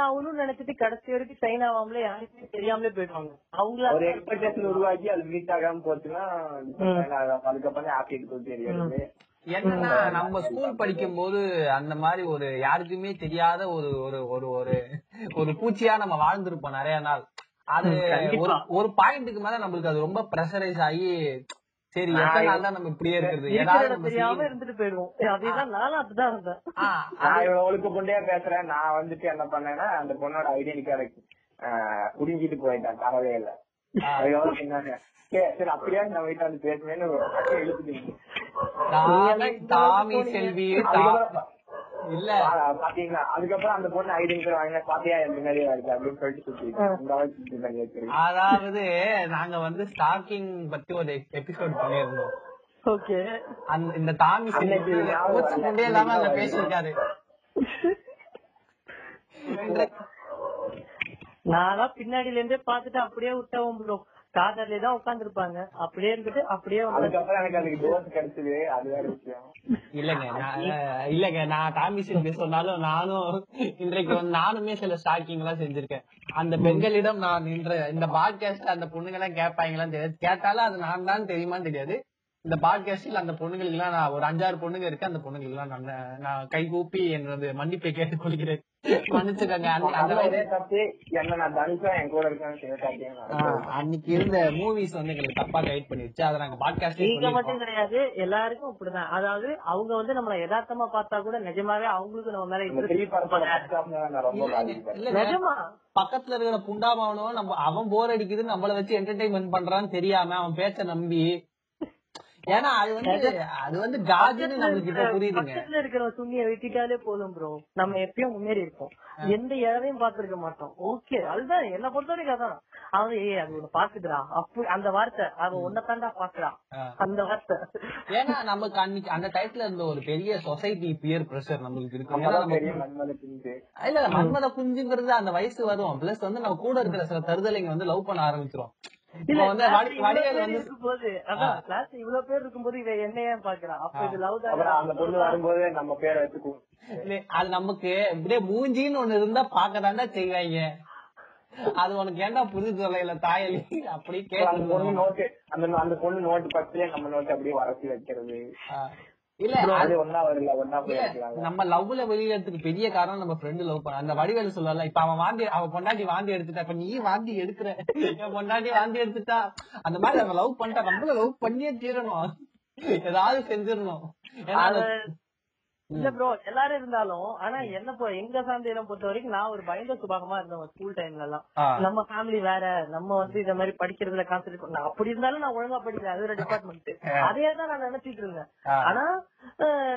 ஆகணும்னு நினைச்சிட்டு கடைசி வரைக்கும் ஷைன் ஆகாமலே யாருக்குமே தெரியாமலே போயிடுவாங்க. அவங்கள ஒரு எக்ஸ்பெக்டேஷன் உருவாக்கி அது மீட் ஆகாம போச்சுன்னா அதுக்கப்புறம் ஹாப்பி தெரியாது என்னன்னா நம்ம ஸ்கூல் படிக்கும் போது அந்த மாதிரி ஒரு யாருக்குமே தெரியாத ஒரு ஒரு ஒரு ஒரு ஒரு பூச்சியா நம்ம வாழ்ந்திருப்போம் நிறைய நாள். அது ஒரு ஒரு பாயிண்ட்டுக்கு மேல நம்மளுக்கு அது ரொம்ப ப்ரெஷரைஸ் ஆகி சரி நம்ம இப்படியே இருக்கிறது? ஏதாவது நம்ம. இருந்துட்டு போயிடுவோம். அதேதான் நானும் அப்படிதான் இருந்தேன். ஆ, நான் இவ்வளவு ஒழுக்க பொண்டையா பேசுறேன். நான் வந்துட்டு என்ன பண்ணேன்னா அந்த பொண்ணோட ஐடென்டி கார்டு புடிங்கிட்டு போயிட்டேன். தரவே இல்ல. அதுக்கப்புறம் சொன்னாங்க "ஏய், சரி அப்படியா நான் வீட்டுல வந்து பேசுவேன்னு தாமி செல்வி இல்ல. பாத்தீங்களா? அதுக்கப்புறம் அந்த பொண்ணு ஐடென்டி கார்டு வாங்கினா பாத்தியா என் பின்னாடியே இருக்கு அப்படின்னு சொல்லிட்டு சுத்தி நான் அதாவது நாங்க வந்து ஸ்டாக்கிங் பத்தி ஒரு எபிசோட் பண்ணியிருந்தோம். ஓகே. அந்த இந்த தாமி. முண்டே இல்லாம இன்னைக்கு பேசியிருக்காரு. நான்லாம் பின்னாடில இருந்தே பாத்துட்டு அப்படியே விட்டவன் ப்ரோ காதர்லயே தான் உட்கார்ந்து இருப்பாங்க அப்படியே இருந்துட்டு அப்படியே வந்து அதுக்கப்புறம் எனக்கு அதுக்கு டோஸ் கிடைச்சது அது வேற விஷயம். இல்லங்க நான் இல்லங்க நான் செல்வி சொன்னாலும் நானும் இன்றைக்கு வந்து நானுமே சில ஸ்டாக்கிங் எல்லாம் செஞ்சிருக்கேன். அந்த பெண்களிடம் நான் இன்ற இந்த பாட்காஸ்ட் அந்த பொண்ணுங்க எல்லாம் கேட்பாங்களான்னு தெரியாது. கேட்டாலும் அது நான் தான் தெரியுமான்னு தெரியாது. இந்த பாட்காஸ்டில் அந்த பொண்ணுங்களுக்கு எல்லாம் நான் ஒரு அஞ்சாறு பொண்ணுங்க இருக்கு. அந்த பொண்ணுங்களுக்கு எல்லாம் நான் நான் கை கூப்பி என்னது மன்னிப்பை கேட்டுக் கொள்கிறேன் அன்னைக்கு இருந்த மூவிஸ் வந்து எங்களுக்கு தப்பா கைட் பண்ணிருச்சு. அதை நாங்க பாட்காஸ்ட் நீங்க மட்டும் கிடையாது எல்லாருக்கும் அப்படிதான். அதாவது அவங்க வந்து நம்மள யதார்த்தமா பார்த்தா கூட நிஜமாவே அவங்களுக்கு நம்ம மேல நிஜமா? பக்கத்துல இருக்கிற புண்டாமாவனும் நம்ம அவன் போர் அடிக்குது நம்மள வச்சு என்டர்டைன்மெண்ட் பண்றான்னு தெரியாம அவன் பேச்ச நம்பி ஏன்னா அது வந்து அது வந்து காஜுன்னு நம்மளுக்கு இப்ப புரியுதுங்க. பக்கத்துல இருக்கிற துணியை வெட்டிட்டாலே போதும் ப்ரோ நம்ம எப்பயும் முன்னேறி இருப்போம். எந்த இழவையும் பாத்துருக்க மாட்டோம். ஓகே அதுதான் என்ன பொறுத்த வரைக்கும் அதான். அவன் ஏய் அது ஒண்ணு பாக்குதுடா அப்படி அந்த வார்த்தை அவன் உன்னை தாண்டா பாக்குறா ஆ. அந்த வார்த்தை. ஏன்னா நமக்கு அன்னைக்கு அந்த டைத்துல இருந்த ஒரு பெரிய சொசைட்டி பியர் பிரஷர் நம்மளுக்கு இருக்கு. இல்ல மன்மத குஞ்சுங்கிறது அந்த வயசு வரும். பிளஸ் வந்து நம்ம கூட இருக்கிற சில தருதலைங்க வந்து லவ் பண்ண ஆரம்பிச்சிரும். இவ்வளவு பேர் இருக்கும்போது அதான் கிளாஸ் இவ்வளவு பேர் இருக்கும்போது இவ என்ன ஏன் பாக்குறா? அப்ப இது லவ் அப்புறம் அந்த பொண்ணு வரும்போது நம்ம பேரை வச்சுக்குவோம். இல்ல, அது நமக்கு இப்படியே மூஞ்சின்னு ஒண்ணு இருந்தா பாக்கதாண்டா செய்வாங்க. அது உனக்கு ஏன்டா புது தொலைல தாயலி? அப்படி அந்த பொண்ணு நோட்டு அந்த அந்த பொண்ணு நோட்டு பக்கத்துலயே நம்ம நோட்டு அப்படியே வரச்சு வைக்கிறது. நம்ம லவ்ல வெளியேறதுக்கு பெரிய காரணம் நம்ம ஃப்ரெண்டு லவ் பண்ண அந்த வடிவேலு சொல்லல இப்ப அவன் வாந்தி அவன் பொண்டாட்டி வாந்தி எடுத்துட்டா இப்ப நீ வாந்தி எடுக்கிற? என் பொண்டாட்டி வாந்தி எடுத்துட்டா? அந்த மாதிரி நம்ம லவ் பண்ணிட்டா நம்மள லவ் பண்ணியே தீரணும். ஏதாவது செஞ்சிடணும். ஏன்னா இல்ல ப்ரோ எல்லாரும் இருந்தாலும் ஆனா என்ன எங்க ஃபேமிலியில பொறுத்த வரைக்கும் நான் ஒரு பயந்த சுபாகமா இருந்தேன் ஸ்கூல் டைம்ல எல்லாம். நம்ம ஃபேமிலி வேற நம்ம வந்து இந்த மாதிரி படிக்கிறதுல கான்சென்ட்ரேட் பண்ண அப்படி இருந்தாலும் நான் ஒழுங்கா படிக்கிறேன் அது ஒரு டிபார்ட்மெண்ட் அதே தான் நான் நினைச்சிட்டு இருந்தேன். ஆனா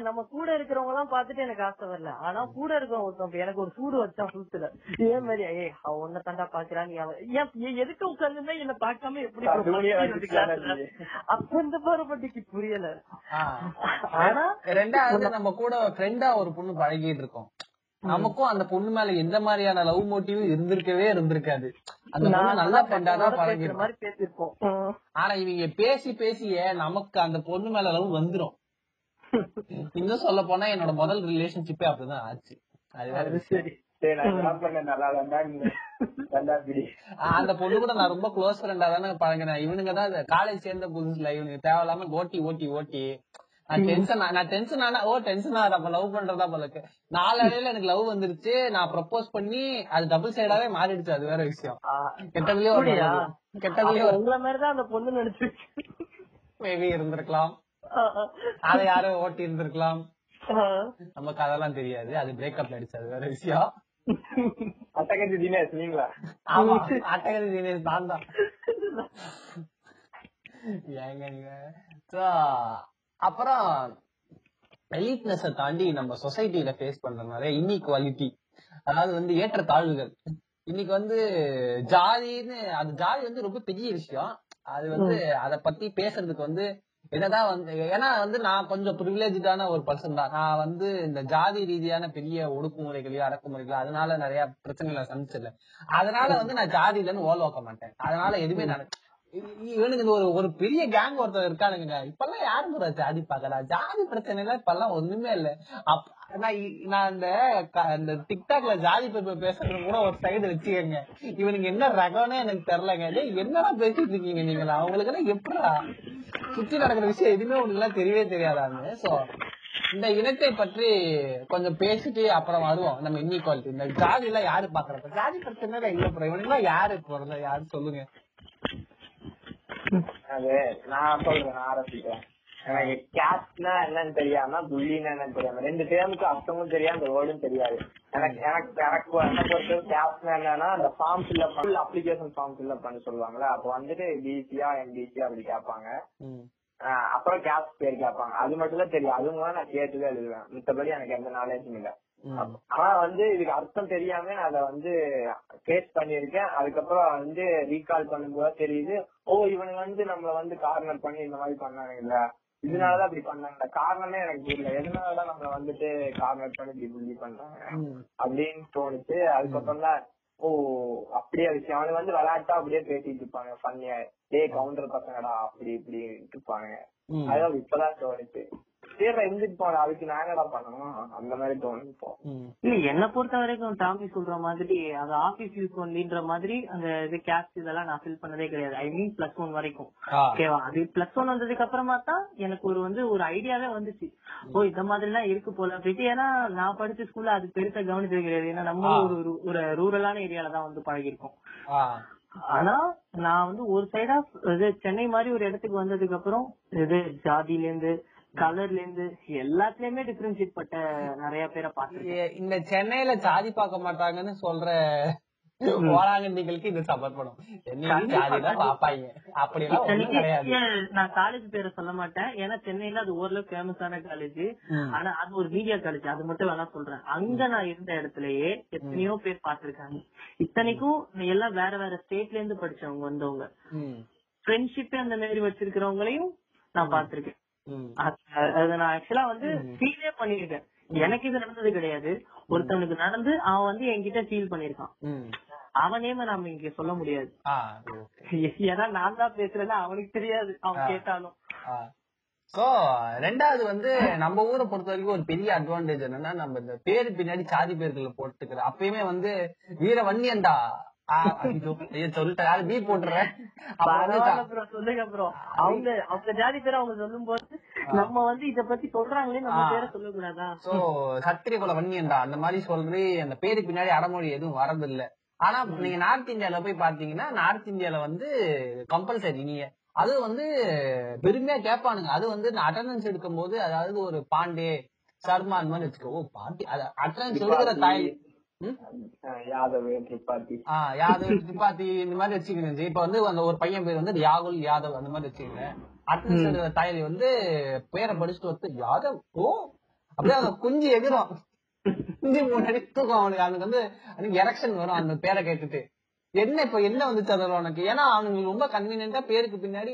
நம்ம கூட இருக்கிறவங்க எல்லாம் பாத்துட்டு எனக்கு ஆசை வரல. ஆனா கூட இருக்கிறவங்க ஒருத்தன் இப்ப எனக்கு ஒரு சூடு வச்சான் சுத்துல இதே மாதிரி ஏய் அவ ஒன்ன தாண்டா பாக்குறா நீ அவ ஏன் எதுக்கு உட்கார்ந்து என்ன பார்க்காம எப்படி வச்சு. அப்ப இந்த பாரபட்டிக்கு புரியல. ஆனா ரெண்டாவது நம்ம கூட ஃப்ரெண்டா ஒரு பொண்ணு பழகிட்டு இருக்கோம். நமக்கும் அந்த பொண்ணு மேல எந்த மாதிரியான லவ் மோட்டிவ் இருந்திருக்கவே இருந்திருக்காது. அந்த நல்லா ஃப்ரெண்டா தான் பழகிருக்கோம். ஆனா இவங்க பேசி பேசியே நமக்கு அந்த பொண்ணு மேல லவ் வந்துரும். இன்னும் சொல்ல போனா என்னோட முதல் ரிலேஷன்ஷிப்பே அப்படிதான் ஆச்சு. அது வேற விஷயம். அந்த பொண்ணு கூட நான் ரொம்ப க்ளோஸ் ஃப்ரெண்டா தானே பழகினேன். இவனுங்க தான் காலேஜ் சேர்ந்த புதுசுல இவனுக்கு தேவையில்லாம ஓட்டி ஓட்டி ஓட்டி. நான் டென்ஷன் ஆனா ஓ டென்ஷன் ஆகுது அப்ப லவ் பண்றதா போலக்கு நாலடையில எனக்கு லவ் வந்துருச்சு நான் ப்ரப்போஸ் பண்ணி அது டபுள் சைடாவே மாறிடுச்சு அது வேற விஷயம். கெட்டதுலயே ஒரு. கெட்டதுலயே உங்களை மாதிரிதான் அந்த பொண்ணு நினைச்சு மேபி இருந்திருக்கலாம். அதை யாரும் ஓட்டி இருந்திருக்கலாம். நமக்கு அதெல்லாம் தெரியாது. அது பிரேக்கப்ல அது வேற விஷயம். அட்டகத்தி தினேஷ் நீங்களா? ஆமா. அட்டகதி தினேஷ் நான் தான் ஏங்க நீங்க? அப்புறம் எலிட்னஸ் தாண்டி நம்ம சொசைட்டில ஃபேஸ் பண்ற நிறைய இன்இக்வாலிட்டி அதாவது வந்து ஏற்ற தாழ்வுகள். இன்னைக்கு வந்து ஜாதின்னு அது ஜாதி வந்து ரொம்ப பெரிய விஷயம். அது வந்து அத பத்தி பேசுறதுக்கு வந்து என்னதான் வந்து ஏன்னா வந்து நான் கொஞ்சம் ப்ரிவிலேஜான ஒரு பர்சன் தான். நான் வந்து இந்த ஜாதி ரீதியான பெரிய ஒடுக்குமுறைகளையோ அடக்குமுறைகளோ அதனால நிறைய பிரச்சனைகளை சந்திச்சிடல அதனால வந்து நான் ஜாதியில இருந்து ஓல வைக்க மாட்டேன். அதனால எதுவுமே நான் இ- இவனுக்கு ஒரு ஒரு பெரிய கேங் ஒருத்தர் இருக்கானுங்க இப்பெல்லாம் யாரும் ஜாதி பாக்கடா ஜாதி பிரச்சனை எல்லாம் இப்பெல்லாம் ஒண்ணுமே இல்ல. அப் நான் நான் இந்த இந்த டிக்டாக்ல ஜாதி பேப்பர் பேசுறது கூட ஒரு சைடு வச்சுக்கங்க. இவனுக்கு என்ன ரகம்னு எனக்கு தெரியலங்க. என்னடா பேசிட்டு இருக்கீங்க நீங்களா? அவங்களுக்கு எல்லாம் எப்படா சுத்தி நடக்கிற விஷயம் எதுவுமே உனக்கு எல்லாம் தெரியவே தெரியாதாங்க. சோ இந்த இனத்தை பற்றி கொஞ்சம் பேசிட்டு அப்புறம் வருவோம். நம்ம இன்இக்வாலிட்டி இந்த ஜாதி எல்லாம் யாரு பாக்குறப்ப ஜாதி பிரச்சனை இல்ல ப்ரோ இவனுக்கு யாரு பிறந்த யாரு சொல்லுங்க? அது நான் சொல்றேன் நான் ஆரம்பிக்கிறேன். எனக்கு கேஸ்ட்னா என்னன்னு தெரியாம புள்ளின்னா என்னன்னு தெரியாம ரெண்டு டேமுக்கு அர்த்தமும் தெரியாது அந்த வேர்டும் தெரியாது. எனக்கு எனக்கு எனக்கு என்ன பொறுத்த கேஸ்ட்னா என்னன்னா அந்த form full application form fill up பண்ண சொல்லுவாங்கல்ல அப்ப வந்துட்டு பிசியா எம்பிசியா அப்படி கேட்பாங்க. அப்புறம் கேஸ்ட் பேர் கேட்பாங்க. அது மட்டும் தான் தெரியும். அதுவும் நான் கேட்டுதான் எழுதுவேன். மித்தபடி எனக்கு எந்த நாலேஜும் இல்ல. ஆனா வந்து இதுக்கு அர்த்தம் தெரியாம நான் அதை வந்து கேஸ் பண்ணிருக்கேன் அதுக்கப்புறம் வந்து ரீகால் பண்ணும்போது தெரியுது ஓ இவனுங்க வந்து நம்மள வந்து கார்னர் பண்ணி இந்த மாதிரி பண்ணானுங்கல்ல இதனாலதான் அப்படி பண்ணாங்க. காரணமே எனக்கு தெரியல எதனாலதான் நம்மள வந்துட்டு கார்னர் பண்ணி இப்படி புள்ளி பண்றாங்க அப்படின்னு தோணுச்சு. அதுக்கப்புறம் தான் ஓ அப்படியே விஷயம். அவனுக்கு வந்து விளையாட்டா அப்படியே பேசிட்டு இருப்பாங்க. ஃபன்னியா டே கவுண்டர் பசங்கடா அப்படி இப்படி இருப்பாங்க. அதான் இப்பதான் தோணுச்சு. சரி இருந்துட்டு போன அதுக்கு நான் என்னடா பண்ணணும்? அந்த மாதிரி தோணுது இப்போ. இல்ல என்ன பொறுத்த வரைக்கும் டாமி சொல்ற மாதிரி அது ஆபீஸ் யூஸ் ஒன்லின்ற மாதிரி அந்த இது கேஸ்ட் இதெல்லாம் நான் ஃபில் பண்ணதே கிடையாது. ஐ மீன் பிளஸ் ஒன் வரைக்கும். ஓகேவா அது பிளஸ் ஒன் வந்ததுக்கு அப்புறமா தான் எனக்கு ஒரு வந்து ஒரு ஐடியாவே வந்துச்சு. ஓ இந்த மாதிரி எல்லாம் இருக்கு போல அப்படின்ட்டு. ஏன்னா நான் படிச்ச ஸ்கூல்ல அது பெருசா கவனிச்சது கிடையாது. ஏன்னா நம்ம ஒரு ஒரு ரூரலான ஏரியால தான் வந்து பழகிருக்கோம் ஆனா நான் வந்து ஒரு சைடா இது சென்னை மாதிரி ஒரு இடத்துக்கு வந்ததுக்கு அப்புறம் இது ஜாதியில இருந்து கலர்ல இருந்து எல்லாத்துலயுமே டிஃபரன்ஷியேட் பட்ட நிறைய பேரை பாத்துருக்கேன் இந்த சென்னையில ஜாதி பார்க்க மாட்டாங்கன்னு சொல்ற ஓராங்கண்டிகளுக்கு இது சமர்ப்பணம். நான் காலேஜ் பேரை சொல்ல மாட்டேன். ஏன்னா சென்னையில அது ஓரளவு ஃபேமஸான காலேஜ் ஆனா அது ஒரு மீடியா காலேஜ் அது மட்டும் வேணா சொல்றேன். அங்க நான் இருந்த இடத்துலயே எத்தனையோ பேர் பாத்திருக்காங்க இத்தனைக்கும் எல்லாம் வேற வேற ஸ்டேட்ல இருந்து படிச்சவங்க வந்தவங்க. ம், ஃப்ரெண்ட்ஷிப் அந்த மாதிரி வச்சிருக்கிறவங்களையும் நான் பாத்திருக்கேன். அது- நான் ஆக்சுவலா வந்து ஃபீலே பண்ணிருக்கேன். எனக்கு இது நடந்தது கிடையாது. ஒருத்தவனுக்கு நடந்து அவன் வந்து என்கிட்ட ஃபீல் பண்ணிருக்கான். அவன் நேம இங்க சொல்ல முடியாது. ஏன்னா நான் தான் பேசுறேன்னா அவனுக்கு தெரியாது. அவன் கேட்டாலும். சோ ரெண்டாவது வந்து நம்ம ஊரை பொறுத்த வரைக்கும் ஒரு பெரிய அட்வான்டேஜ் என்னன்னா நம்ம இந்த பேரு பின்னாடி சாதி பேர்களை போட்டுக்கிற அப்பயுமே வந்து வீர வன்னியன்டா சொல்லிட்டேன் யாரு பீ போட்டுறேன் அப்புறம் வந்து பரவாயில்ல bro, சொல்லுங்க ப்ரோ அவங்க அவங்க ஜாதி பேரை அவங்க சொல்லும் போது நம்ம வந்து இத பத்தி சொல்றாங்களே நம்ம. பேரை சோ சத்திரிய குல வன்னியன்டா. அந்த மாதிரி சொல்றி அந்த பேருக்கு பின்னாடி அடமொழி எதுவும் வரதில்ல. ஆனா நீங்க நார்த் இந்தியால போய் பாத்தீங்கன்னா நார்த் இந்தியால வந்து கம்பல்சரி நீங்க. அது வந்து பெருமையா கேட்பானுங்க. அது வந்து அட்டண்டன்ஸ் எடுக்கும் போது அதாவது ஒரு பாண்டே சர்மா அந்த மாதிரி வச்சுக்கோ. ஓ பாண்டி அட்டண்டன்ஸ் எடுக்கிற தாய் யாதவ் திரிபாதி ஆ யாதவ் திரிபாதி இந்த மாதிரி வச்சுக்கணும் இப்ப வந்து அந்த ஒரு பையன் பேர் வந்து யாகுல் யாதவ் அந்த மாதிரி வச்சுக்கங்க. அட்டண்டன்ஸ் எடுக்கிற தாய் வந்து பேரை படிச்சுட்டு வந்து யாதவ்? ஓ அப்படியே அந்த குஞ்சு எகிரும். குஞ்சு முன்னாடி தூக்கம் அவனுக்கு. அவனுக்கு வந்து அவனுக்கு எரக்ஷன் வரும் அந்த பேரை கேட்டுட்டு. என்ன இப்ப என்ன வந்துச்சு அதுல உனக்கு? ஏன்னா அவனுக்கு ரொம்ப கன்வீனியன்டா பேருக்கு பின்னாடி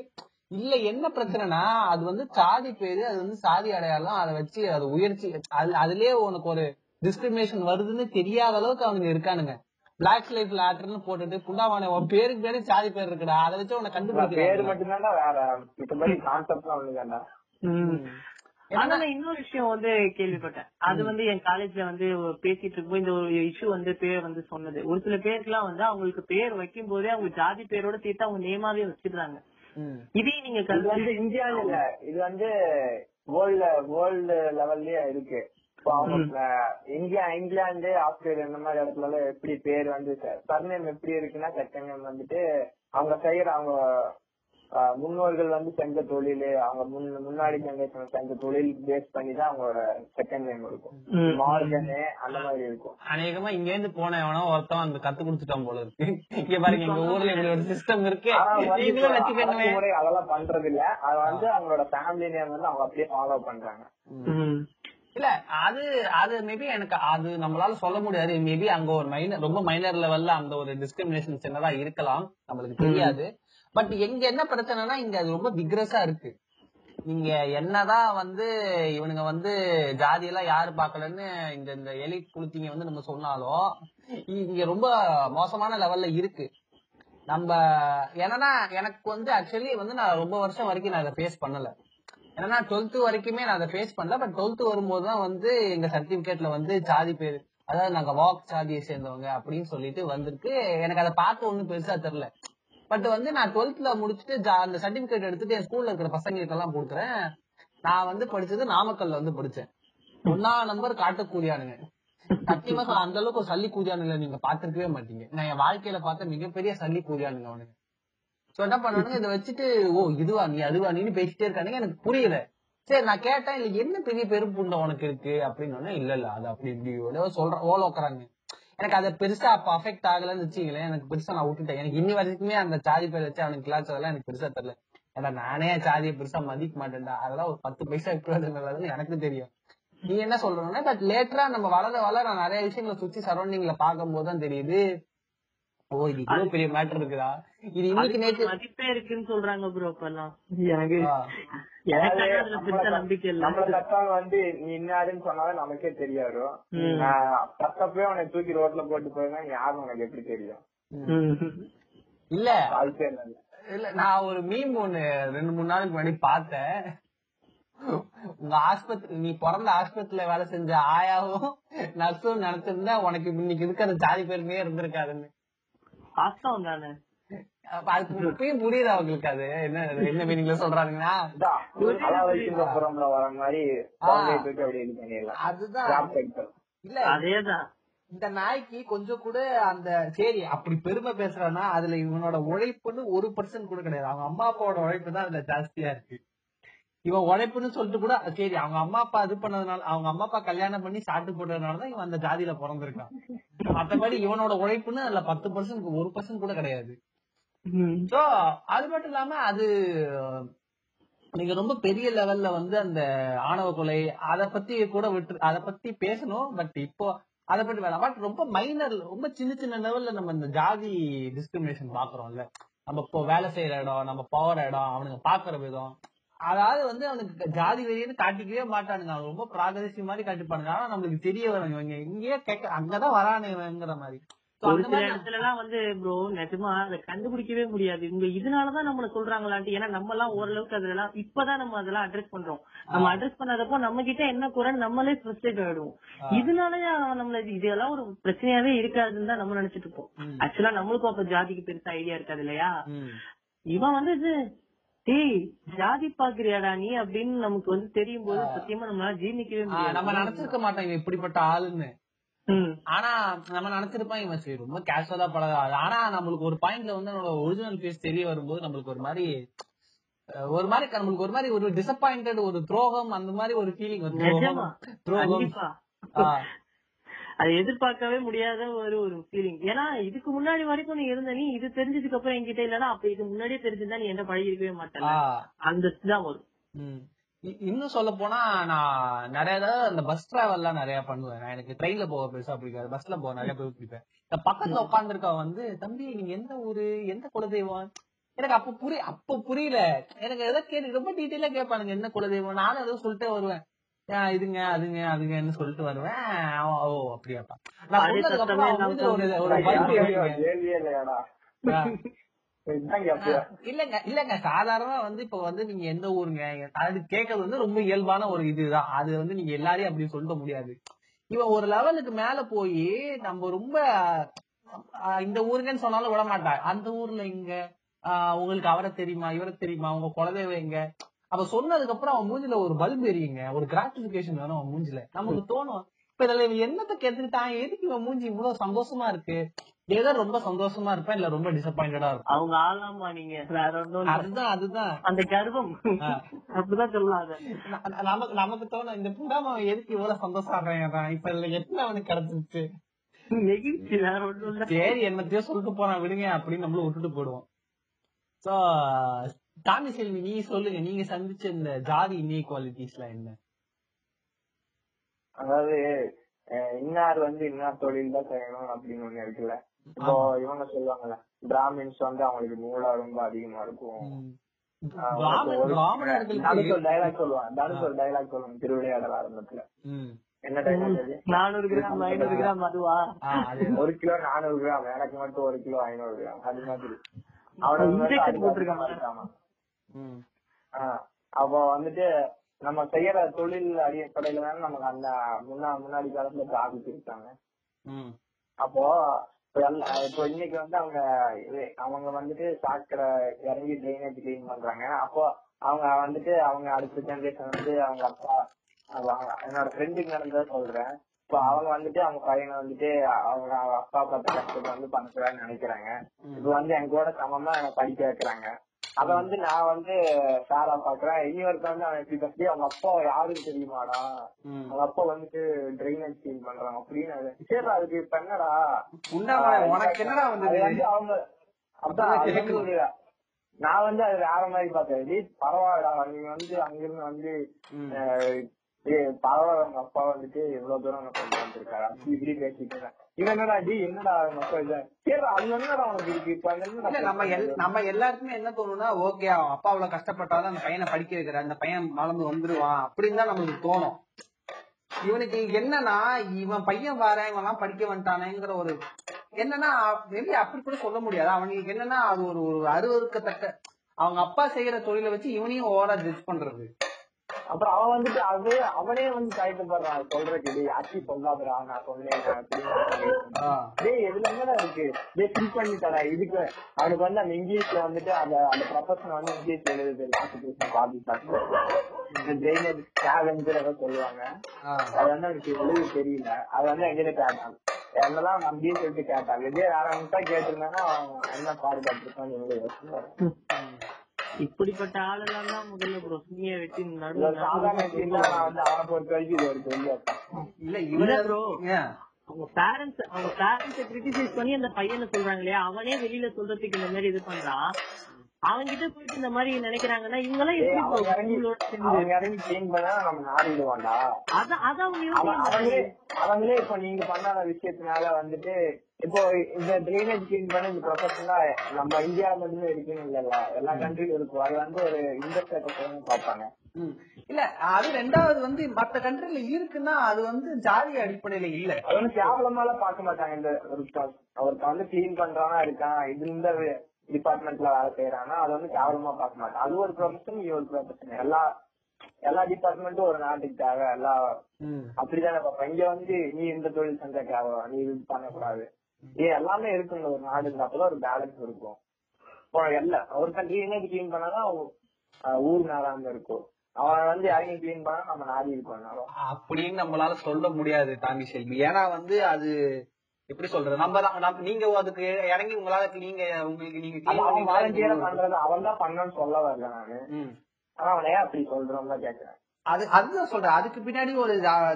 இல்ல என்ன பிரச்சனைனா அது வந்து சாதி பேரு அது வந்து சாதி அடையாளம் அதை வச்சு அது உயர்ச்சி அது அதுலயே உனக்கு ஒரு டிஸ்கிரிமினேஷன் வருதுன்னு தெரியாத அளவுக்கு அவனுங்க இருக்கானுங்க. பிளாக் லைஃப் லேட்டர்னு போட்டுட்டு புண்டாவான உன் பேருக்கு பேரு சாதி பேர் இருக்குடா அதை வச்சு உன்னை பேரு கண்டுபிடிக்கிறாங்க மட்டும்தான்டா வேற மித்தபடி கான்செப்ட் ஒண்ணுதான்டா. ஆனா நான் இன்னொரு விஷயம் வந்து கேள்விப்பட்டேன். அது வந்து என் காலேஜ்ல வந்து பேசிட்டு இருக்கும்போது இந்த ஒரு இஷ்யூ வந்து பேர் வந்து சொன்னது. ஒரு சில பேருக்குலாம் வந்து அவங்களுக்கு பேர் வைக்கும் போதே அவங்க ஜாதி பேரோட சேர்த்து அவங்க நேமாவே வச்சிடுறாங்க ம். இதையும் நீங்க இது கல்வி வந்து இந்தியால இல்ல இது வந்து வேர்ல்டு வேர்ல்டு லெவல்லயே இருக்கு. அஹ், இந்தியா இங்கிலாந்து ஆஸ்திரேலியா இந்த மாதிரி இடத்துல எப்படி பேர் வந்து சர்நேம் எப்படி இருக்குன்னா செகண்ட் நேம் வந்துட்டு அவங்க செய்யற அவங்க முன்னோர்கள் வந்து செஞ்ச தொழில் அவங்க முன் முன்னாடி ஜெனரேஷன் செஞ்ச தொழில் பேஸ் பண்ணி தான் அவங்களோட செகண்ட் நேம் இருக்கும். மார்கனு அந்த மாதிரி இருக்கும். அநேகமா இங்க இருந்து போன எவனோ ஒருத்தன் அந்த கத்து குடுத்துட்டான் போல இருக்கு. இங்க பாருங்க எங்க ஊர்ல இப்படி ஒரு சிஸ்டம் இருக்கு. அதெல்லாம் பண்றது இல்ல அது வந்து அவங்களோட ஃபேமிலி நேம் வந்து அவங்க அப்படியே ஃபாலோ பண்றாங்க. இல்ல அது அது மேபி எனக்கு அது நம்மளால சொல்ல முடியாது. மேபி அங்க ஒரு மைனர் ரொம்ப மைனர் லெவல்ல அந்த ஒரு டிஸ்கிரிமினேஷன் சின்னதா இருக்கலாம். நம்மளுக்கு தெரியாது. பட் எங்க என்ன பிரச்சனைனா இங்க அது ரொம்ப விக்ரஸா இருக்கு. இங்க என்னதான் வந்து இவனுங்க வந்து ஜாதி எல்லாம் யாரு பாக்கலன்னு இந்த இந்த எலி புளுத்திங்க வந்து நம்ம சொன்னாலும் இங்க ரொம்ப மோசமான லெவல்ல இருக்கு. நம்ம என்னன்னா எனக்கு வந்து ஆக்சுவலி வந்து நான் ரொம்ப வருஷம் வரைக்கும் நான் அதை ஃபேஸ் பண்ணல. ஏன்னா டுவெல்த் வரைக்குமே நான் அதை ஃபேஸ் பண்ணல. பட் டுவெல்த் வரும்போது தான் வந்து எங்க சர்டிபிகேட்ல வந்து சாதி பேர் அதாவது நாங்க வாக் சாதியை சேர்ந்தவங்க அப்படின்னு சொல்லிட்டு வந்திருக்கு. எனக்கு அதை பார்த்து ஒண்ணும் பெருசா தெரியல. பட் வந்து நான் டுவெல்த்ல முடிச்சுட்டு அந்த சர்டிபிகேட் எடுத்துட்டு என் ஸ்கூல்ல இருக்கிற பசங்களுக்கு எல்லாம் கொடுக்குறேன். நான் வந்து படிச்சது நாமக்கல்ல வந்து படிச்சேன். ஒன்னா நம்பர் காட்டக்கூடியானுங்க சத்தியமா அந்த அளவுக்கு சல்லி கூதியானுங்க நீங்க பாத்துருக்கவே மாட்டீங்க. நான் என் வாழ்க்கையில பார்த்த மிகப்பெரிய சல்லி கூதியானுங்க அவனுங்க. சோ என்ன பண்ணுவானுங்க இதை வச்சுட்டு ஓ இதுவா நீ அதுவா நீன்னு பேசிட்டே இருக்கானுங்க எனக்கு புரியல. சரி நான் கேட்டேன் இல்ல என்ன பெரிய பெரும்புண்டை உனக்கு இருக்கு? அப்படின்னு இல்ல இல்ல அது அப்படி இப்படி ஏதோ சொல்ற ஓலோக்குறாங்க. எனக்கு அதை பெருசா அப்ப அஃபெக்ட் ஆகலன்னு வச்சுங்களேன் எனக்கு பெருசா நான் விட்டுட்டேன். எனக்கு இன்னி வரைக்குமே அந்த சாதி பேர் வச்சு அவனுக்கு கிளாச்சதெல்லாம் எனக்கு பெருசா தெரியல. ஏன்னா நானே சாதியை பெருசா மதிக்க மாட்டேன்டா. அதெல்லாம் ஒரு பத்து பைசா விட்டுறதுன்னு எனக்கு தெரியும். நீ என்ன சொல்றேன்னா பட் லேட்டரா நம்ம வளர வளர நிறைய விஷயங்களை சுத்தி சரௌண்டிங்ல பார்க்கும் போதுதான் தெரியுது. ஓ இது இவ்வளவு பெரிய மேட்டர் இருக்குதா இது இன்னைக்கு மதிப்பே இருக்குன்னு சொல்றாங்க ப்ரோ இப்பெல்லாம். எனக்கு வந்து நீ இன்னாருன்னு சொன்னாதான் நமக்கே தெரியாது. தத்தப்பே உன்னை தூக்கி ரோட்ல போட்டு போயிருந்தா யாரும் உனக்கு எப்படி தெரியும். இல்ல. வாழ்க்கை இல்லை நான் ஒரு மீம் ஒண்ணு ரெண்டு மூணு நாளுக்கு முன்னாடி பார்த்தேன். உங்க ஆஸ்பத்திரி நீ பிறந்த ஆஸ்பத்திரியில வேலை செஞ்ச ஆயாவும் நர்ஸும் நினைச்சிருந்தா உனக்கு இன்னைக்கு இருக்கிற ஜாதி பெருமையே இருந்திருக்காதுன்னு. வாஸ்தவம் தானே? இப்பயும் புரியுது அவங்களுக்கு அது? என்ன என்ன மீனிங்ல சொல்றாங்கன்னா வர மாதிரி அதுதான். இல்ல. அதேதான். இந்த நாய்க்கு கொஞ்சம் கூட அந்த சரி அப்படி பெருமை பேசுறான்னா அதுல இவனோட உழைப்புன்னு ஒரு பர்சன்ட் கூட கிடையாது. அவங்க அம்மா அப்பாவோட உழைப்பு தான் அதுல ஜாஸ்தியா இருக்கு. இவன் உழைப்புன்னு சொல்லிட்டு கூட சரி அவங்க அம்மா அப்பா இது பண்ணதுனால அவங்க அம்மா அப்பா கல்யாணம் பண்ணி சாட்டு போட்டதுனாலதான் இவன் அந்த ஜாதியில பிறந்திருக்கான். மத்தபடி இவனோட உழைப்புன்னு அதுல பத்து பர்சன்ட் ஒரு பர்சன்ட் கூட கிடையாது. சோ அது மட்டும் இல்லாம அது நீங்க ரொம்ப பெரிய லெவல்ல வந்து அந்த ஆணவ கொலை அத பத்தி கூட விட்டு அத பத்தி பேசணும் பட் இப்போ அத பத்தி வேணாம். பட் ரொம்ப மைனர் ரொம்ப சின்ன சின்ன லெவல்ல நம்ம இந்த ஜாதி டிஸ்கிரிமினேஷன் பாக்குறோம்ல. நம்ம இப்போ வேலை செய்யற இடம் நம்ம போற இடம் அவனுங்க பாக்குற விதம். அதாவது வந்து அவனுக்கு ஜாதி வெறியன்னு காட்டிக்கவே மாட்டானுங்க. அவன் ரொம்ப பிராகதிசி மாதிரி காட்டிப்பானுங்க. ஆனா நம்மளுக்கு தெரிய வரும் இவங்க இங்கேயே கேட்க அங்கதான் வரானுங்கிற மாதிரி. ஒரு சில இடத்துல எல்லாம் வந்து ப்ரோ நிஜமா அதை கண்டுபிடிக்கவே முடியாது. இவங்க இதனாலதான் நம்மள சொல்றாங்களான்ட்டு. ஏன்னா நம்ம எல்லாம் ஓரளவுக்கு அதுல எல்லாம் இப்பதான் நம்ம அதெல்லாம் அட்ரஸ் பண்றோம். நம்ம அட்ரஸ் பண்ணாதப்போ நம்ம கிட்ட என்ன குறைன்னு நம்மளே ஃப்ரஸ்ட்ரேட் ஆயிடுவோம். இதனாலயே நம்மள இது- இதெல்லாம் ஒரு பிரச்சனையாவே இருக்காதுன்னு தான் நம்ம நினைச்சிட்டு இருப்போம். ஆக்சுவலா நம்மளுக்கும் அப்ப ஜாதிக்கு பெருசா ஐடியா இருக்காது இல்லையா. இவன் வந்து இது டேய் ஜாதி பாக்குறியாடா நீ? அப்படின்னு நமக்கு வந்து தெரியும் போது சத்தியமா நம்மளால ஜீர்ணிக்கவே நம்ம நினைச்சிருக்க மாட்டோம் இவன் இப்படிப்பட்ட ஆளுன்னு. ஆனா நம்ம நினைச்சிருப்போம் இவன் சரி ரொம்ப கேஷுவலா பழக ஆனா நம்மளுக்கு ஒரு பாயிண்ட்ல வந்து நம்மளோட ஒரிஜினல் ஃபேஸ் தெரிய வரும்போது நம்மளுக்கு ஒரு மாதிரி ஒரு மாதிரி நம்மளுக்கு ஒரு மாதிரி ஒரு டிசப்பாயிண்டட் ஒரு துரோகம் அந்த மாதிரி ஒரு ஃபீலிங் நிஜமா. துரோகம் அது எதிர்பார்க்கவே முடியாத ஒரு ஒரு ஃபீலிங் ஏன்னா இதுக்கு முன்னாடி வரைக்கும் நீ இருந்த நீ இது தெரிஞ்சதுக்கு அப்புறம் என்கிட்ட இல்லனா அப்ப இது முன்னாடியே தெரிஞ்சிருந்தா நீ என்ன பழகி இருக்கவே மாட்டேன் அந்த இதுதான் வரும். இன்னும் சொல்ல போனா நான் நிறைய தடவை அந்த பஸ் டிராவல்லாம் நிறைய பண்ணுவேன். எனக்கு ட்ரெயின்ல போக பெருசா பிடிக்காது. பஸ்ல போக நிறைய பேர் பிடிப்பேன். இந்த பக்கத்துல உட்காந்துருக்க வந்து தம்பி நீங்க எந்த ஊரு? எந்த குலதெய்வம்? எனக்கு அப்ப புரிய அப்ப புரியல. எனக்கு எதை கேட்டு ரொம்ப டீட்டெயிலா கேட்பானுங்க என்ன குலதெய்வம்? நானும் ஏதோ சொல்லிட்டே வருவேன். இதுங்க அதுங்க அதுங்கன்னு சொல்லிட்டு வருவேன். ஓ அப்படியாப்பா. நான் சொன்னதுக்கு அப்புறம் ஒரு இல்லங்க இல்லங்க. சாதாரணமா வந்து இப்ப வந்து நீங்க எந்த ஊருங்க அது கேட்கறது வந்து ரொம்ப இயல்பான ஒரு இதுதான். அது வந்து நீங்க எல்லாரையும் அப்படி சொல்ல முடியாது. இவன் ஒரு லெவலுக்கு மேல போய் நம்ம ரொம்ப இந்த ஊருங்கன்னு சொன்னாலும் விட மாட்டான் அந்த ஊர்ல இங்க ஆஹ், உங்களுக்கு அவரை தெரியுமா இவரை தெரியுமா உங்க குலதெய்வம் எங்க? அவ சொன்னதுக்கு அப்புறம் அவன் மூஞ்சில ஒரு பல்ப் எரியுங்க. ஒரு கிராட்டிபிகேஷன் வேணும் அவன் மூஞ்சில. நமக்கு தோணும் இப்ப இதுல இவன் என்னத்தை கேட்டுக்கிட்டான் எதுக்கு இவன் மூஞ்சி இவ்வளவு சந்தோஷமா இருக்கு? ஏதோ ரொம்ப சந்தோஷமா இருப்பேன் இல்ல ரொம்ப டிசப்பாயிண்டடா இருக்கும் அவங்க ஆளாமா நீங்க. இல்ல. அதுதான் அதுதான். அந்த கர்வம். அப்படிதான் சொல்லலாம் அத. ந- ந- நமக்கு நமக்கு தோணும் இந்த அவன் எதுக்கு இவ்வளவு சந்தோஷம் ஆடுறான் இப்ப இதுல எத்தனை அவனுக்கு கிடைச்சிருச்சு? நெகிழ்ச்சி வேற ஒன்றும் இல்ல. சரி என்னத்தையோ சொல்லிட்டு போறான் விடுங்க அப்படின்னு நம்மளும் விட்டுட்டு போயிடுவோம். சோ தாமி செல்வி நீ சொல்லுங்க நீங்க சந்திச்ச இந்த ஜாதி இன்இக்வாலிட்டிஸ்லாம் என்ன? அதாவது அஹ், இன்னார் வந்து இன்னார் தொழில் தான் செய்யணும் அப்படின்னு ஒண்ணு இருக்குல்ல. இப்போ இவங்க சொல்லுவாங்கல்ல பிராமின்ஸ் வந்து அவங்களுக்கு மூளை ரொம்ப அதிகமா இருக்கும். டைலாக் சொல்லுவான். தனுஷ் ஒரு டைலாக் சொல்லுவாங்க திருவிளையாடல் ஆரம்பத்துல. ம். என்ன டைலாக் அது நானூறு கிராம் ஐநூறு கிராம் அதுவா? ஒரு கிலோ நானூறு கிராம் எனக்கு மட்டும் ஒரு கிலோ ஐநூறு கிராம். அது மாதிரி. அப்போ வந்துட்டு நம்ம செய்யற தொழில் அடிப்படையில தானே நமக்கு அந்த முன்னா முன்னாடி காலத்துல பிரித்தாங்க ம். அப்போ இப்போ இன்னைக்கு வந்து அவங்க இது அவங்க வந்துட்டு சாக்கடை இறங்கி ட்ரைனேஜ் கிளீன் பண்றாங்க. அப்போ அவங்க வந்துட்டு அவங்க அடுத்த ஜென்ரேஷன் வந்து அவங்க அப்பா என்னோட ஃப்ரெண்டுக்கு நடந்ததை சொல்றேன். இப்போ அவங்க வந்துட்டு அவங்க பையனை வந்துட்டு அவங்க அப்பா பத்த கஷ்டத்தை வந்து பண்ணக்கூடாதுன்னு நினைக்கிறாங்க. இப்போ வந்து என் கூட சமமா படிக்க வைக்கிறாங்க. அத வந்து நான் வந்து சாரா பாக்குறேன். இனி ஒருத்தன் வந்து அவன் எப்படி பத்தி அவங்க அப்பா யாருக்கு தெரியுமாடா. அவங்க அப்பா வந்துட்டு ட்ரைனேஜ் கிளீன் பண்றாங்க அப்படின்னு சரி அதுக்கு உண்டாமா உனக்கு என்னடா வந்து அவங்க ஒரு- நான் வந்து அது வேற மாதிரி பார்த்தேன். டேய் பரவாயில்லடா நீங்க வந்து அங்கிருந்து வந்து பரவாயில்ல உங்க அப்பா வந்துட்டு எவ்வளவு தூரம் கொண்டு வந்திருக்காரு? அப்படி இப்படி. இவன் என்னடா டி என்னடா நம்ம நம்ம எல்லாருக்குமே என்ன தோணும்னா ஓகே அவன் அப்பா அவ்வளவு கஷ்டப்பட்டாலும் அந்த பையனை படிக்க வைக்கிற அந்த பையன் வளர்ந்து வந்துருவான் அப்படின்னு தான் நமக்கு தோணும். இவனுக்கு என்னன்னா இவன் பையன் வாரேன் இவன் எல்லாம் படிக்க வந்துட்டானேங்கிற ஒரு என்னன்னா வெளியே அப்படி கூட சொல்ல முடியாது. அவனுக்கு என்னன்னா அது ஒரு ஒரு அருவருக்கத்தக்க அவங்க அப்பா செய்யற தொழிலை வச்சு இவனையும் ஓவரா ஜட்ஜ் பண்றது. அப்புறம் அவன் வந்துட்டு அது அவனே வந்து தயக்கப்படுறான் சொல்றதுக்கு டேய் யாச்சி சொல்லாதடா நான் சொன்னேன். டேய் இதுல என்னடா இருக்கு? டேய் ஃபில் பண்ணி தரேன் இதுக்கு அவனுக்கு வந்து அந்த இங்கிலீஷ்ல வந்துட்டு அந்த அந்த ப்ரொஃபஷன் வந்து இங்கிலீஷ் எழுதுது கான்ஸ்டிடியூஷன் பாதி ட்ரைனேஜ் ஸ்கேவெஞ்சர் ஏதோ சொல்லுவாங்க. அது வந்து அவனுக்கு எழுத தெரியல. அது வந்து எங்கிட்ட கேட்டான். என்னெல்லாம் நம்பியே சொல்லிட்டு கேட்டான். இதே வேற அவன்கிட்ட கேட்டிருந்தானா அவன் என்ன பாடுபட்டிருக்கான்னு எனக்கு யோசனை. இப்படிப்பட்ட ஆளெல்லாம் தான் முதல்ல ப்ரோ சுனிய வெட்டி இல்ல இல்ல. bro. அவங்க பேரண்ட்ஸ் அவங்க பேரண்ட்ஸ கிரிட்டிசைஸ் பண்ணி அந்த பையனை சொல்றாங்க இல்லையா? அவனே வெளியில சொல்றதுக்கு இந்த மாதிரி இது பண்றான். அவன்கிட்ட போயிட்டு இந்த மாதிரி நினைக்கிறாங்கன்னா இவங்க எல்லாம் ஏய், எப்படி அவங்க அவங்க அவங்களே இப்ப நீங்க பண்ணாத விஷயத்தினால வந்துட்டு இப்போ இந்த ட்ரைனேஜ் கிளீன் பண்ண இந்த ப்ரொஃபஷனா நம்ம இந்தியால மட்டுமே இருக்குன்னு இல்லல்ல? எல்லா கண்ட்ரிலும் இருக்கும். அது வந்து ஒரு இண்டஸ்ட்ரி பார்ப்பாங்க. ம். இல்ல அது ரெண்டாவது வந்து மத்த கண்ட்ரில இருக்குன்னா அது வந்து ஜாதி அடிப்படையில இல்ல. அது வந்து கேவலமால பார்க்க மாட்டாங்க இந்த ஒரு வந்து கிளீன் பண்றானா இருக்கான். இது இந்த டிபார்ட்மெண்ட்ல வேலை செய்யறானா அது வந்து கேவலமா பார்க்க மாட்டான் அது ஒரு ப்ரொஃபஷன் இது ஒரு ப்ரொஃபஷன் எல்லா எல்லா டிபார்ட்மெண்ட்டும் ஒரு நாட்டுக்கு தேவை. எல்லா. அப்படிதானே பாப்பேன் இங்க வந்து நீ இந்த தொழில் செஞ்சா கேவலம். நீ இது பண்ணக்கூடாது. இது எல்லாமே இருக்குங்க. ஒரு நாடு அப்பதான் ஒரு பேலன்ஸ் இருக்கும். இப்போ எல்லா ஒருத்தன் ட்ரைனேஜ் கிளீன் பண்ணாதான் ஊர் நாடாம இருக்கும். அவன் வந்து இறங்கி கிளீன் பண்ணா நம்ம நாடி இருக்கோம் அப்படின்னு நம்மளால சொல்ல முடியாது தாண்டி செல்வி. ஏன்னா வந்து அது எப்படி சொல்றது? நம்ம நீங்க அதுக்கு இறங்கி உங்களால நீங்க உங்களுக்கு நீங்க? பண்றது அவன் தான் பண்ணணும்னு சொல்ல வரல நானு. ஆனா அவன் அப்படி சொல்றோம் தான் கேக்குறேன். அது அதுதான் சொல்றேன். அதுக்கு பின்னாடி ஒரு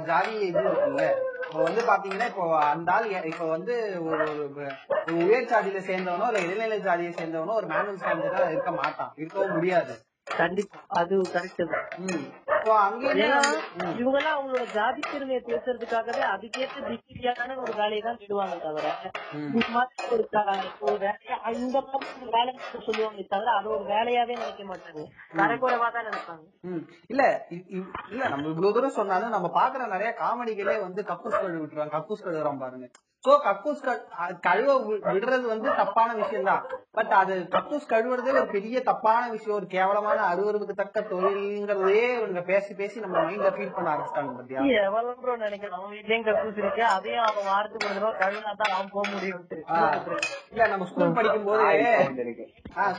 ஜாதி இது இருக்குல்ல இப்போ வந்து பாத்தீங்கன்னா இப்போ அந்த ஆள் இப்போ வந்து ஒரு ஒரு ஒரு உயர் ஜாதியில சேர்ந்தவனோ இல்ல இடைநிலை ஜாதியை சேர்ந்தவனோ ஒரு மேனுவல் ஸ்டாண்டர்டா இருக்க மாட்டான். இருக்கவும் முடியாது. கண்டிப்பா. அது கரெக்ட் தான். இவங்க எல்லாம் அவங்களோட ஜாதி பெருமையை பேசுறதுக்காகவே அதுக்கேற்ற டிகிரியான ஒரு வேலையை தான் விடுவாங்க தவிர. இந்த மாதிரி ஒரு வேலையா இந்த மாதிரி ஒரு வேலை சொல்லுவாங்க தவிர அது ஒரு வேலையாவே நினைக்க மாட்டாங்க. தரக்குறைவா தான் நினைப்பாங்க. இல்ல இல்ல நம்ம இவ்வளவு தூரம் சொன்னாலும் நம்ம பாக்குற நிறைய காமெடிகளே வந்து கக்கூஸ் கழுவி விட்டுறாங்க கக்கூஸ் கழுவுறான் பாருங்க. சோ கக்கூஸ் கழுவ விடுறது வந்து தப்பான விஷயம் தான் பட் அது கக்கூஸ் கழுவுறதே ஒரு பெரிய தப்பான விஷயம். ஒரு கேவலமான அருவருக்கு தக்க தொழில்ங்கிறதே இவங்க பேசி பேசி நம்ம மைண்ட்ல ஃபீல் பண்ண ஆரம்பிச்சிட்டாங்க பாத்தியா? எவ்வளவு ப்ரோ நினைக்கிறேன். அவன் வீட்லயும் கக்கூஸ் இருக்கு. அதையும் அவன் வாரத்துக்கு ஒரு தடவை கழுவினா தான் அவன் போக முடியும். இல்ல நம்ம ஸ்கூல் படிக்கும் போது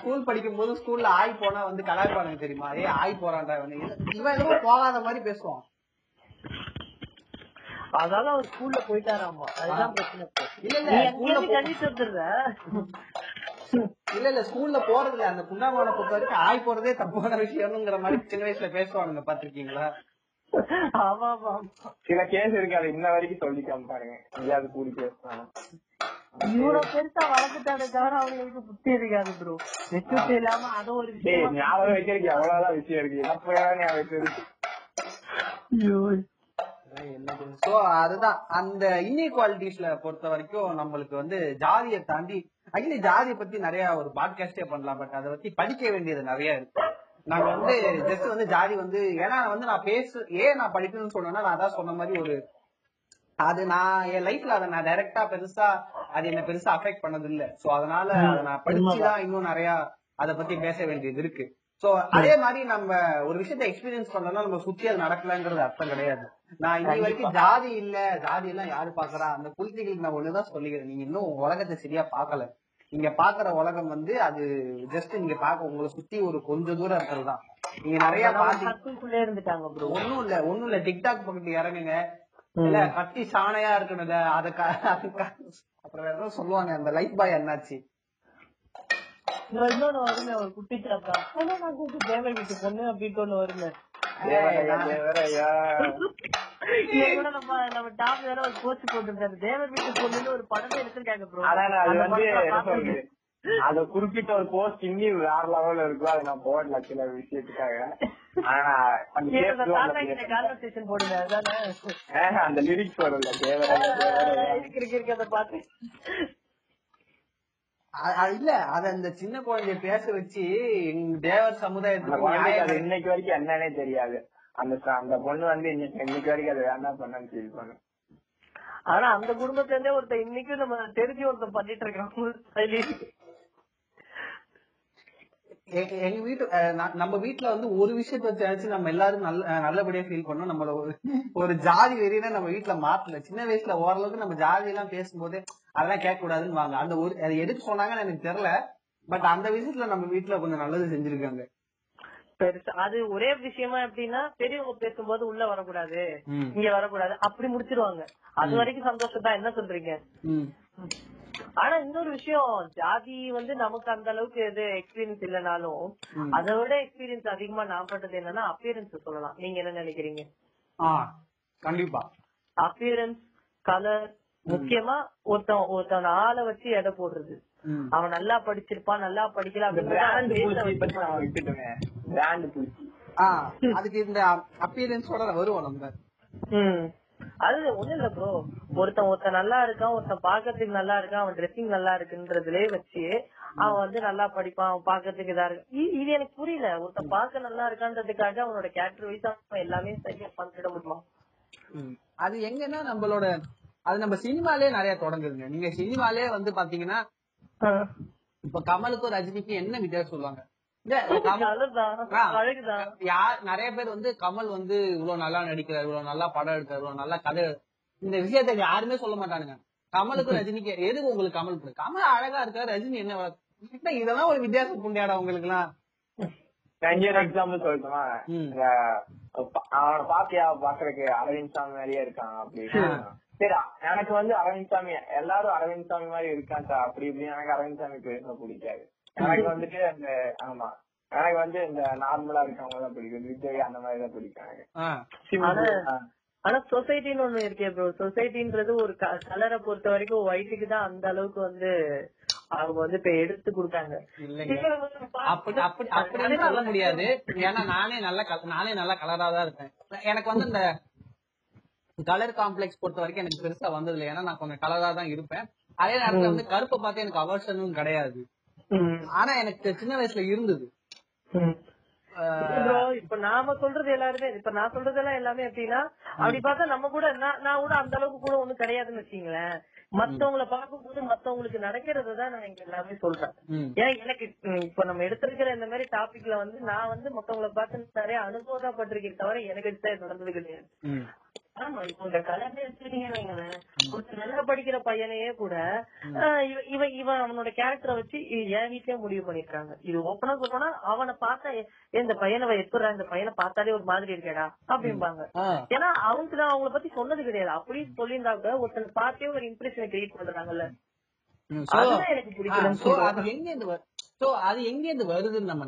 ஸ்கூல் படிக்கும் போது ஸ்கூல்ல ஆய் போனா வந்து கலாய்ப்பானுங்க தெரியுமா? ஏ ஆய் போறான்டா இவனு. இவன் ஏதோ போகாத மாதிரி பேசுவான். அதாவது அவர் ஸ்கூல்ல போயிட்டாராமா. அதுதான் பிரச்சனை. இல்ல நீ இல்ல கழிச்சு வந்துடுற இல்ல இல்ல ஸ்கூல்ல போறதுல அந்த குண்டாமான பொறுத்த வரைக்கும் ஆய் போறதே தப்பான விஷயம்ங்கிற மாதிரி சின்ன வயசுல பேசுவானுங்க. பாத்திருக்கீங்களா. சில கேஸ் இருக்கு. அது இன்ன வரைக்கும் சொல்லிக்காம பாருங்க. எங்கேயாவது கூடி பேசுவாங்க இவ்வளவு பெருசா வளர்த்துட்டானே தவிர அவங்களுக்கு புத்தி இருக்காது ப்ரோ மெச்சூரிட்டி இல்லாம அது ஒரு டேய் விஷயம் ஞாபகம் வைக்கிறதுக்கு எவ்வளவுதான் விஷயம் இருக்கு. அப்ப ஞாபகம் வைக்கிறது சோ அதுதான். அந்த இன்இக்வாலிட்டிஸ்ல பொறுத்த வரைக்கும் நம்மளுக்கு வந்து ஜாதியை தாண்டி ஆக்சுவலி ஜாதியை பத்தி நிறைய ஒரு பாட்காஸ்டே பண்ணலாம் பட் அதை பத்தி படிக்க வேண்டியது நிறைய இருக்கு. நாங்க வந்து ஜஸ்ட் வந்து ஜாதி வந்து ஏன்னா வந்து நான் பேசு ஏன் நான் படிக்கணும்னு சொன்னேன்னா நான் அதான் சொன்ன மாதிரி ஒரு அது நான் என் லைஃப்ல அதை நான் டைரக்டா பெருசா அது என்ன பெருசா அஃபெக்ட் பண்ணது இல்ல சோ அதனால அதை நான் படிச்சுதான் இன்னும் நிறைய அத பத்தி பேச வேண்டியது இருக்கு. சோ அதே மாதிரி நம்ம ஒரு விஷயத்த எக்ஸ்பீரியன்ஸ் பண்ணோம்னா நம்ம சுத்தி அது நடக்கலங்கிறது அர்த்தம் கிடையாது. நான் இன்னி வரைக்கும் ஜாதி இல்ல ஜாதி எல்லாம் யாரு பாக்குறா அந்த புலித்திகளுக்கு நான் ஒண்ணுதான் சொல்லிக்கிறேன். நீங்க இன்னும் உலகத்தை சரியா பாக்கல நீங்க பாக்குற உலகம் வந்து அது ஜஸ்ட் நீங்க பாக்க உங்களை சுத்தி ஒரு கொஞ்ச தூரம் இருக்கிறது தான் நீங்க நிறைய இருந்துட்டாங்க ஒண்ணும் இல்ல ஒண்ணும் இல்ல. டிக்டாக் பக்கத்து இறங்குங்க. இல்ல கட்டி சாணையா இருக்கணுங்க அத க- அது க- அப்புறம் ஏதோ சொல்லுவாங்க. அந்த லைஃப் பாய் என்னாச்சு? இன்னொன்னு வருமே ஒரு குட்டி சாப்பா ஆனா நான் கூப்பிட்டு தேவை வீட்டு பொண்ணு அப்படின்ட்டு ஒண்ணு வருமே. நம்ம டாப் வேற ஒரு போஸ்ட் போட்டுருக்காரு தேவர் வீட்டு பொண்ணுன்னு ஒரு படமே எடுத்திருக்காங்க ப்ரோ நான் அது குறிப்பிட்ட ஒரு போஸ்ட் இன்னி வேற லெவல்ல இருக்கும் அது நான் போடல சில விஷயத்துக்காக. ஆனா அந்த லிரிக்ஸ் வரும்ல தேவரையா இருக்கு இருக்கு அதை அது இல்ல அத அந்த சின்ன குழந்தைய பேச வச்சு எங்க தேவர் சமுதாயத்துக்கு இன்னைக்கு வரைக்கும் என்னன்னே தெரியாது. அந்த அந்த பொண்ணு வந்து இன்னைக்கு இன்னைக்கு வரைக்கும் அது வேண்டாம் பண்ணு ஃபீல் பண்ணும் ஆனா அந்த குடும்பத்துல இருந்தே ஒருத்தன் இன்னைக்கும் நம்ம தெரிஞ்சு ஒருத்தன் பண்ணிட்டு இருக்கான். எங்க வீட்டு நம்ம வீட்ல வந்து ஒரு விஷயத்த வச்சு நம்ம எல்லாரும் நல்ல நல்லபடியா ஃபீல் பண்ணோம். நம்மள ஒரு ஒரு ஜாதி வெறினா நம்ம வீட்ல மாத்தல. சின்ன வயசுல ஓரளவுக்கு நம்ம ஜாதி எல்லாம் பேசும்போது அதெல்லாம் கேட்க கூடாதுன்னு வாங்க அந்த ஒரு அதை எதுக்கு சொன்னாங்கன்னு எனக்கு தெரியல. பட் அந்த விஷயத்துல நம்ம வீட்ல கொஞ்சம் நல்லது செஞ்சிருக்காங்க. பெருசா அது ஒரே விஷயமா எப்படின்னா பெரியவங்க பேசும்போது உள்ள வரக்கூடாது. இங்க வரக்கூடாது. அப்படி முடிச்சிருவாங்க. அது வரைக்கும் சந்தோஷம் தான். என்ன சொல்றீங்க. ஆனா இன்னொரு விஷயம். ஜாதி வந்து நமக்கு அந்த அளவுக்கு எது எக்ஸ்பீரியன்ஸ் இல்லைனாலும். அதை விட எக்ஸ்பீரியன்ஸ் அதிகமா நான் பட்டது என்னன்னா அப்பியரன்ஸ் சொல்லலாம். நீங்க என்ன நினைக்கிறீங்க? ஆ கண்டிப்பா. அப்பியரன்ஸ் கலர் முக்கியமா ஒருத்தன் ஒருத்தன் ஆளை வச்சு எடை போடுறது. அவன் நல்லா படிச்சிருப்பான் நல்லா படிக்கல அப்படின்னு அதுக்கு இந்த அப்பியரன்ஸோட வருவோம் நம்ம. ம். அது ஒண்ணு இல்ல ப்ரோ ஒருத்தன் ஒருத்தன் நல்லா இருக்கான் ஒருத்தன் பாக்குறதுக்கு நல்லா இருக்கான் அவன் ட்ரெஸ்ஸிங் நல்லா இருக்குன்றதுலயே வச்சு அவன் வந்து நல்லா படிப்பான் அவன் பாக்குறதுக்கு இதா இருக்கு இது எனக்கு புரியல. ஒருத்தன் பார்க்க நல்லா இருக்கான்றதுக்காக அவனோட கேரக்டர் வைஸ் அவன் எல்லாமே சரியா பண்ணிட முடியுமா. அது எங்கன்னா நம்மளோட அது நம்ம சினிமாலே நிறைய தொடங்குதுங்க. நீங்க சினிமாலே வந்து பாத்தீங்கன்னா இப்ப கமலுக்கும் ரஜினிக்கும் என்ன வித்தியாசம் சொல்லுவாங்க? நிறைய பேர் வந்து கமல் வந்து இவ்வளவு நல்லா நடிக்கிறார் இவ்வளவு நல்லா படம் எடுக்கிறார் இவ்வளவு நல்லா கதை இந்த விஷயத்த யாருமே சொல்ல மாட்டானுங்க. கமலுக்கும் ரஜினிக்கு எதுக்கு உங்களுக்கு கமல் கமல் அழகா இருக்காரு ரஜினி என்ன இதெல்லாம் ஒரு வித்தியாசம் புண்டியாடா உங்களுக்கு எல்லாம் எக்ஸாம்பிள் சொல்லட்டுமா? அவனை பாத்தியா பாக்குறதுக்கு அரவிந்த் சாமி மாதிரியே இருக்கான் அப்படி சரி எனக்கு வந்து அரவிந்த் சாமி எல்லாரும் அரவிந்த் சாமி மாதிரி இருக்கான் சார் அப்படி இப்படி எனக்கு அரவிந்த் சாமி பெருசா பிடிக்காது. எனக்கு வந்துட்டு அந்த ஆமா. எனக்கு வந்து இந்த நார்மலா இருக்கவங்க தான் பிடிக்கும். விஜய் அந்த மாதிரி தான் பிடிக்கும். ஆனா சொசைட்டின்னு ஒண்ணு இருக்கே ப்ரோ சொசைட்டின்றது ஒரு கலரை பொறுத்த வரைக்கும் ஒயிட்டுக்கு தான் அந்த அளவுக்கு வந்து அவங்க வந்து இப்ப எடுத்து கொடுத்தாங்க. அப்படி அப்படி அப்படின்னு சொல்ல முடியாது. ஏன்னா நானே நல்ல நானே நல்ல கலரா தான் இருப்பேன். எனக்கு வந்து இந்த கலர் காம்ப்ளெக்ஸ் பொறுத்த வரைக்கும் எனக்கு பெருசா வந்தது இல்லை ஏன்னா நான் கொஞ்சம் கலரா தான் இருப்பேன். அதே நேரத்துல வந்து கருப்பை பார்த்து எனக்கு அவர்ஷனும் கிடையாது. ஆனா எனக்கு சின்ன வயசுல இருந்தது. இப்ப நாம சொல்றது எல்லாருமே இப்ப நான் சொல்றதெல்லாம் எல்லாமே எப்படின்னா அப்படி பார்த்தா நம்ம கூட நான் நான் கூட அந்த அளவுக்கு கூட ஒண்ணும் கிடையாதுன்னு வச்சுங்களேன் மத்தவங்கள பார்க்கும்போது மத்தவங்களுக்கு நடக்கிறத தான் நான் இங்க எல்லாமே சொல்றேன். ஏன் எனக்கு இப்ப நம்ம எடுத்திருக்கிற இந்த மாதிரி டாபிக்ல வந்து நான் வந்து மத்தவங்கள பார்த்து நிறைய அனுபவப்பட்டிருக்கேன் தவிர எனக்கு நடந்தது கிடையாது. ஆமா இப்போ இந்த கலர்ல எடுத்துட்டீங்கன்னு வைங்களேன். ஒரு நல்லா படிக்கிற பையனையே கூட இவன் இவன் அவனோட கேரக்டரை வச்சு என் வீட்லயே முடிவு பண்ணிருக்காங்க இது ஓப்பனா சொல்லணும்னா அவனை பார்த்தா இந்த பையனை எப்படா இந்த பையனை பார்த்தாலே ஒரு மாதிரி இருக்கேடா அப்படிம்பாங்க. ஏன்னா நான் அவங்கள பத்தி சொன்னது கிடையாது. அப்படி சொல்லியிருந்தா கூட ஒருத்தனை பார்த்தே ஒரு இம்ப்ரெஷனை கிரியேட் பண்றாங்கல்ல. அது எங்க இருந்து சோ அது எங்க இருந்து வருதுன்னு நம்ம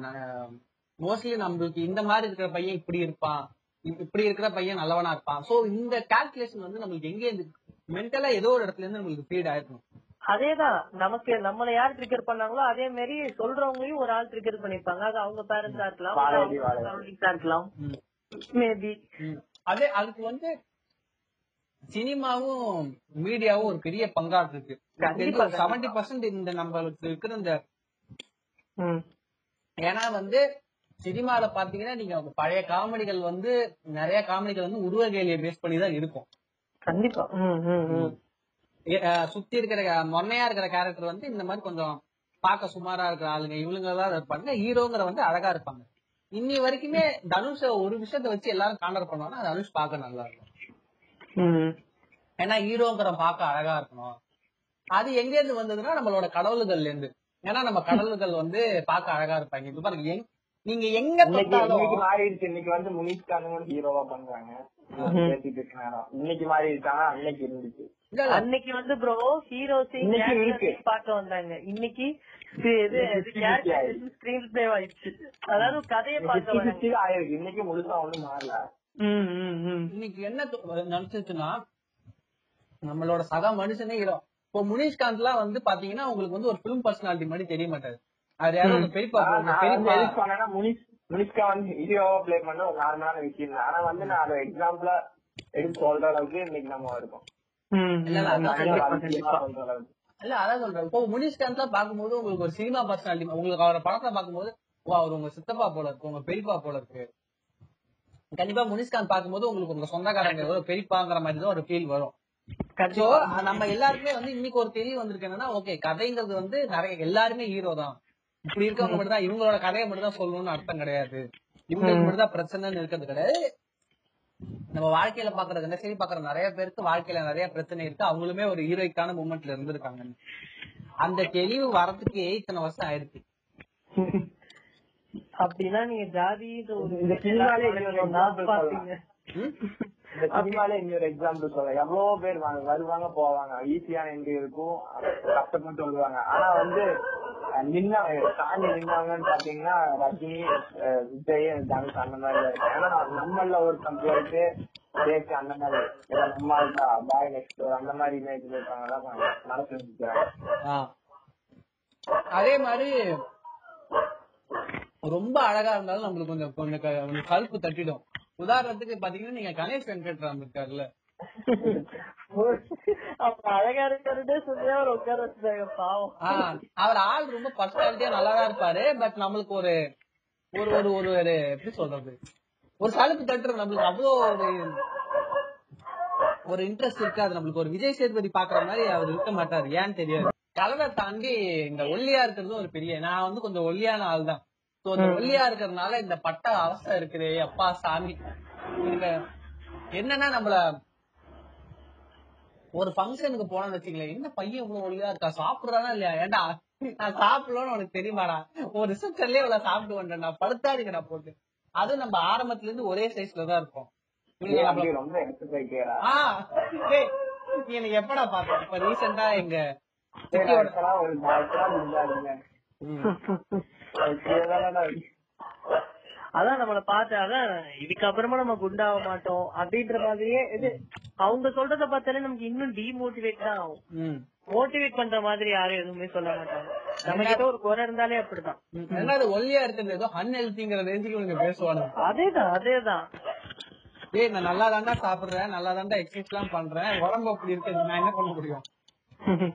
மோஸ்ட்லி நம்மளுக்கு இந்த மாதிரி இருக்கிற பையன் இப்படி இருப்பான். இப்படி இருக்கிற பையன் நல்லவனா இருப்பான். சோ இந்த கால்குலேஷன் வந்து நம்மளுக்கு எங்க இருந்து மென்டலா ஏதோ ஒரு இடத்துல இருந்து நம்மளுக்கு ஃபீட் ஆயிருக்கும். அதேதான். நமக்கு நம்மள யார் ட்ரிகர் பண்ணாங்களோ அதே மாதிரி சொல்றவங்களையும் ஒரு ஆள் ட்ரிகர் பண்ணிருப்பாங்க அது அவங்க பேரண்ட்ஸா இருக்கலாம் இருக்கலாம். ம். மேபி. அதே அதுக்கு வந்து சினிமாவும் மீடியாவும் ஒரு பெரிய பங்காற்று இருக்கு. கண்டிப்பா, செவன்டி பர்சன்ட் இந்த நம்மளுக்கு இருக்கிற இந்த ம். ஏன்னா வந்து சினிமால பாத்தீங்கன்னா நீங்க பழைய காமெடிகள் வந்து நிறைய காமெடிகள் வந்து உருவ கேலியை பேஸ் பண்ணி தான் இருக்கும் கண்டிப்பா சுத்தி இருக்கிற மொன்னையா இருக்கிற கேரக்டர் வந்து இந்த மாதிரி கொஞ்சம் பார்க்க சுமாரா இருக்கிற ஆளுங்க இவளுங்க தான் இருப்பாங்க. ஹீரோங்கிற வந்து அழகா இருப்பாங்க. இன்னி வரைக்குமே தனுஷ ஒரு விஷயத்த வச்சு எல்லாரும் காண்டர் பண்ணுவாங்கன்னா தனுஷ் பார்க்க நல்லா இருக்கும். ஏன்னா ஹீரோங்கிற பார்க்க அழகா இருக்கணும். அது எங்க இருந்து வந்ததுன்னா நம்மளோட கடவுள்கள்ல இருந்து ஏன்னா நம்ம கடவுள்கள் வந்து பார்க்க அழகா இருப்பாங்க. இப்ப பாருங்க நீங்க எங்க இன்னைக்கு தொட்டாலும் இன்னைக்கு மாறிடுச்சு. இன்னைக்கு வந்து முனிஷ் கானுங்க ஹீரோவா பண்றாங்க. இன்னைக்கு மாறிடுச்சாங்க அன்னைக்கு இருந்துச்சு. அன்னைக்கு வந்து ப்ரோ இருக்கு. பார்க்க வந்தாங்க. இன்னைக்கு ஸ்கிரீன் பிளே ஆயிடுச்சு. அதாவது கதையை பார்க்க ஆயிருக்கு. இன்னைக்கு முழுசா ஒண்ணும் மாறல. ம், ம், ம். இன்னைக்கு என்ன நினைச்சிச்சுன்னா நம்மளோட சக மனுஷனே ஹீரோ இப்போ முனிஷ்காந்த் எல்லாம் வந்து பாத்தீங்கன்னா உங்களுக்கு வந்து ஒரு பிலிம் பர்சனாலிட்டி மாதிரி தெரிய மாட்டாரு. அது உங்க பெரியப்பா பெரியப்பா. எதுக்கு வந்து ஹீரோவா ப்ளே பண்ண ஒரு நார்மலான விஷயம் ஆனா வந்து நான் அதை எக்ஸாம்பிளா எடுத்து சொல்ற அளவுக்கு இன்னைக்கு நம்ம இருக்கோம். இல்ல, அதான் சொல்றேன். இப்போ முனிஷ்காந்த் பாக்கும்போது உங்களுக்கு ஒரு சினிமா பர்சனாலிட்டி உங்களுக்கு அவரோட படத்தை பாக்கும்போது ஓ அவர் உங்க சித்தப்பா போல இருக்கு உங்க பெரியப்பா போல இருக்கு. கண்டிப்பா முனிஷ்காந்த் பாக்கும்போது உங்களுக்கு உங்க சொந்தக்காரங்க ஒரு பெரியப்பாங்கிற மாதிரி தான் ஒரு ஃபீல் வரும். நம்ம எல்லாருக்குமே வந்து இன்னைக்கு ஒரு தெளிவு வந்திருக்கு என்னன்னா ஓகே கதைங்கிறது வந்து நிறைய எல்லாருமே ஹீரோ தான். இப்படி இருக்கவங்க மட்டும் தான் இவங்களோட கதையை மட்டும் தான் சொல்லணும்னு அர்த்தம் கிடையாது. இவங்களுக்கு மட்டும் தான் பிரச்சனைன்னு இருக்கிறது கிடையாது. நம்ம வாழ்க்கையில பாக்குற தினசரி பாக்குற நிறைய பேருக்கு வாழ்க்கையில நிறைய பிரச்சனை இருக்கு. அவங்களுமே ஒரு ஹீரோய்க்கான மூமெண்ட்ல இருந்திருக்காங்க. அந்த தெளிவு வரதுக்கு இத்தனை வருஷம் ஆயிருக்கு. அப்படின்னா நீங்க ஒரு இந்த இந்த சினிமால இன்னொரு எக்ஸாம்பிள் சொல்றேன். எவ்வளவு பேர் வாங்க வருவாங்க போவாங்க. ஈஸியான எங்க இருக்கும். கஷ்டப்பட்டு வருவாங்க ஆனா வந்து அஹ், நின்ன தாண்டி நின்னாங்கன்னு பாத்தீங்கன்னா ரஜினி அஹ், விஜய் தனுஷ் அந்த மாதிரி தான் இருக்கு ஏன்னா நம்மள ஒரு போயிட்டு பேசி அந்த மாதிரி ஏதோ நம்ம பாய் நெக்ஸ்ட் அந்த மாதிரி இமேஜ்ல இருக்காங்க நடத்தி வச்சுக்கிறாங்க அதே மாதிரி ரொம்ப அழகா இருந்தாலும் நம்மளுக்கு கொஞ்சம் கொஞ்சம் க- கொஞ்சம் கருப்பு தட்டிடும். உதாரணத்துக்கு பாத்தீங்கன்னா நீங்க கணேஷ் வெங்கட்ராம் இருக்காருல்ல. அவர் ஆள் ரொம்ப பர்சனாலிட்டியா நல்லா தான் இருப்பாரு. பட் நம்மளுக்கு ஒரு ஒரு ஒரு ஒரு ஒரு எப்படி சொல்றது? ஒரு சலுப்பு தட்டுறது நம்மளுக்கு அவ்வளோ ஒரு ஒரு இன்ட்ரெஸ்ட் இருக்காது. நம்மளுக்கு ஒரு விஜய் சேதுபதி பாக்குற மாதிரி அவர் இருக்க மாட்டாரு. ஏன்னு தெரியாது. கலரை தாண்டி இந்த ஒல்லியா இருக்கிறது ஒரு பெரிய நான் வந்து கொஞ்சம் ஒல்லியான ஆள் தான் சோ இந்த ஒல்லியா இருக்கிறதுனால இந்த பட்ட அவஸ்தை இருக்குதே அப்பா சாமி. என்னன்னா நம்மள ஒரு ஃபங்க்ஷனுக்கு போனோம்னு வச்சுங்களேன் என்ன பையன் இவ்வளவு ஒல்லியா இருக்கா? சாப்பிடுறானா இல்லையா? ஏன்டா நான் சாப்பிடலன்னு உனக்கு தெரியுமாடா? ஒரு ரிசப்ஷன்லயே இவ்வளவு சாப்பிட்டு வந்தேன் நான் படுத்தாடிக்கடா போட்டு. அதுவும் நம்ம ஆரம்பத்துல இருந்து ஒரே சைஸ்ல தான் இருப்போம் எனக்கு எப்படா பாத்த இப்ப ரீசெண்டா எங்க அதான் நம்மள பார்த்து அதான் இதுக்கப்புறமா நம்ம குண்டாக மாட்டோம் அப்படின்ற மாதிரியே இது. அவங்க சொல்றத பார்த்தாலே நமக்கு இன்னும் டிமோட்டிவேட் தான் ஆகும். மோட்டிவேட் பண்ற மாதிரி யாரும் எதுவுமே சொல்ல மாட்டாங்க. நம்ம கிட்ட ஒரு குறை இருந்தாலே அப்படிதான். ரெண்டாவது ஒல்லியா இருக்கிறது ஏதோ அன்ஹெல்த்திங்கிற ரேஞ்சுக்கு இவங்க பேசுவானுங்க அதேதான் அதேதான். டேய் நான் நல்லா தாண்டா சாப்பிடுறேன் நல்லா தாண்டா எக்ஸசைஸ் எல்லாம் பண்றேன் உடம்பு அப்படி இருக்கு நான் என்ன பண்ண முடியும்?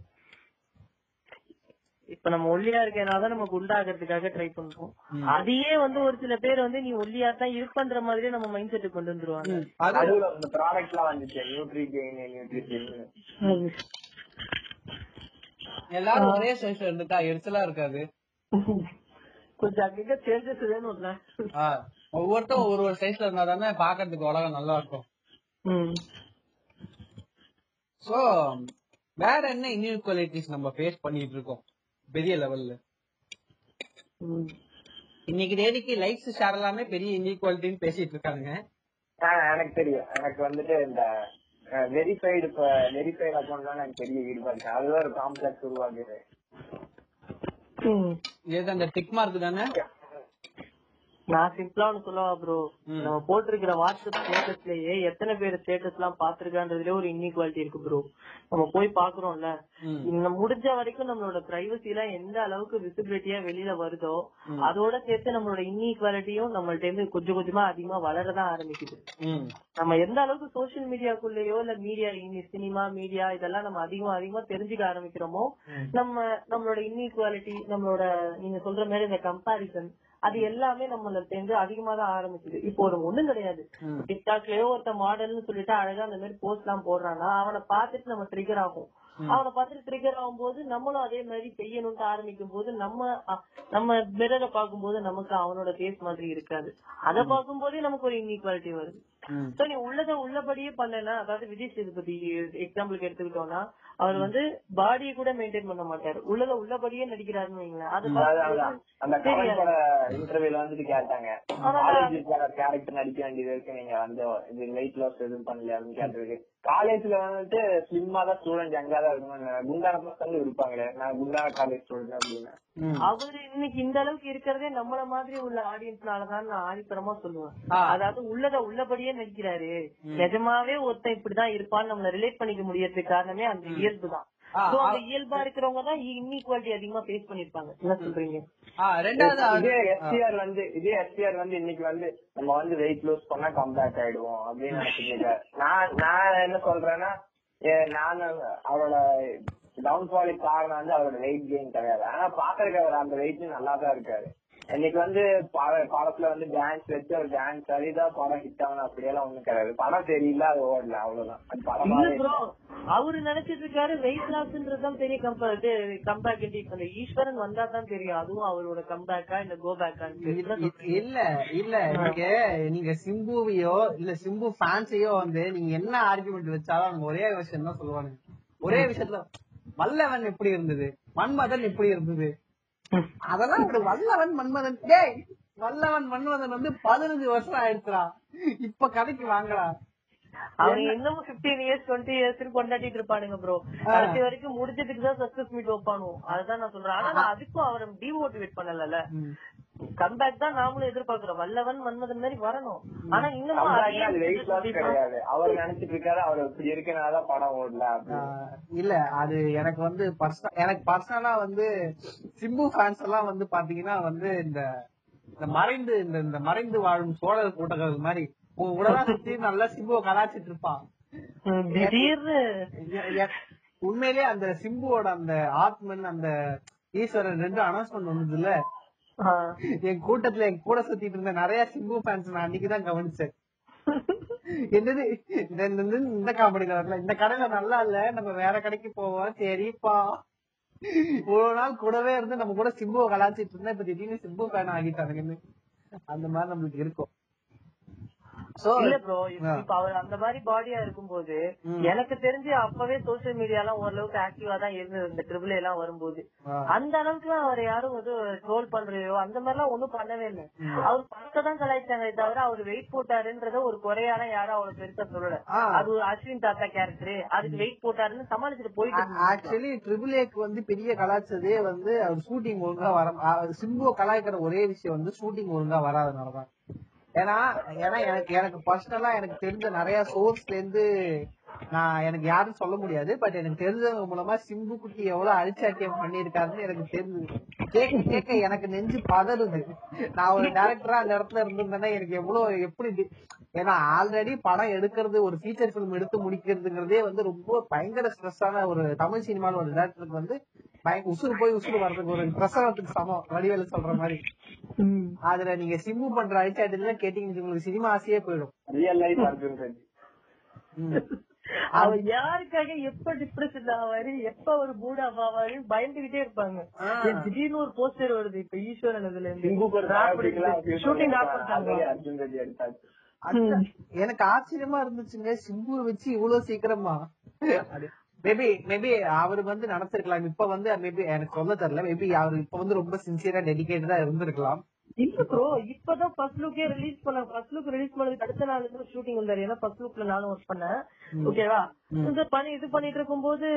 இப்ப நம்ம ஒல்லியா இருக்கனால நம்ம குண்டாகிறதுக்காக ட்ரை பண்றோம். அதையே வந்து ஒரு சில பேர் வந்து நீ ஒல்லியா தான் இருப்பன்ற மாதிரியே நம்ம மைண்ட் செட்டுக்கு கொண்டு வந்துருவாங்க. இந்த ப்ராடக்ட் எல்லாம் வந்துச்சு. நியூட்ரி கெயின் நியூட்ரி கெயின் எல்லாரும் ஒரே சைஸ்ல இருந்துட்டா எரிச்சலா இருக்காது. கொஞ்சம் அங்கங்க சேஞ்சஸ் வேணும்ல ஆ, ஒவ்வொருத்தரும் ஒரு ஒரு சைஸ்ல இருந்தா தானே பாக்குறதுக்கு உலகம் நல்லா இருக்கும். சோ வேற என்ன இன்இக்வாலிட்டிஸ் நம்ம ஃபேஸ் பண்ணிட்டு இருக்கோம்? பெரிய லெவல்ல. இன்னைக்கு தேதிக்கு லைக்ஸ் ஷேர் எல்லாமே பெரிய இன்இக்வாலிட்டின்னு பேசிட்டு இருக்காங்க எனக்கு தெரியும் எனக்கு வந்துட்டு இந்த வெரிஃபைடு வெரிஃபைடு அக்கௌண்ட்ல எனக்கு பெரிய ஈடுபாடு. அதுதான் ஒரு காம்ப்ளெக்ஸ் உருவாக்குது. இது அந்த டிக் மார்க் தானே நான் சிம்பிளா ஒண்ணு சொல்லவா ப்ரோ. நம்ம போட்டிருக்கிற வாட்ஸ்அப் ஸ்டேட்டஸ்லயே எத்தனை பேர் ஸ்டேட்டஸ் எல்லாம் பாத்துருக்கான்றதுல ஒரு இன்இக்வாலிட்டி இருக்கு ப்ரோ நம்ம போய் பாக்குறோம்ல முடிஞ்ச வரைக்கும் நம்மளோட பிரைவசி எல்லாம் எந்த அளவுக்கு விசிபிலிட்டியா வெளியில வருதோ அதோட சேர்த்து நம்மளோட இன்இக்வாலிட்டியும் நம்மள்ட்ட இருந்து கொஞ்சம் கொஞ்சமா அதிகமா வளரதான் ஆரம்பிக்குது. நம்ம எந்த அளவுக்கு சோசியல் மீடியாக்குள்ளேயோ இல்ல மீடியா சினிமா மீடியா இதெல்லாம் நம்ம அதிகமா அதிகமா தெரிஞ்சுக்க ஆரம்பிக்கிறோமோ நம்ம நம்மளோட இன்இக்வாலிட்டி நம்மளோட நீங்க சொல்ற மாதிரி இந்த கம்பாரிசன் அது எல்லாமே நம்மள சேர்ந்து அதிகமா தான் ஆரம்பிக்குது. இப்போ ஒரு ஒண்ணும் கிடையாது. டிக்டாக்லயோ ஒருத்த மாடல்னு சொல்லிட்டு அழகா அந்த மாதிரி போஸ்ட் எல்லாம் போடுறான்னா அவனை பார்த்துட்டு நம்ம ட்ரிகர் ஆகும். அவனை பார்த்துட்டு ட்ரிகர் ஆகும்போது நம்மளும் அதே மாதிரி செய்யணும்னு ஆரம்பிக்கும் போது நம்ம நம்ம மிரரை பார்க்கும்போது நமக்கு அவனோட ஃபேஸ் மாதிரி இருக்காது. அத பார்க்கும்போதே நமக்கு ஒரு இன்இக்வாலிட்டி வருது. சோ நீ உள்ளத உள்ளபடியே பண்ணனா அதாவது விஜய் சேதுபதி எக்ஸாம்பிளுக்கு எடுத்துக்கிட்டோம்னா அவர் வந்து பாடியை கூட மெயின்டைன் பண்ண மாட்டாரு. உள்ளத உள்ளபடியே நடிக்கிறாருன்னு வைங்களேன். அது இன்டர்வியூல வந்துட்டு கேட்டாங்க. கேரக்டர் நடிக்க வேண்டியது இருக்கு. நீங்க வந்து இது வெயிட் லாஸ் எதுவும் பண்ணல அப்படின்னு கேட்டிருக்கு காலேஜ்ல வந்துட்டு ஸ்லிம்மா தான் ஸ்டூடெண்ட் எங்கா தான் இருக்கணும் குண்டான பசங்க இருப்பாங்களே நான் குண்டான காலேஜ் ஸ்டூடெண்ட் அப்படின்னு. அவரு இன்னைக்கு இந்த அளவுக்கு இருக்கிறதே நம்மள மாதிரி உள்ள ஆடியன்ஸ்னாலதான் நான் ஆணித்தரமா சொல்லுவேன். அதாவது உள்ளத உள்ளபடியே நடிக்கிறாரு. நிஜமாவே ஒருத்தன் இப்படிதான் இருப்பான்னு நம்மள ரிலேட் பண்ணிக்க முடியறதுக்கு காரணமே அந்த இயல்பு தான் அந்த இயல்பா இருக்கிறவங்க தான் இன்இக்வாலிட்டி அதிகமா ஃபேஸ் பண்ணிருப்பாங்க என்ன சொல்றீங்க? ஆ, ரெண்டாவது இதே எஸ்டிஆர் வந்து இதே எஸ்டிஆர் வந்து இன்னைக்கு வந்து நம்ம வந்து வெயிட் லூஸ் பண்ணா கம்பேக் ஆயிடுவோம் அப்படின்னு நினைச்சிட்டு நான் நான் என்ன சொல்றேன்னா நான் அவரோட டவுன்ஃபாலுக்கு காரணம் வந்து அவரோட வெயிட் கெயின் கிடையாது. ஆனா பாக்குறதுக்கு அவர் அந்த வெயிட் நல்லா தான் இருக்காரு. இன்னைக்கு வந்து பட- படத்துல வந்து டான்ஸ் வச்சு ஒரு டான்ஸ் சரிதான் படம் ஹிட் ஆகணும் அப்படியெல்லாம் ஒண்ணும் கிடையாது. படம் தெரியல அது ஓடல அவ்வளவுதான். அவரு நினைச்சிட்டு இருக்காரு வெயிட் லாஸ்ன்றதுதான் பெரிய கம்பேர் கம்பேக் அந்த ஈஸ்வரன் வந்தா தான் தெரியும் அதுவும் அவரோட கம்பேக்கா இல்ல கோ பேக்கா இல்ல இல்ல நீங்க நீங்க சிம்புவையோ இல்ல சிம்பு ஃபேன்ஸையோ வந்து நீங்க என்ன ஆர்குமெண்ட் வச்சாலும் அவங்க ஒரே விஷயம் தான் சொல்லுவாங்க ஒரே விஷயத்துல வல்லவன் எப்படி இருந்தது? மன்மதன் எப்படி இருந்தது? அதெல்லாம் ஒரு வல்லவன் மன்மதன். டேய் வல்லவன் மன்மதன் வந்து பதினஞ்சு வருஷம் ஆயிடுச்சுடா. இப்ப கதைக்கு வாங்கடா. அவங்க இன்னமும் பிப்டீன் இயர்ஸ் டுவெண்ட்டி இயர்ஸ் கொண்டாடிட்டு இருப்பானுங்க ப்ரோ கடைசி வரைக்கும் முடிச்சதுக்கு தான் சக்சஸ் மீட் வைப்பானுவோம். அதுதான் நான் சொல்றேன். ஆனா அதுக்கும் அவரை டிமோட்டிவேட் பண்ணல கம்பேக் தான் நாமளும் எதிர்பார்க்கிறோம். வல்லவன் மன்மதன் மாதிரி வரணும். ஆனா வெயிட் லாஸ் meet கிடையாது. அவர் நினைச்சிட்டு இருக்காரு அவர் இப்படி இருக்கனாலதான் படம் ஓடல இல்ல அது எனக்கு வந்து எனக்கு பர்சனலா வந்து சிம்பு ஃபேன்ஸ் எல்லாம் வந்து பாத்தீங்கன்னா வந்து இந்த இந்த மறைந்து இந்த இந்த மறைந்து வாழும் சோழர் கூட்டங்கள் மாதிரி உங்க கூடலாம் சுத்தி நல்லா சிம்புவை கலாச்சிட்டு இருப்பான். உண்மையிலேயே அந்த சிம்புவோட அந்த ஆத்மன் அந்த ஈஸ்வரன் ரெண்டு அனௌன்ஸ்மெண்ட் வந்தது இல்ல. என் கூட்டத்துல என் கூட சுத்திட்டு இருந்த நிறைய சிம்பு ஃபேன்ஸ் நான் அன்னைக்குதான் கவனிச்சேன். என்னது? இந்த- இந்த காமெடி கலர்ல இந்த கடையில நல்லா இல்ல. நம்ம வேற கடைக்கு போவோம். சரிப்பா. இவ்வளவு நாள் கூடவே இருந்து நம்ம கூட சிம்புவை கலாச்சிட்டு இருந்தா இப்ப திடீர்னு சிம்பு ஃபேன் ஆகிட்டானுங்கன்னு. அந்த மாதிரி நம்மளுக்கு இருக்கும். இல்ல ப்ரோ இப்ப அவர் அந்த மாதிரி பாடியா இருக்கும்போது எனக்கு தெரிஞ்சு அப்பவே சோசியல் மீடியா எல்லாம் ஓரளவுக்கு ஆக்டிவா தான் இருந்தது இந்த ட்ரிபிள் எல்லாம் வரும்போது. அந்த அளவுக்கு எல்லாம் அவர் யாரும் வந்து ட்ரோல் பண்றையோ அந்த மாதிரி எல்லாம் ஒண்ணும் பண்ணவே இல்லை. அவர் படத்தை தான் கலாய்ச்சாங்க தவிர அவர் வெயிட் போட்டாருன்றத ஒரு குறையான யாரும் அவ்வளவு பெருசா சொல்லல. அது ஒரு அஸ்வின் தாத்தா கேரக்டர் அதுக்கு வெயிட் போட்டாருன்னு சமாளிச்சுட்டு போயிட்டு. ஆக்சுவலி ட்ரிபிள் ஏக்கு வந்து பெரிய கலாச்சதே வந்து அவர் ஷூட்டிங் ஒழுங்கா வர சிம்புவை கலாய்க்கிற ஒரே விஷயம் வந்து ஷூட்டிங் ஒழுங்கா வராதனாலதான். ஏன்னா ஏன்னா எனக்கு எனக்கு பர்சனலா எனக்கு தெரிஞ்ச நிறைய சோர்ஸ்ல இருந்து நான் எனக்கு யாரும் சொல்ல முடியாது. பட் எனக்கு தெரிஞ்சவங்க மூலமா சிம்பு குட்டி எவ்வளவு அழிச்சாட்டியம் பண்ணிருக்காருன்னு எனக்கு தெரிஞ்சது. கேட்க கேட்க எனக்கு நெஞ்சு பதறுது. நான் ஒரு டேரக்டரா அந்த இடத்துல இருந்திருந்தேன்னா எனக்கு எவ்வளவு எப்படி ஏன்னா ஆல்ரெடி படம் எடுக்கிறது ஒரு ஃபீச்சர் ஃபிலிம் எடுத்து முடிக்கிறதுங்கிறதே வந்து ரொம்ப பயங்கர ஸ்ட்ரெஸ்ஸான ஒரு தமிழ் சினிமாவில் ஒரு டேரக்டருக்கு வந்து பயங்க உசுறு போய் உசுறு வர்றதுக்கு ஒரு பிரசவத்துக்கு சமம். வடிவேலு சொல்ற மாதிரி. அதுல நீங்க சிம்பு பண்ற அழிச்சாட்டில கேட்டீங்க உங்களுக்கு சினிமா ஆசையே போயிடும். ரியல் லைஃப் அர்ஜுன் ரெட்டி அவர் யாருக்காக எப்ப டிப்ரெஷன் ஆவாரு எப்ப ஒரு மூட் ஆஃப் ஆவாரு பயந்துகிட்டே இருப்பாங்க. திடீர்னு ஒரு போஸ்டர் வருது இப்ப ஈஸ்வரன் இதுல இருந்து. ஷூட்டிங். எனக்கு ஆச்சரியமா இருந்துச்சுங்க சிம்புவை வச்சு இவ்வளவு சீக்கிரமா. மேபி மேபி அவர் வந்து நடத்திருக்கலாம். இப்ப வந்து மேபி எனக்கு சொல்ல தெரியல. மேபி அவர் இப்ப வந்து ரொம்ப சின்சியரா டெடிகேட்டடா இருந்திருக்கலாம். இல்ல ப்ரோ இப்பதான் ஃபர்ஸ்ட் லுக்கே ரிலீஸ் பண்ண ஃபர்ஸ்ட் லுக் ரிலீஸ் பண்ணதுக்கு அடுத்த நாள் இருந்து ஷூட்டிங் வந்தாரு. ஏன்னா ஃபர்ஸ்ட் லுக்ல நானும் ஒர்க் பண்ணேன். ஓகேவா இது பண்ணி இது பண்ணிட்டு இருக்கும்போது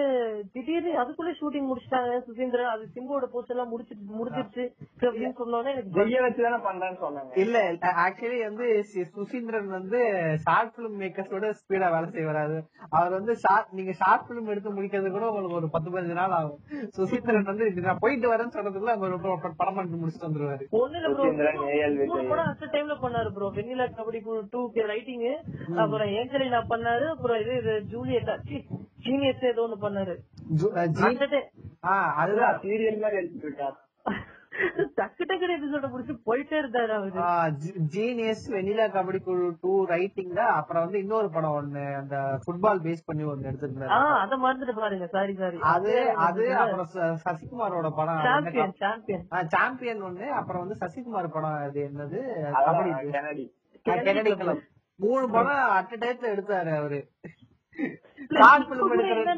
திடீர்னு அதுக்குள்ள ஷூட்டிங் முடிச்சிட்டாங்க. சுசீந்திரன் அது சிம்போட போஸ்ட் எல்லாம் முடிச்சிட்டு முடிச்சிருச்சு அப்படின்னு சொன்னோன்னே எனக்கு ஜெய்ய வச்சுதானே பண்றேன்னு சொன்னாங்க. இல்ல ஆக்சுவலி வந்து சுசீந்திரன் வந்து ஷார்ட் பிலிம் மேக்கர்ஸோட ஸ்பீடா வேலை செய்வாரு. அவர் வந்து ஷார்ட் நீங்க ஷார்ட் பிலிம் எடுத்து முடிக்கிறது கூட உங்களுக்கு ஒரு பத்து பதினஞ்சு நாள் ஆகும். சுசீந்திரன் வந்து இது நான் போயிட்டு வரேன்னு சொல்றதுக்குள்ள அவங்க ஒரு ப- படம் பண்ணிட்டு முடிச்சுட்டு வந்துருவாரு. ஒண்ணு இல்ல அடுத்த டைம்ல பண்ணாரு bro Vennila kabaddi two K writing அப்புறம் ஏஞ்சலினா பண்ணாரு. அப்புறம் இது இது ஜூலியட் ஜீனியஸ் ஏதோ ஒண்ணு பண்ணாரு. அதுதான் சீரியல் மாதிரி எடுத்துட்டு இருக்காரு டக்கு டக்கு எபிசோட முடிச்சு போயிட்டே இருந்தாரு அவரு. ஜீனியஸ் வெனிலா கபடி குழு டூ ரைட்டிங்ல அப்புறம் வந்து இன்னொரு படம் ஒண்ணு அந்த ஃபுட்பால் பேஸ் பண்ணி ஒண்ணு எடுத்திருந்தாரு. அத மறந்துட்டு பாருங்க சாரி சாரி அது அது அப்புறம் சசிகுமாரோட படம் சாம்பியன் சாம்பியன் சாம்பியன் ஒண்ணு அப்புறம் வந்து சசிகுமார் படம் அது என்னது? கபடி கெனடி மூணு படம் அட் டயத்துல எடுத்தாரு அவரு.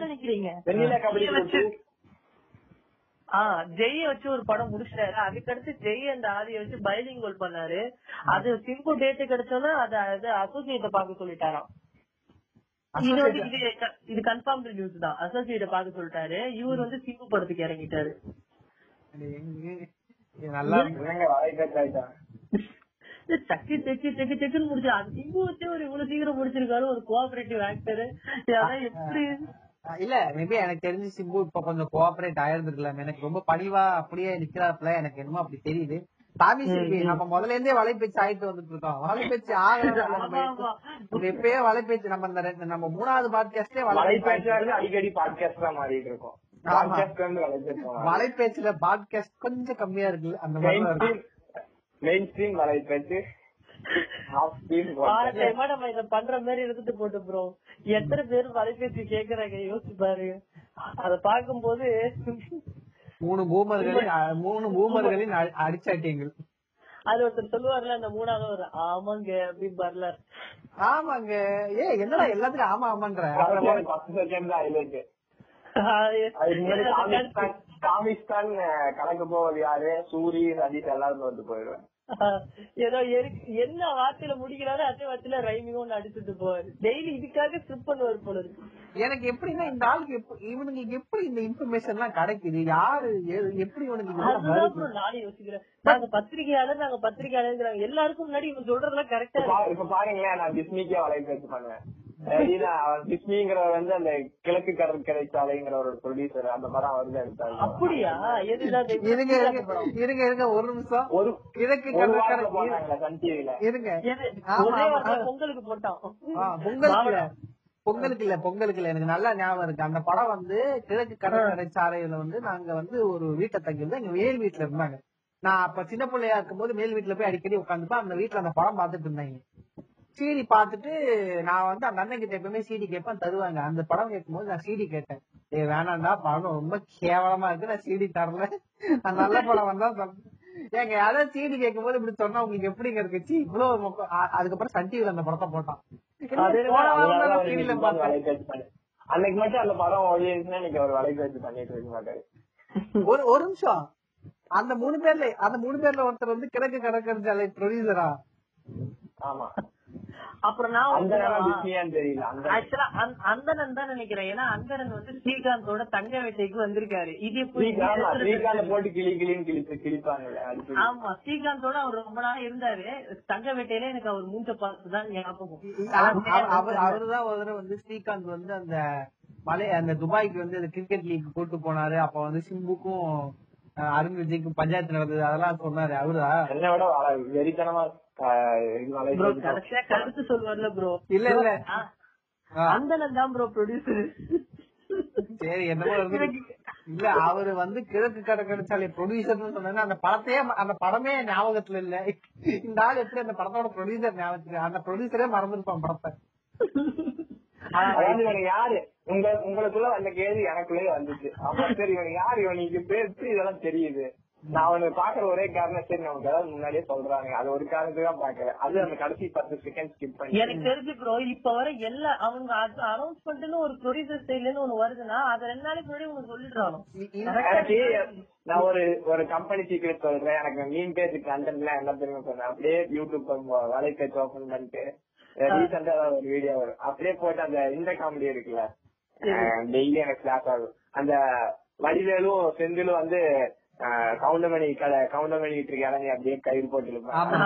நினைக்கிறீங்க? ஜெய் வச்சு குழு ஆஹ் ஜெய வச்சு ஒரு படம் முடிச்சிட்டாரு. அதுக்கடுத்து ஜெய் அந்த ஆதியை வச்சு பைலிங் கோல் பண்ணாரு. அது சிம்பு டேட் கிடைச்சோன்னா அது அது அசோசியேட்ட பாக்க சொல்லிட்டாராம். இது வந்து இது இது கன்ஃபார்ம் நியூஸ் தான். அசோசியேட்ட பாக்க சொல்லிட்டாரு. இவர் வந்து சிம்பு படத்துக்கு இறங்கிட்டாரு. நல்லா சக்கி செக்கி செக்கி செக்குன்னு முடிச்சு அது சிம்பு வச்சு ஒரு இவ்வளவு சீக்கிரம் முடிச்சிருக்காரு ஒரு கோஆபரேட்டிவ் ஆக்டர் அதான் எப்படி? இல்ல மேபி எனக்கு தெரிஞ்சு சிம்பு இப்ப கொஞ்சம் கோஆபரேட் ஆயிருந்திருக்கலாம். எனக்கு ரொம்ப பணிவா அப்படியே நிக்கிறாப்புல எனக்கு என்னமோ அப்படி தெரியுது. சாமி சிற்பி நம்ம முதல்ல இருந்தே வலைபேச்சு ஆயிட்டு வந்துட்டு இருக்கோம். ஆமா, ஆமா. எப்பயே வலைபேச்சு நம்ம இந்த நம்ம மூணாவது பாட்காஸ்டே வந்து அடிக்கடி பாட்காஸ்ட் தான் மாறிட்டு இருக்கும். ஆமா. பாட்காஸ்ட் கொஞ்சம் கம்மியா இருக்குல்ல அந்த மாதிரி மெயின் ஸ்ட்ரீம் பார்ட் டைமா நம்ம இத பண்ற மாதிரி எடுத்துட்டு போட்டு ப்ரோ எத்தனை பேர் வலைபேசி கேக்குறாங்க? யோசிச்சு பாருங்க. அத பாக்கும்போது மூணு பூமர்களின் மூணு பூமர்களின் அ- அடிச்சாட்டியங்கள் அது ஒருத்தர் சொல்லுவார்ல அந்த மூணாவது ஒரு ஆமாங்க அப்படின்னு வரல ஆமாங்க. ஏ என்னடா எல்லாத்துக்கும் ஆமா ஆமான்ற? காமிஸ்தான் கலக்க போவது யாரு? சூரி ரஜித் எல்லாரும் வந்து போயிடுவேன் ஏதோ என்ன வார்த்தையில முடிக்கிறாரோ அதே வார்த்தையில ரைமிங் ஒண்ணு அடிச்சுட்டு போவாரு. டெய்லி இதுக்காக ஸ்கிரிப்ட் பண்ணுவார் போல இருக்கு. எனக்கு எப்படின்னா இந்த ஆளுக்கு எப்ப- இவனுக்கு எப்படி இந்த இன்ஃபர்மேஷன் எல்லாம் கிடைக்குது? யாரு எப்படி இவனுக்கு நானும் யோசிக்கிறேன். நாங்க பத்திரிகையாளர் நாங்க பத்திரிகையாளர் எல்லாருக்கும் முன்னாடி இவங்க சொல்றதெல்லாம் கரெக்டா இப்ப பாருங்களேன் நான் டிஸ்னிக்கே வலைபேச்சு பண்ணுவேன் வந்து அந்த கிழக்கு கடற்கரை சாலைங்கிற ஒரு ப்ரொடியூசர் அந்த படம் அவர் தான் எடுத்தாரு. அப்படியா? எதுதான் அது? இருங்க இருங்க ஒரு நிமிஷம். ஒரு கிழக்கு கடற்கரை போட்டாங்களே சன் டிவில இருங்க. பொங்கலுக்கு பொங்கலுக்கு இல்ல. பொங்கலுக்கு இல்ல பொங்கலுக்கு இல்ல. எனக்கு நல்லா ஞாபகம் இருக்கு. அந்த படம் வந்து கிழக்கு கடற்கரை சாலையில வந்து நாங்க வந்து ஒரு வீட்டை தங்கியிருந்தோம். எங்க மேல் வீட்டுல இருந்தாங்க. நான் அப்ப சின்ன பிள்ளையா இருக்கும்போது மேல் வீட்டுல போய் அடிக்கடி உட்காந்துப்பேன். அந்த வீட்டுல அந்த படம் பார்த்துட்டு இருந்தாங்க சீடி பார்த்துட்டு நான் வந்து அந்த அண்ணன் கிட்ட எப்பவுமே சீடி கேட்பேன் தருவாங்க. அந்த படம் கேட்கும்போது நான் சீடி கேட்டேன். ஏ வேணாம்டா படம் ரொம்ப கேவலமா இருக்கு நான் சீடி தரல. நல்ல படம் வந்தா சொல்றேன். ஏங்க யாராவது சீடி கேட்கும்போது இப்படி சொன்னா உங்களுக்கு எப்படிங்க இருக்குச்சு இவ்வளவு அதுக்கப்புறம் சன் டிவில அந்த படத்தை போட்டான். அன்னைக்கு மட்டும் அந்த படம் ஓடிச்சுன்னா இன்னைக்கு அவர் வலைபேச்சு பண்ணிட்டு இருக்க மாட்டாரு. ஒரு ஒரு நிமிஷம். அந்த மூணு பேர்ல அந்த மூணு பேர்ல ஒருத்தர் வந்து கிழக்கு கடற்கரை சாலை ப்ரொடியூசரா ஆமா. அப்புறம் நான் தெரியல அந்தனன் தான் நினைக்கிறேன். ஏன்னா அந்தனன் வந்து ஸ்ரீகாந்தோட தங்க வேட்டைக்கு வந்திருக்காரு. இது போட்டு கிளி கிளின்னு அது ஆமா ஸ்ரீகாந்தோட அவர் ரொம்ப நாள் இருந்தாரு. தங்க வேட்டையில எனக்கு அவர் மூஞ்ச பார்த்து தான் ஞாபகம். அவ- அவ- அவர் அவருதான் ஒரு தடவை வந்து ஸ்ரீகாந்த் வந்து அந்த மலை அந்த துபாய்க்கு வந்து அந்த கிரிக்கெட் லீக் கூட்டு போனாரு. அப்ப வந்து சிம்புக்கும் அருண் விஜய்க்கும் பஞ்சாயத்து நடந்தது. அதெல்லாம் சொன்னாரு அவருதா என்னை விட வெறித்தனமா கருத்து சொல்லுவார்ல ப்ரோ இல்ல இல்ல. அந்தனன் தான் ப்ரோ ப்ரொடியூசர் சரி என்னமோ இருந்து இல்ல அவரு வந்து கிழக்கு கடற்கரை சாலை ப்ரொடியூசர்னு சொன்னா அந்த படத்தையே அந்த படமே ஞாபகத்துல இல்ல. இந்த ஆள் எப்படி அந்த படத்தோட ப்ரொடியூசர் ஞாபகத்துல அந்த ப்ரொடியூசரே மறந்துருப்பான் படத்தை. யாரு? உங்க உங்களுக்குள்ள அந்த கேள்வி எனக்குள்ளே வந்துச்சு. அப்ப சரி இவனுக்கு யாரு? இவனுக்கு பேசு இதெல்லாம் தெரியுது. நான் அவனுக்கு பாக்குற ஒரே காரணம் சரி நமக்கு ஏதாவது முன்னாடியே சொல்றாங்க. அது ஒரு காரணத்துக்கு தான் பாக்குறேன் அது அந்த கடைசி பத்து செகண்ட் ஸ்கிப் பண்ணி. எனக்கு தெரிஞ்சு ப்ரோ இப்ப வர எல்லா அவங்க அனௌன்ஸ்மெண்ட்னு ஒரு ப்ரொடியூசர் சைட்ல இருந்து ஒண்ணு வருதுன்னா அத ரெண்டு நாளைக்கு முன்னாடி உனக்கு சொல்லிடுறாங்க. நான் ஒரு ஒரு கம்பெனி சீக்கிரம் சொல்றேன். எனக்கு மீன் பேஜ் கண்டென்ட் எல்லாம் என்ன தெரியுமா சொன்னேன் அப்படியே யூடியூப் வேலை பேஜ் ஓபன் பண்ணிட்டு ரீசெண்டா ஒரு வீடியோ வரும். அப்படியே போட்டு அந்த இந்த காமெடி இருக்குல்ல டெய்லி எனக்கு கிளாஸ் ஆகும். அந்த வடிவேலும் செந்திலும் வந்து கவுண்டமணி கடை கவுண்டமணி இறங்கி அப்படியே கயிறு போட்டு இருப்பான். ஆமா.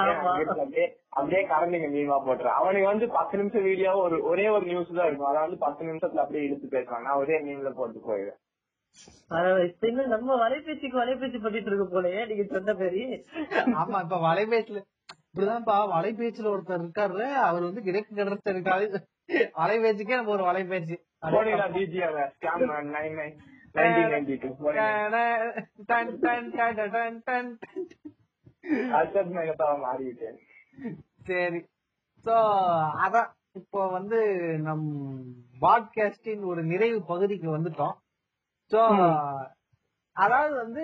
அப்படியே அப்படியே கரண்டிங்க மீமா போட்டுரும் அவனுக்கு வந்து பத்து நிமிஷம் வீடியோ ஒரு ஒரே ஒரு நியூஸ் தான் இருக்கும். அதை வந்து பத்து நிமிஷத்துல அப்படியே இழுத்து பேசுவாங்க நான் ஒரே மீன்ல போட்டு போயிடுவேன். நம்ம வலைபேசிக்கு வலைபேசி பண்ணிட்டு இருக்க போலயே நீங்க சொன்ன பேரு ஆமா இப்ப வலைபேச்சுல இப்படிதான்ப்பா வலைபேச்சுல ஒருத்தர் இருக்காரு அவர் வந்து கிழக்கு கடற்கரை இருக்காரு வலைபேச்சுக்கே நம்ம ஒரு வலைபேச்சு சரி. சோ அதான் இப்போ வந்து நம் பாட்காஸ்டின் ஒரு நிறைவு பகுதிக்கு வந்துட்டோம். சோ அதாவது வந்து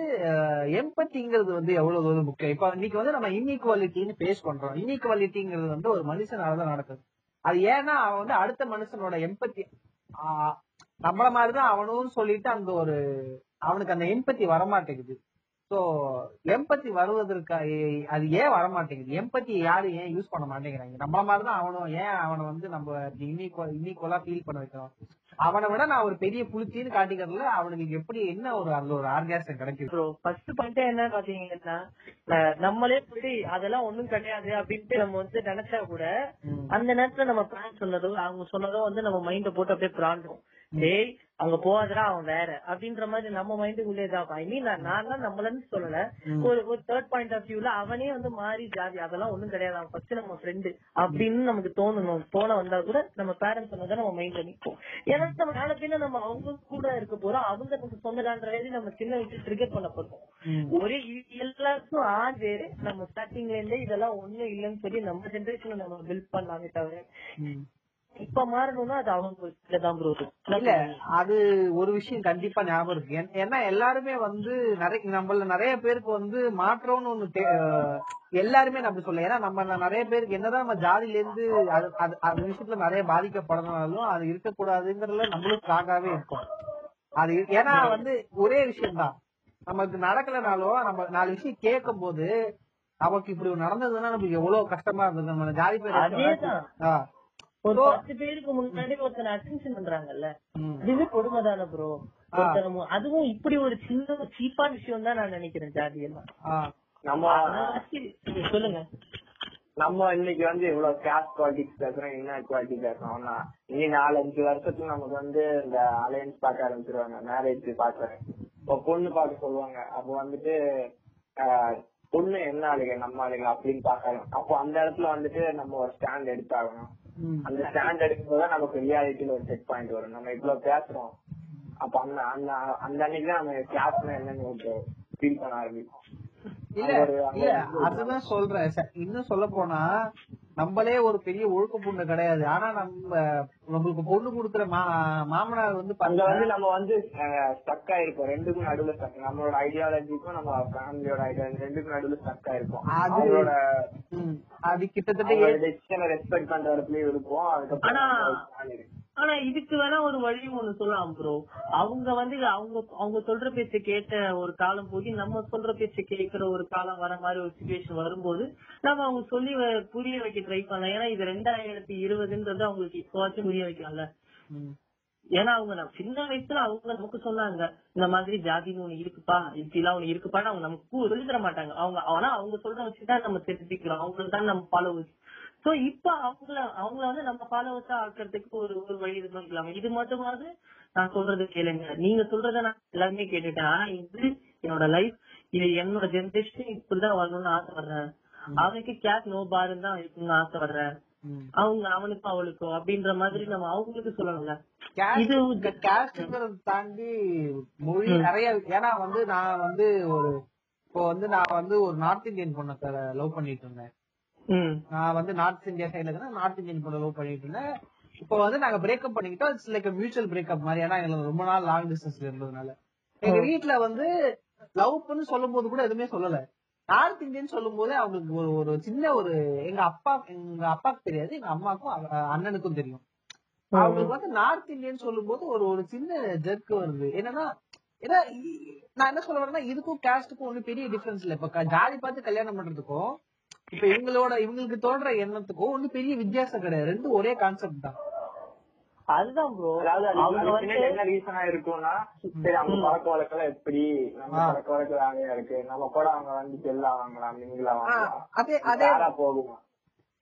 எம்பத்திங்கிறது வந்து எவ்வளவு தூரம் முக்கியம்? இப்ப இன்னைக்கு வந்து நம்ம இன்இக்வாலிட்டின்னு பேஸ் பண்றோம். இன்இக்வாலிட்டிங்கிறது வந்து ஒரு மனுஷனால தான் நடக்குது. அது ஏன்னா அவன் வந்து அடுத்த மனுஷனோட எம்பத்தி நம்மள மாதிரிதான் அவனும் சொல்லிட்டு அந்த ஒரு அவனுக்கு அந்த எம்பத்தி வரமாட்டேங்குது. சோ எம்பத்தி வருவதற்கு அது ஏன் வரமாட்டேங்குது? எம்பத்தி யாரும் ஏன் யூஸ் பண்ண மாட்டேங்கிறாங்க? நம்மள மாதிரிதான் அவனும். ஏன் அவனை வந்து நம்ம இன்னீக்குவலா ஃபீல் பண்ண வைக்கிறோம்? அவனை விட நான் ஒரு பெரிய புளிச்சின்னு காட்டிக்கிறதுல அவனுக்கு எப்படி என்ன ஒரு அந்த ஒரு ஆர்காசம் கிடைக்குது? ப்ரோ ஃபர்ஸ்ட் பாயிண்ட் என்ன பாத்தீங்கன்னா நம்மளே போய் அதெல்லாம் ஒண்ணும் கிடையாது அப்படின்ட்டு நம்ம வந்து நினைச்சா கூட. அந்த நேரத்துல நம்ம பிளான் சொன்னதோ அவங்க சொன்னதோ வந்து நம்ம மைண்ட போட்டு அப்படியே பிராண்டும் டேய் அங்க போகாதடா அவன் வேற. அப்படின்ற மாதிரி நம்ம மைண்டுக்குள்ளே தான் ஐ மீன் நான் தான் நம்மளன்னு சொல்லல. ஒரு ஒரு தேர்ட் பாயிண்ட் ஆஃப் வியூல அவனே வந்து மாறி ஜாதி அதெல்லாம் ஒண்ணும் கிடையாது. அவன் ஃபர்ஸ்ட் நம்ம ஃப்ரெண்டு அப்படின்னு நமக்கு தோணணும். தோண வந்தா கூட நம்ம பேரண்ட்ஸ் சொன்னதை நம்ம மைண்ட்ல நிற்போம் ஏன்னா நம்ம நாளை பின்ன நம்ம அவங்க கூட இருக்க போறோம். அவங்க நமக்கு சொந்தடான்ற வேலை நம்ம சின்ன வயசு ட்ரிகர் பண்ண போறோம். ஒரே எல்லாருக்கும் ஆது நம்ம ஸ்டார்டிங்ல இருந்தே இதெல்லாம் ஒண்ணும் இல்லைன்னு சொல்லி நம்ம ஜெனரேஷன்ல நம்ம பில்ட் பண்ணலாமே தவிர. இப்ப மாறணும்னா அது அவங்க தான் ப்ரோ இல்ல அது ஒரு விஷயம் கண்டிப்பா ஞாபகம் இருக்கு. ஏன்- ஏன்னா எல்லாருமே வந்து நிறைய நம்மள நிறைய பேருக்கு வந்து மாற்றம்னு ஒண்ணு எல்லாருமே நம்ம சொல்ல ஏன்னா நம்ம நிறைய பேருக்கு என்னதான் நம்ம ஜாதியில இருந்து அது விஷயத்துல நிறைய பாதிக்கப்படனாலும் அது இருக்கக்கூடாதுங்கிறதுல நம்மளும் ஸ்ட்ராங்காவே இருக்கும். அது ஏன்னா வந்து ஒரே விஷயம்தான். நமக்கு நடக்கலனாலும் நம்ம நாலு விஷயம் கேட்கும் போது நமக்கு இப்படி நடந்ததுன்னா நமக்கு எவ்வளவு கஷ்டமா இருந்தது. நம்ம ஜாதி பேர். ஒரு பத்து பேருக்கு முன்னாடி ஒருத்தனை அட்டென்ஷன் பண்றாங்கல்ல. ம். இதுவே கொடுமைதானே ப்ரோ அதுவும் இப்படி ஒரு சின்ன சீப்பா விஷயம் தான் நான் நினைக்கிறேன் ஜாதி எல்லாம். நம்ம சொல்லுங்க. நம்ம இன்னைக்கு வந்து இவ்வளவு கேஸ்ட் குவாலிட்டிஸ் பேசுறோம் என்ன குவாலிட்டி பேசுறோம்னா இனி நாலஞ்சு வருஷத்துல நமக்கு வந்து இந்த அலையன்ஸ் பார்க்க ஆரம்பிச்சிருவாங்க மேரேஜ் பாக்குறேன் இப்போ பொண்ணு பார்க்க சொல்லுவாங்க அப்போ வந்துட்டு ஆஹ், பொண்ணு என்ன ஆளுங்க நம்ம ஆளுங்க அப்படின்னு பாக்கணும் அப்போ அந்த இடத்துல வந்துட்டு நம்ம ஒரு ஸ்டாண்ட் எடுத்தாகணும். ம். அந்த ஸ்டாண்ட் எடுக்கும்போது நமக்கு ரியாலிட்டியில ஒரு செக் பாயிண்ட் வரும். நம்ம இவ்வளவு பேசுறோம். அப்ப அந்த அந்த அந்த அன்னைக்கு தான் நம்ம கேஸ்ட்னா என்னன்னு ஃபீல் பண்ண ஆரம்பிக்கும் இல்ல இல்ல அதுதான் சொல்றேன். இன்னும் சொல்ல போனா நம்மளே ஒரு பெரிய ஒழுக்க பொண்ணு கிடையாது. ஆனா நம்ம நம்மளுக்கு பொண்ணு கொடுக்குற மாமனார் வந்து அங்க வந்து நம்ம வந்து ஸ்டக் ஆயிருப்போம் ரெண்டுக்கும் நடுவுல ஸ்டக் நம்மளோட ஐடியாலஜிக்கும் நம்ம ஃபேமிலியோட ஐடியாலஜி ரெண்டுக்கும் நடுவுல ஸ்டக் ஆயிருப்போம் அது- அவங்களோட ம், அது கிட்டத்தட்ட ரெஸ்பெக்ட் பண்ற இடத்துலயும் இருப்போம் அதுக்கப்புறம் ஆனா- இதுக்கு வேணா ஒரு வழியும் ஒண்ணு சொல்லலாம் ப்ரோ அவங்க வந்து அவங்க அவங்க சொல்ற பேச்ச கேட்ட ஒரு காலம் போய் நம்ம சொல்ற பேச்ச கேட்கிற ஒரு காலம் வர மாதிரி ஒரு சுச்சுவேஷன் வரும்போது நம்ம அவங்க சொல்லி புரிய வைக்க ட்ரை பண்ணலாம். ஏன்னா இது ரெண்டாயிரத்தி இருபதுன்றது அவங்களுக்கு இப்போவாச்சும் புரிய வைக்கலாம்ல. ஏன்னா அவங்க சின்ன வயசுல அவங்க நமக்கு சொன்னாங்க இந்த மாதிரி ஜாதின்னு ஒண்ணு இருக்குப்பா இப்படிலாம் ஒண்ணு இருக்குப்பான்னு அவங்க நமக்கு சொல்லி தர மாட்டாங்க. அவங்க ஆனா அவங்க சொல்ற வச்சுதான் நம்ம தெரிஞ்சுக்கிறோம். அவங்களுக்கு தான் நம்ம ஃபாலோவர்ஸ் சோ இப்ப அவங்கள அவங்கள வந்து நம்ம ஃபாலோவர்ஸா ஆக்குறதுக்கு ஒரு ஒரு வழி இது பண்ணிக்கலாம் இது மட்டுமாவது நான் சொல்றது கேளுங்க. நீங்க சொல்றத நான் எல்லாருமே கேட்டுட்டேன் ஆனா இது என்னோட லைஃப் இது என்னோட ஜெனரேஷன் இப்படிதான் வரணும்னு ஆசைப்படுறேன் அவனுக்கு கேட் நோ பாருன்னு தான் இருக்கணும்னு ஆசைப்படுறேன். அவங்க அவனுக்கும் அவளுக்கும் அப்படின்ற மாதிரி நம்ம அவங்களுக்கு சொல்லணும்ல. இது தாண்டி மொழி நிறைய ஏன்னா வந்து நான் வந்து ஒரு இப்போ வந்து நான் வந்து ஒரு நார்த் இந்தியன் பொண்ணை லவ் பண்ணிட்டு இருந்தேன். நான் வந்து நார்த் இந்தியா சைடுல இருக்கேன் நார்த் இந்தியன் பொண்ணை லவ் பண்ணிட்டு இருந்தேன். இப்போ வந்து நாங்க பிரேக்கப் பண்ணிக்கிட்டோம். இட்ஸ் லைக் மியூச்சுவல் பிரேக்கப் மாதிரி. ஏன்னா எங்களுக்கு ரொம்ப நாள் லாங் டிஸ்டன்ஸ்ல இருந்ததுனால. எங்க வீட்ல வந்து லவ் பண்ணு சொல்லும் போது கூட எதுவுமே சொல்லல. நார்த் இந்தியன் சொல்லும் போது அவங்களுக்கு ஒரு ஒரு சின்ன ஒரு எங்க அப்பா எங்க அப்பாக்கு தெரியாது. எங்க அம்மாக்கும் அண்ணனுக்கும் தெரியும். அவங்களுக்கு வந்து நார்த் இந்தியன் சொல்லும் போது ஒரு ஒரு சின்ன ஜெர்க் வருது. என்னன்னா ஏன்னா நான் என்ன சொல்ல வரேன்னா இதுக்கும் கேஸ்டுக்கும் ஒண்ணு பெரிய டிஃபரன்ஸ் இல்ல. இப்ப ஜாதி பார்த்து கல்யாணம் பண்றதுக்கும் இப்ப இவங்களோட இவங்களுக்கு தோன்ற எண்ணத்துக்கும் ஒண்ணு பெரிய வித்தியாசம் கிடையாது. ரெண்டும் ஒரே கான்செப்ட் தான். அதுதான் ப்ரோ அவங்க வந்து என்ன ரீசனா இருக்கும்னா சரி அவங்க பழக்க வழக்கம் எப்படி நம்ம. பழக்க வழக்கம் வேறையா இருக்கு. நம்ம கூட அவங்க வந்து செல் ஆவாங்களாம் மிங்கில் ஆ, ஆவாங்களாம் அதே போகுமா?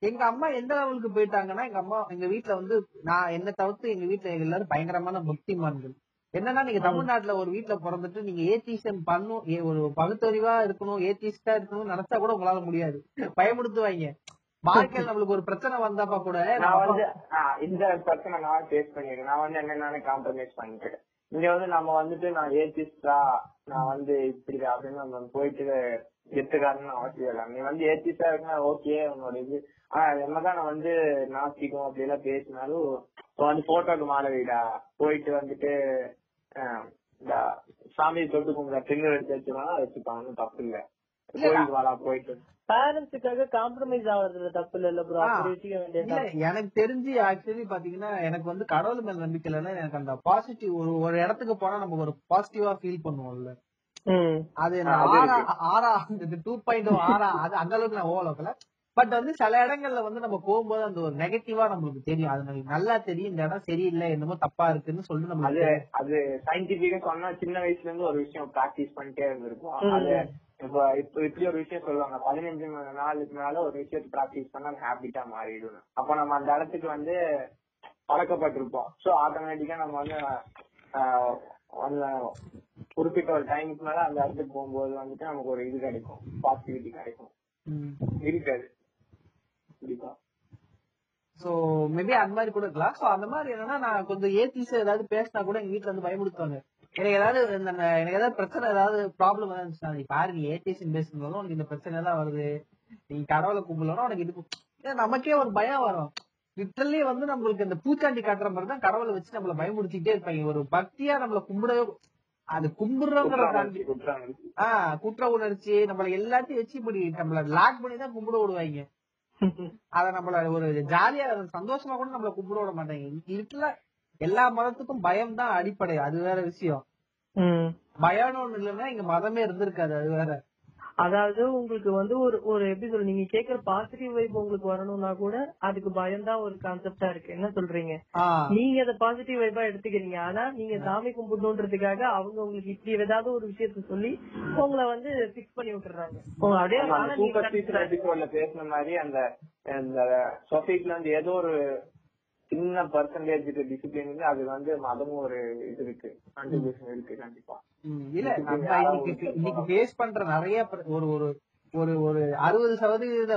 எங்க அம்மா எந்த லெவலுக்கு போயிட்டாங்கன்னா எங்க அம்மா எங்க வீட்ல வந்து நான் என்ன தவிர்த்து எங்க வீட்ல எல்லாரும் பயங்கரமான பக்திமான்கள். என்னன்னா நீங்க தமிழ்நாட்டுல ஒரு வீட்ல பிறந்துட்டு நீங்க ஏத்திசம் பண்ணும் ஒரு பகுத்தறிவா இருக்கணும் ஏத்திஸ்டா இருக்கணும் நினைச்சா கூட உங்களால முடியாது. பயமுடுத்துவாங்க வாழ்க்கையில நம்மளுக்கு ஒரு பிரச்சனை வந்தாப்பா கூட நான் வந்து இந்த பிரச்சனை நான் ஃபேஸ் பண்ணிருக்கேன் நான் வந்து என்ன காம்ப்ரமைஸ் பண்ணிட்டேன் இங்க வந்து நம்ம வந்துட்டு நான் ஏத்திஸ்டா நான் வந்து இப்படி அப்படின்னு நம்ம போயிட்டு எத்துக்காரன்னு அவசியம் இல்லை. நீ வந்து ஏத்திஸ்டா இருக்கா ஓகே உன்னோட இது என்னதான் நான் வந்து நாஸ்திகம் அப்படி எல்லாம் பேசினாலும் இப்ப வந்து போட்டோக்கு மாற வீடா போயிட்டு வந்துட்டு ஆஹ், இந்த சாமி தொட்டு கும்பிட திண்ணு எடுத்து வச்சுக்கலாம் வச்சுப்பாங்க தப்பு இல்ல. எனக்கு தெரிஞ்சு ஆக்சுவலி பாத்தீங்கன்னா எனக்கு வந்து கடவுள் மேல நம்பிக்கை இல்லைன்னா எனக்கு அந்த பாசிட்டிவ் ஒரு ஒரு இடத்துக்கு போனா நம்ம ஒரு பாசிட்டிவா ஃபீல் பண்ணுவோம்ல. ம். அது ஆறா. ஆறா டூ பாயிண்ட் ஆறா அது அந்த அளவுக்கு நான் ஓவலோக்கல பட் வந்து சில இடங்கள்ல வந்து நம்ம போகும்போது அந்த ஒரு நெகட்டிவா நம்மளுக்கு தெரியும். அது நமக்கு நல்லா தெரியும். இந்த இடம் சரியில்லை என்னமோ தப்பா இருக்குன்னு சொல்லிட்டு அது நம்மளுக்கு தெரியும். அது சயின்டிபிக்கா சொன்னா சின்ன வயசுல இருந்து ஒரு விஷயம் பிராக்டிஸ் பண்ணிட்டே இருந்திருக்கும். அது இப்ப இப்ப இப்படி ஒரு விஷயம் சொல்லுவாங்க. பதினஞ்சு நாளுக்கு மேல ஒரு விஷயத்தை பிராக்டிஸ் பண்ணா அது ஹேபிட்டா மாறிடும் அப்ப நம்ம அந்த இடத்துக்கு வந்து பழக்கப்பட்டிருப்போம். சோ ஆட்டோமேட்டிக்கா நம்ம வந்து குறிப்பிட்ட ஒரு டைமுக்கு மேல அந்த இடத்துக்கு போகும்போது வந்துட்டு நமக்கு ஒரு இது கிடைக்கும். பாசிட்டிவிட்டி கிடைக்கும். இருக்காது. கண்டிப்பா சோ மேபி அந்த மாதிரி கூட இருக்கலாம். சோ அந்த மாதிரி என்னன்னா நான் கொஞ்சம் ஏத்திஸ் ஏதாவது பேசினா கூட எங்க வீட்ல வந்து பயமுடுத்துவாங்க எனக்கு ஏதாவது எனக்கு ஏதாவது பிரச்சனை ஏதாவது ப்ராப்ளம் இருந்துச்சுன்னா நீ பாரு நீ ஏத்திஸ் பேசுனாலும் உனக்கு இந்த பிரச்சனை எல்லாம் வருது. நீ கடவுளை கும்பலனா உனக்கு இது நமக்கே ஒரு பயம் வரும். லிட்டரலி வந்து நம்மளுக்கு இந்த பூச்சாண்டி காட்டுற மாதிரி தான் கடவுளை வச்சு நம்மள பயமுடுத்திட்டே இருப்பாங்க. ஒரு பக்தியா நம்மள கும்பிடவே அது தாண்டி குற்றாலம் ஆஹ் குற்ற உணர்ச்சி நம்மள எல்லாத்தையும் வச்சு இப்படி நம்மள லாக் பண்ணி தான் கும்பிட விடுவாங்க. அத நம்மள ஒரு ஜாலியா சந்தோஷமா கூட நம்மள கும்பிட விட மாட்டாங்க. லிட்டரலா எல்லா மதத்துக்கும் பயம் தான் அடிப்படை. அது வேற விஷயம். பயம்னு ஒண்ணு இல்லைன்னா இங்க மதமே இருந்திருக்காது. அது வேற. அதாவது உங்களுக்கு வந்து ஒரு ஒரு எப்படி சொல்ல நீங்க கேக்குற பாசிட்டிவ் வைப் உங்களுக்கு வரணும்னா கூட அதுக்கு பயம்தான் ஒரு கான்செப்டா இருக்கு. என்ன சொல்றீங்க? நீங்க அதை பாசிட்டிவ் வைப்பா எடுத்துக்கிறீங்க. ஆனா நீங்க சாமி கும்பிடணுன்றதுக்காக அவங்க உங்களுக்கு இப்படி ஏதாவது ஒரு விஷயத்த சொல்லி உங்களை வந்து பிக்ஸ் பண்ணி விட்டுறாங்க. அப்படியே பேசின மாதிரி அந்த அந்த சொசைட்டில வந்து ஏதோ ஒரு சின்ன பர்சன்டேஜ் டிசிப்ளின் அது வந்து மதமும் ஒரு இது இருக்கு. கான்ட்ரிபியூஷன் இருக்கு கண்டிப்பா. இல்ல நம்ம இன்னைக்கு இன்னைக்கு ஃபேஸ் பண்ற நிறைய ஒரு ஒரு ஒரு ஒரு அறுபது சதவீத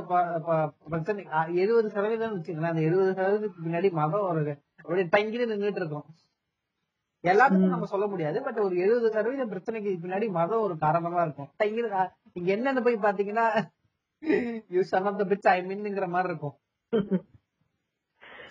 பிரச்சனை எழுபது சதவீதம் வச்சுக்கலாம் அந்த எழுபது சதவீதத்துக்கு பின்னாடி மதம் ஒரு அப்படியே தங்கி நின்றுட்டு இருக்கோம். எல்லாத்துக்கும் நம்ம சொல்ல முடியாது பட் ஒரு எழுபது சதவீத பிரச்சனைக்கு பின்னாடி மதம் ஒரு காரணமா இருக்கும். தங்கி நீங்க என்னன்னு போய் பாத்தீங்கன்னா you son of the bitch I மீன்ங்கிற மாதிரி இருக்கும்.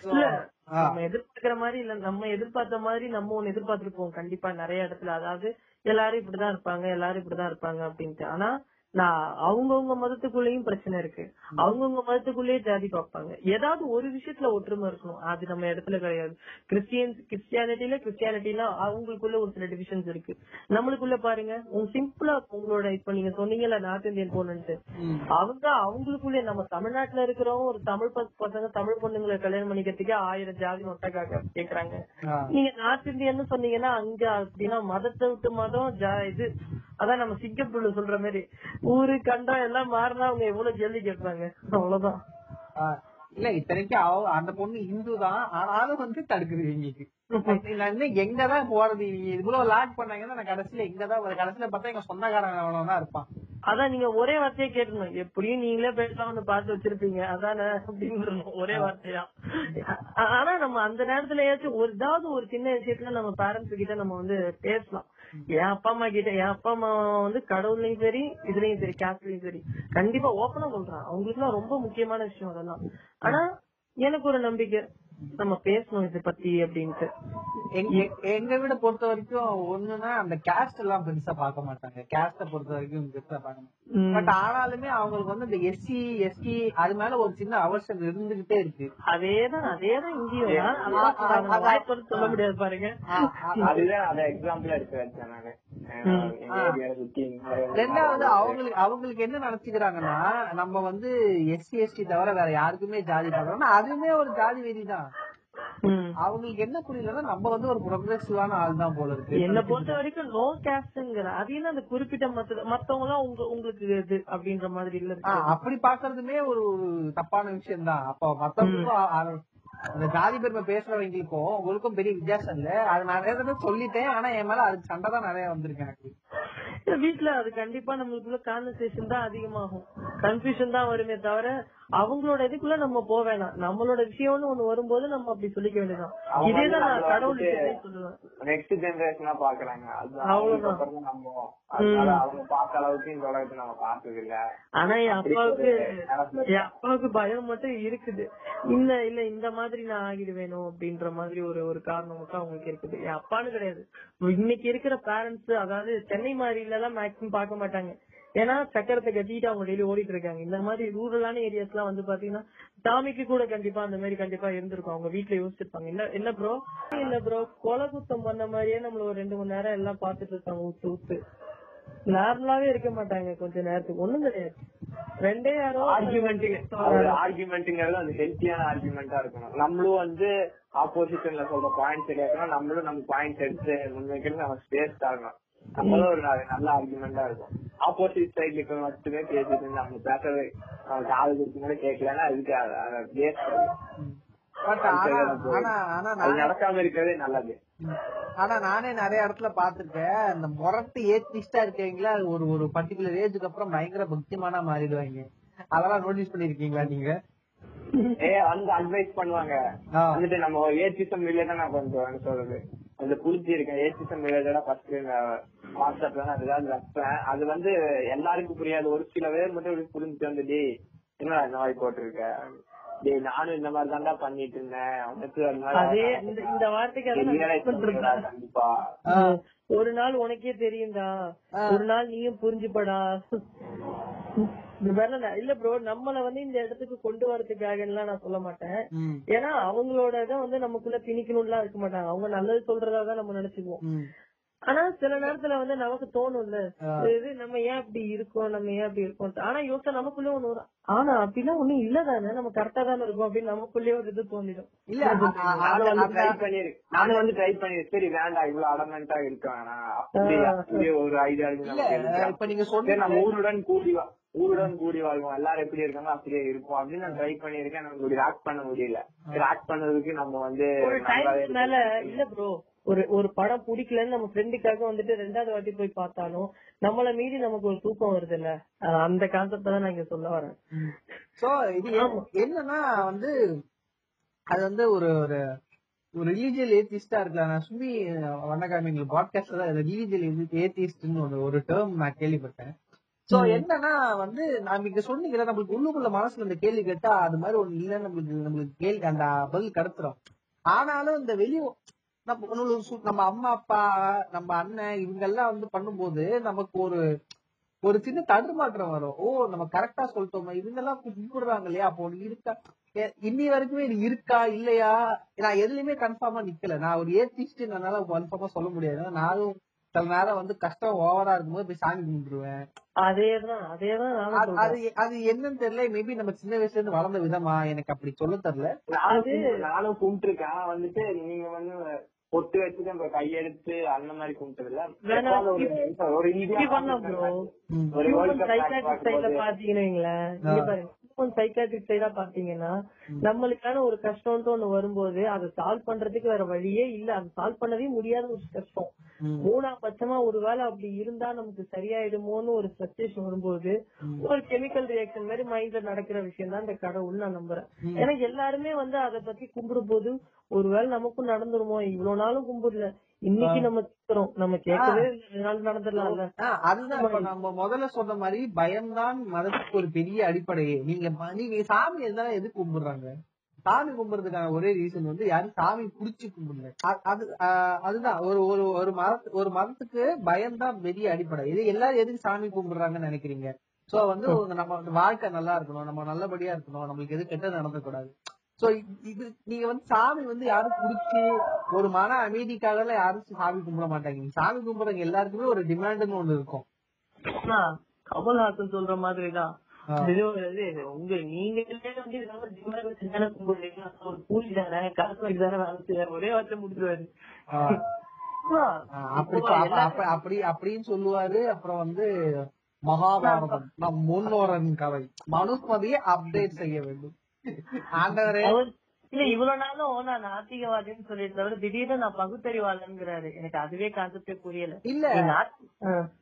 நம்ம எதிர்பார்க்கிற மாதிரி இல்ல. நம்ம எதிர்பார்த்த மாதிரி நம்ம ஒண்ணு எதிர்பார்த்திருப்போம். கண்டிப்பா நிறைய இடத்துல. அதாவது எல்லாரும் இப்படிதான் இருப்பாங்க எல்லாரும் இப்படிதான் இருப்பாங்க அப்படின்ட்டு. ஆனா நான் அவங்கவுங்க மதத்துக்குள்ளேயும் பிரச்சனை இருக்கு. அவங்கவுங்க மதத்துக்குள்ளேயே ஜாதி பார்ப்பாங்க. ஏதாவது ஒரு விஷயத்துல ஒற்றுமை இருக்கணும். அது நம்ம இடத்துல கிடையாது. கிறிஸ்டியன்ஸ் கிறிஸ்டியானிட்டில கிறிஸ்டியானிட்டில அவங்களுக்குள்ள ஒரு சில டிவிஷன்ஸ் இருக்கு. நம்மளுக்குள்ள பாருங்க உங்க சிம்பிளா உங்களோட இப்ப நீங்க சொன்னீங்கல்ல நார்த் இந்தியன் பொண்ணுன்ட்டு அவங்க அவங்களுக்குள்ளே நம்ம தமிழ்நாட்டுல இருக்கிறவங்க ஒரு தமிழ் பச- பசங்க தமிழ் பொண்ணுங்களை கல்யாணம் பண்ணிக்கிறதுக்கே ஆயிரம் ஜாதி நொட்டக்காக கேக்குறாங்க. நீங்க நார்த் இந்தியன்னு சொன்னீங்கன்னா அங்க அப்படின்னா மதத்தை விட்டு மதம் ஜா- இது அதான் நம்ம சிங்கப்பூர்ல சொல்ற மாதிரி ஊரு கண்டம் எல்லாம் மாறினா அவங்க எவ்வளவு கேள்வி கேட்பாங்க. அவ்வளவுதான். இல்ல இத்தனைக்கும் அவ அந்த பொண்ணு இந்து தான். ஆனாலும் வந்து தடுக்குது எங்களுக்கு. எங்கதான் போறது? இவ்வளவு லாக் பண்ணாங்கன்னா நான் கடைசியில எங்கதான் கடைசியில பார்த்தா எங்க சொந்தக்காரன் அவனதான் இருப்பான். அதான் நீங்க ஒரே வார்த்தையே கேட்டணும் எப்படியும் நீங்களே பேசலாம்னு பார்த்து வச்சிருப்பீங்க. அதானே அப்படின்னு ஒரே வார்த்தையா? ஆனா நம்ம அந்த நேரத்துலயாச்சும் ஒரு ஏதாவது ஒரு சின்ன விஷயத்துல நம்ம பேரண்ட்ஸ் கிட்ட நம்ம வந்து பேசலாம். என் அப்பா அம்மா கிட்ட என் அப்பா அம்மா வந்து கடவுள்லயும் சரி இதுலயும் சரி கேஸ்ட்லயும் சரி கண்டிப்பா ஓப்பனா சொல்றான். அவங்களுக்கு எல்லாம் ரொம்ப முக்கியமான விஷயம் அதெல்லாம். ஆனா எனக்கு ஒரு நம்பிக்கை. நம்ம பேசணும் இதை பத்தி அப்படின்ட்டு. எங்க வீட பொறுத்த வரைக்கும் ஒண்ணுன்னா அந்த கேஸ்ட் எல்லாம் பெருசா பார்க்க மாட்டாங்க. கேஸ்ட பொறுத்த வரைக்கும் பெருசா பார்க்க பட் ஆனாலுமே அவங்களுக்கு வந்து இந்த எஸ்சி எஸ்டி அது மேல ஒரு சின்ன அவசியம் இருந்துகிட்டே இருக்கு. அதேதான் அதேதான் இங்கேயும். சொல்ல முடியாது பாருங்க. அதுதான் அத எக்ஸாம்பிளா எடுத்து வச்சேன் நானு ரெண்டாவது அவங்களுக்கு அவங்களுக்கு என்ன நினைச்சுக்கிறாங்கன்னா நம்ம வந்து எஸ்சி எஸ்டி தவிர வேற யாருக்குமே ஜாதி பார்க்கறோம்னா அதுவுமே ஒரு ஜாதி வெறி தான். அவங்களுக்கு என்ன புரியலன்னா நம்ம வந்து ஒரு ப்ரொக்ரெசிவான ஆள் தான் போல இருக்கு. என்ன பொறுத்த வரைக்கும் நோ கேஸ்ட்ங்கிற அது என்ன அந்த குறிப்பிட்ட மத்த மத்தவங்க எல்லாம் உங்க உங்களுக்கு இது அப்படின்ற மாதிரி இல்ல. அப்படி பாக்குறதுமே ஒரு தப்பான விஷயம் தான் அப்ப மத்தவங்களுக்கும் அ- அந்த ஜாதி பெருமை பேசுறவங்களுக்கும் உங்களுக்கும் பெரிய வித்தியாசம் இல்ல. அது நிறைய தடவை சொல்லிட்டேன். ஆனா என் மேல அதுக்கு சண்டை தான் நிறைய வந்திருக்கு எனக்கு. வீட்ல அது கண்டிப்பா நம்மளுக்குள்ள கான்வர்சேஷன் தான் அதிகமாகும். கன்ஃபியூஷன் தான் வருமே தவிர அவங்களோட இதுக்குள்ள நம்ம போக வேணாம். நம்மளோட விஷயம்னு ஒண்ணு வரும்போது நம்ம அப்படி சொல்லிக்க வேண்டியதான் இதேதான் நான் கடவுள் சொல்லுவேன். நெக்ஸ்ட் ஜெனரேஷனா பாக்குறாங்க அவ்வளவுதான். அவங்க பார்த்த அளவுக்கு இந்த உலகத்தை நம்ம பார்த்தது இல்ல ஆனா என் அப்பாவுக்கு. என் அப்பாவுக்கு பயம் மட்டும் இருக்குது. இல்ல இல்ல இந்த மாதிரி நான் ஆகிடுவேணும் அப்படின்ற மாதிரி ஒரு ஒரு காரணம் மட்டும் அவங்களுக்கு இருக்குது. என் அப்பான்னு கிடையாது. இன்னைக்கு இருக்கிற பேரண்ட்ஸ் அதாவது சென்னை மாதிரில எல்லாம் மேக்ஸிமம் பார்க்க மாட்டாங்க. ஏன்னா சக்கரத்தை கட்டிட்டு அவங்க டெய்லி ஓடிட்டு இருக்காங்க. இந்த மாதிரி ரூரலான ஏரியாஸ் எல்லாம் வந்து பாத்தீங்கன்னா சாமிக்கு கூட கண்டிப்பா அந்த மாதிரி கண்டிப்பா இருந்திருக்கும். அவங்க வீட்டுல யோசிச்சிருப்பாங்க. இல்ல இல்ல ப்ரோ இல்ல ப்ரோ கொலை குத்தம் பண்ண மாதிரியே நம்மள ஒரு ரெண்டு மணி நேரம் எல்லாம் பாத்துட்டு இருக்காங்க ஊத்து ஊத்து. நார்மலாவே இருக்க மாட்டாங்க கொஞ்ச நேரத்துக்கு. ஒண்ணும் கிடையாது. ரெண்டே யாரோ ஆர்குமெண்ட் ஆர்குமெண்ட்ங்கிறது அது ஹெல்த்தியான ஆர்குமெண்டா இருக்கணும். நம்மளும் வந்து ஆப்போசிஷன்ல சொல்ற பாயிண்ட்ஸ் கேட்கணும் நம்மளும் நம்ம பாயிண்ட்ஸ் எடுத்து முன்வைக்கிறது நம்ம ஸ்பேஸ் ஆகணும் நம்மளும் ஒரு நல்ல ஆர்குமெண்டா இருக்கும் ஆப்போசிட் சைட்ல இருக்கிற மட்டுமே பேசிட்டு பேசுறது நம்ம காது கொடுத்து கூட கேட்கலன்னா அதுக்கு நடக்காம இருக்கிறதே நல்லது. ஆனா நானே நிறைய இடத்துல பாத்துருக்கேன் இந்த முரட்டு ஏத்திஸ்டா இருக்கீங்களா ஒரு ஒரு பர்டிகுலர் ஏஜுக்கு அப்புறம் பயங்கர பக்திமானா மாறிடுவாங்க. அதெல்லாம் நோட்டீஸ் பண்ணிருக்கீங்களா நீங்க? ஏ வந்து அட்வைஸ் பண்ணுவாங்க. வந்துட்டு நம்ம ஏசிசம் ரிலேட்டா நான் கொஞ்சம் சொல்றது? அந்த புரிஞ்சு இருக்கேன் ஏசிசம் ரிலேட்டடா ஃபர்ஸ்ட் வாட்ஸ்அப்ல நான் ஏதாவது வைப்பேன் அது வந்து எல்லாருக்கும் புரியாது. ஒரு சில பேர் மட்டும் புரிஞ்சு வந்து என்ன என்னடா இந்த மாதிரி போட்டிருக்க? நானும் இந்த மாதிரி தான்டா பண்ணிட்டு இருந்தேன் உனக்கு அதே இந்த இந்த வார்த்தைக்கு கண்டிப்பா. ஒரு நாள் உனக்கே தெரியும்டா. ஒரு நாள் நீயும் புரிஞ்சுப்படா. இல்ல ப்ரோ நம்மள வந்து இந்த இடத்துக்கு கொண்டு வரதுக்காக எல்லாம் நான் சொல்ல மாட்டேன். ஏன்னா அவங்களோட இதை வந்து நமக்குள்ள திணிக்கணும்லாம் இருக்க மாட்டாங்க. அவங்க நல்லது சொல்றதா தான் நம்ம நினைச்சுக்குவோம். ஆனா சில நேரத்துல வந்து நமக்கு தோணும்ல. இது நம்ம ஏன் இப்படி இருக்கோம்? நம்ம ஏன் அப்படி இருக்கோம் ஆனா யோசனை நமக்குள்ள ஒண்ணு வரும். ஆனா அப்படிலாம் ஒண்ணும் இல்லதானே? நம்ம கரெக்டா தானே இருக்கோம் அப்படின்னு நமக்குள்ளே ஒரு இது தோணிடும் இல்ல நானும் ட்ரை பண்ணிருக்கேன் நானும் வந்து ட்ரை பண்ணிருக்கேன் சரி வேண்டாம் இவ்வளவு அடமெண்டா இருக்காங்க அப்படி அப்படி ஒரு ஐடியா இல்ல. இப்ப நீங்க சரி சொன்ன நம்ம ஊருடன் கூடி வா- ஊருடன் கூடி வாழ்வோம். எல்லாரும் எப்படி இருக்காங்க அப்படியே இருப்போம் அப்படின்னு நான் ட்ரை பண்ணிருக்கேன். நமக்கு ஆக்ட் பண்ண முடியல. ஆக்ட் பண்ணதுக்கு நம்ம வந்து இல்ல. ப்ரோ ஒரு ஒரு படம் பிடிக்கலன்னு நம்ம ஃப்ரெண்டுக்காக வந்துட்டு ரெண்டாவது வாட்டி போய் பார்த்தாலும் நம்மள மீறி நமக்கு ஒரு தூக்கம் வருது இல்ல அந்த கான்செப்ட் தான் நான் இங்க சொல்ல வரேன். சோ இது என்- என்னன்னா வந்து அது வந்து ஒரு ஒரு ஒரு ரிலீஜியல் ஏத்திஸ்டா இருக்கலாம். நான் சும்மி வண்ணகாமி எங்களுக்கு பாட்காஸ்ட்ல ரிலீஜியல் ஏத்திஸ்ட்னு ஒரு ஒரு டேர்ம் நான் கேள்விப்பட்டேன். சோ என்னன்னா வந்து நாம இங்க சொன்னீங்க நம்மளுக்கு உள்ளுக்குள்ள மனசுல இந்த கேள்வி கேட்டா அது மாதிரி ஒண்ணு இல்ல நம்மளுக்கு நம்மளுக்கு கேள்வி அந்த பதில் கடத்துறோம். ஆனாலும் இந்த வெளிய நம்ம நம்ம அம்மா அப்பா நம்ம அண்ணன் இவங்க எல்லாம் வந்து பண்ணும்போது நமக்கு ஒரு ஒரு சின்ன தடுமாற்றம் வரும். ஓ நம்ம கரெக்டா சொல்லிட்டோமா. இவங்க எல்லாம் கும்பிடுறாங்க இல்லையா அப்போ ஒண்ணு இருக்கா? இன்னி வரைக்குமே இது இருக்கா? இல்லையா? நான் எதுலயுமே கன்ஃபார்மா நிக்கல. நான் ஒரு ஏத்திஸ்ட் என்னால கன்ஃபார்மா சொல்ல முடியாது. நானும் சில நேரம் வந்து கஷ்டம் ஓவரா இருக்கும்போது போய் சாமி கும்பிட்டுருவேன். அதேதான் அதேதான் நானும் அது- சொல்றேன். அது அது என்னன்னு தெரியல. மேபி நம்ம சின்ன வயசுல இருந்து வளர்ந்த விதமா. எனக்கு அப்படி சொல்ல தெரியல. நானும் கும்பி- நானும் கும்பிட்டுருக்கேன். ஆனா வந்துட்டு நீங்க வந்து பொட்டு வச்சுட்டு நம்ம கையெடுத்து அந்த மாதிரி கும்பிட்டதுல ஒரு இந்தியா பாத்தீங்கன்னு பாருங்க. சைக்காட்ரிக் சைடா பாத்தீங்கன்னா நம்மளுக்கான ஒரு கஷ்டம்னு ஒண்ணு வரும்போது அதை சால்வ் பண்றதுக்கு வேற வழியே இல்ல. அதை சால்வ் பண்ணவே முடியாத ஒரு கஷ்டம். மூணா பட்சமா ஒருவேளை அப்படி இருந்தா நமக்கு சரியாயிடுமோன்னு ஒரு சச்சுவேஷன் வரும்போது ஒரு கெமிக்கல் ரியாக்ஷன் மாதிரி மைண்ட்ல நடக்கிற விஷயம் தான் இந்த கடவுள் நான் நம்புறேன். ஏன்னா எல்லாருமே வந்து அதை பத்தி கும்பிடும் போது ஒருவேளை நமக்கும் நடந்துருமோ? இவ்வளவு நாளும் கும்பிடல. இன்னைக்கு நம்ம கேக்குறோம். நம்ம கேட்கவே நாள் நடந்துடலாம்ல. அதுதான் நம்ம முதல்ல சொன்ன மாதிரி பயம்தான் மதத்துக்கு ஒரு பெரிய அடிப்படையே. நீங்க நீங்க சாமி எதுக்கு கும்பிடுறாங்க? சாமி கும்பிடுறதுக்கான ஒரே ரீசன் வந்து யாரும் சாமி புடிச்சு கும்பிடல. அது அதுதான். ஒரு ஒரு ஒரு மத ஒரு மதத்துக்கு பயம்தான் பெரிய அடிப்படை. இது எல்லாரும் எதுக்கு சாமி கும்பிடுறாங்கன்னு நினைக்கிறீங்க? சோ வந்து நம்ம வாழ்க்கை நல்லா இருக்கணும். நம்ம நல்லபடியா இருக்கணும். நம்மளுக்கு எது கெட்டது நடந்துக்கூடாது சோ இது நீங்க வந்து சாமி வந்து யாரும் புடிச்சு ஒரு மன அமைதிக்காக யாரும் சாமி கும்பிட மாட்டாங்க. சாமி கும்பிடுறவங்க எல்லாருக்குமே ஒரு டிமாண்ட்னு ஒண்ணு இருக்கும். கமல்ஹாசன் சொல்ற மாதிரிதான். உங்க நீங்க வந்து இதெல்லாம் demand வச்சு தானே கும்பிடுறீங்க. ஒரு கூலி தானே காசு வாங்கி தானே வேலை செய்யறாரு. ஒரே வார்த்தை முடிச்சிருவாரு. ஆஹ் ஆ, ஆஹ் அப்படி அப்படின்னு சொல்லுவாரு. அப்புறம் வந்து மகாபாரதம் நம் முன்னோரன் கதை. மனுஸ்மதியை அப்டேட் செய்ய வேண்டும். ஆண்டவரே. இல்ல இவ்வளவு நாளும் நான் நாத்திகவாதின்னு சொல்லிட்டு தவிர திடீர்னு நான் பகுத்தறிவாளன்ங்கிறாரு எனக்கு அதுவே கான்செப்டே புரியல. இல்ல.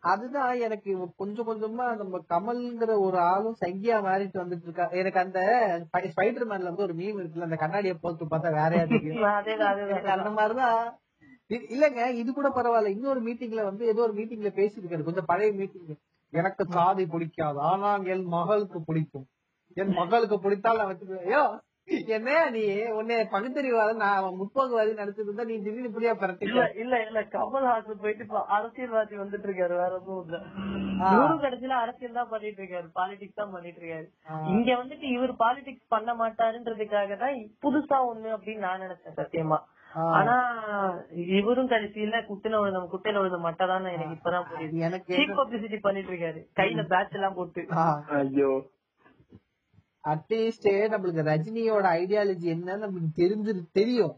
அதுதான் எனக்கு கொஞ்சம் கொஞ்சமா நம்ம கமல்ங்கிற ஒரு ஆளும் சங்கியா மாறிட்டு வந்துட்டு இருக்கா. எனக்கு அந்த ஸ்பைடர் மேன்ல வந்து ஒரு மீம் இருக்குல்ல அந்த கண்ணாடியை போட்டு பார்த்தா அதேதான் எனக்கு அந்த மாதிரிதான். இல்லங்க இது கூட பரவாயில்ல. இன்னொரு மீட்டிங்ல வந்து ஏதோ ஒரு மீட்டிங்ல பேசிருக்காரு கொஞ்சம் பழைய மீட்டிங் எனக்கு சாதி பிடிக்காது. ஆனா என் மகளுக்கு பிடிக்கும். என் மகளுக்கு பிடித்தால் நான் வச்சுக்குவேன் ஐயோ என்னையா நீ? உன்னை பகுத்தறிவாத நான் முற்போக்குவாதி நடத்திட்டு இருந்தா நீ திடீர்னு இப்படியா இல்ல பரட்டிக்க இல்ல இல்ல கமல்ஹாசன் போயிட்டு இப்ப அரசியல்வாதி வந்துட்டு இருக்காரு வேற எதுவும் இல்ல. கடைசியில அரசியல் தான் பண்ணிட்டு இருக்காரு பாலிடிக்ஸ் தான் பண்ணிட்டு இருக்காரு இங்க வந்துட்டு இவர் பாலிடிக்ஸ் பண்ண மாட்டாருன்றதுக்காக தான் புதுசா ஒண்ணு அப்படின்னு நான் நினைச்சேன் சத்தியமா. ஆனா இவரும் கடைசியில குட்டில விழுந்த குட்டையில விழுந்த மட்டை எனக்கு இப்பதான் புரியுது. எனக்கு பண்ணிட்டு இருக்காரு கையில பேட்ச் எல்லாம் போட்டு. ஐயோ. அட்லீஸ்ட் நம்மளுக்கு ரஜினியோட ஐடியாலஜி என்னன்னு நம்மளுக்கு தெரிஞ்சு தெரியும்.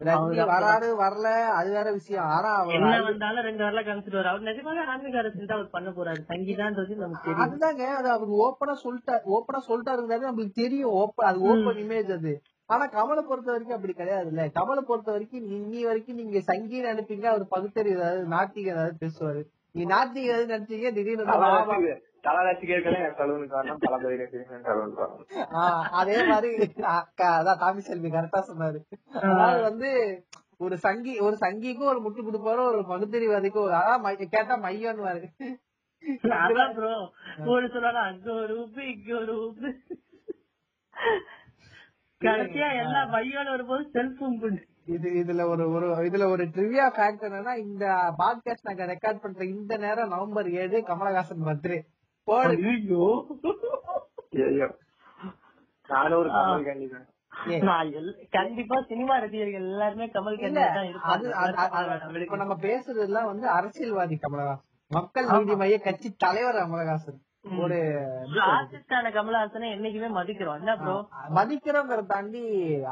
ரஜினி வராரு வரல அது வேற விஷயம். ஆனா அவர் என்ன வந்தாலும் ரெண்டு வரல காமிச்சிட்டு வர அவர் நிஜமாவே ஆன்மீக அரசு தான் அவர் பண்ண போறாரு. சங்கீதான்றது நமக்கு தெரியும். அதுதாங்க அது அவர் ஓப்பனா சொல்லிட்டாரு ஓப்பனா சொல்லிட்டாருங்கிறது நம்மளுக்கு தெரியும். ஓப்ப அது ஓப்பன் இமேஜ் அது. ஆனா கமலை பொறுத்த வரைக்கும் அப்படி கிடையாதுல்ல. கமலை பொறுத்த வரைக்கும் இன்னி வரைக்கும் நீங்க சங்கீத நினைப்பீங்க அவர் பகுத்தறி ஏதாவது நாத்திக ஏதாவது பேசுவாரு. நீ நாத்திக ஏதாவது நினைச்சீங்க திடீர்னு. தல ரசிகர்களே என் சலூனு காரணம் தளபதி ரசிகர்கள் சலூன் காரணம் ஆஹ் அதே மாதிரி அதான் தாமி செல்வி கரெக்டா சொன்னாரு. அதாவது வந்து ஒரு சங்கி ஒரு சங்கிக்கும் ஒரு முட்டு கொடுப்பாரு ஒரு பகுத்தறிவாதிக்கும் ஒரு அதான் கேட்டா மையன்னு அதான் ப்ரோ ஒரு சொல்லலாம் அங்க ஒரு உப்பு இங்க ஒரு உப்பு. கடைசியா எல்லாம் பையோட வரும்போது செல்போன் பண்ணு இது இதுல ஒரு ஒரு இதுல ஒரு ட்ரிவியா ஃபேக்ட் என்னன்னா இந்த பாட்காஸ்ட் நாங்க ரெக்கார்ட் பண்ற இந்த நேரம் நவம்பர் ஏழு கமலஹாசன் பர்த்டே. ஐயோ. ஐயோ நானும் ஒரு கமல் எல்- கண்டிப்பா சினிமா ரசிகர்கள் எல்லாருமே கமல் இப்ப நம்ம பேசுறது எல்லாம் வந்து அரசியல்வாதி கமலஹாசன். மக்கள் நீதி மைய கட்சி தலைவர் கமலஹாசன். ஒரு ஆர்டிஸ்டான கமலஹாசனை என்னைக்குமே மதிக்கிறோம். என்ன ப்ரோ மதிக்கிறோங்கிறத தாண்டி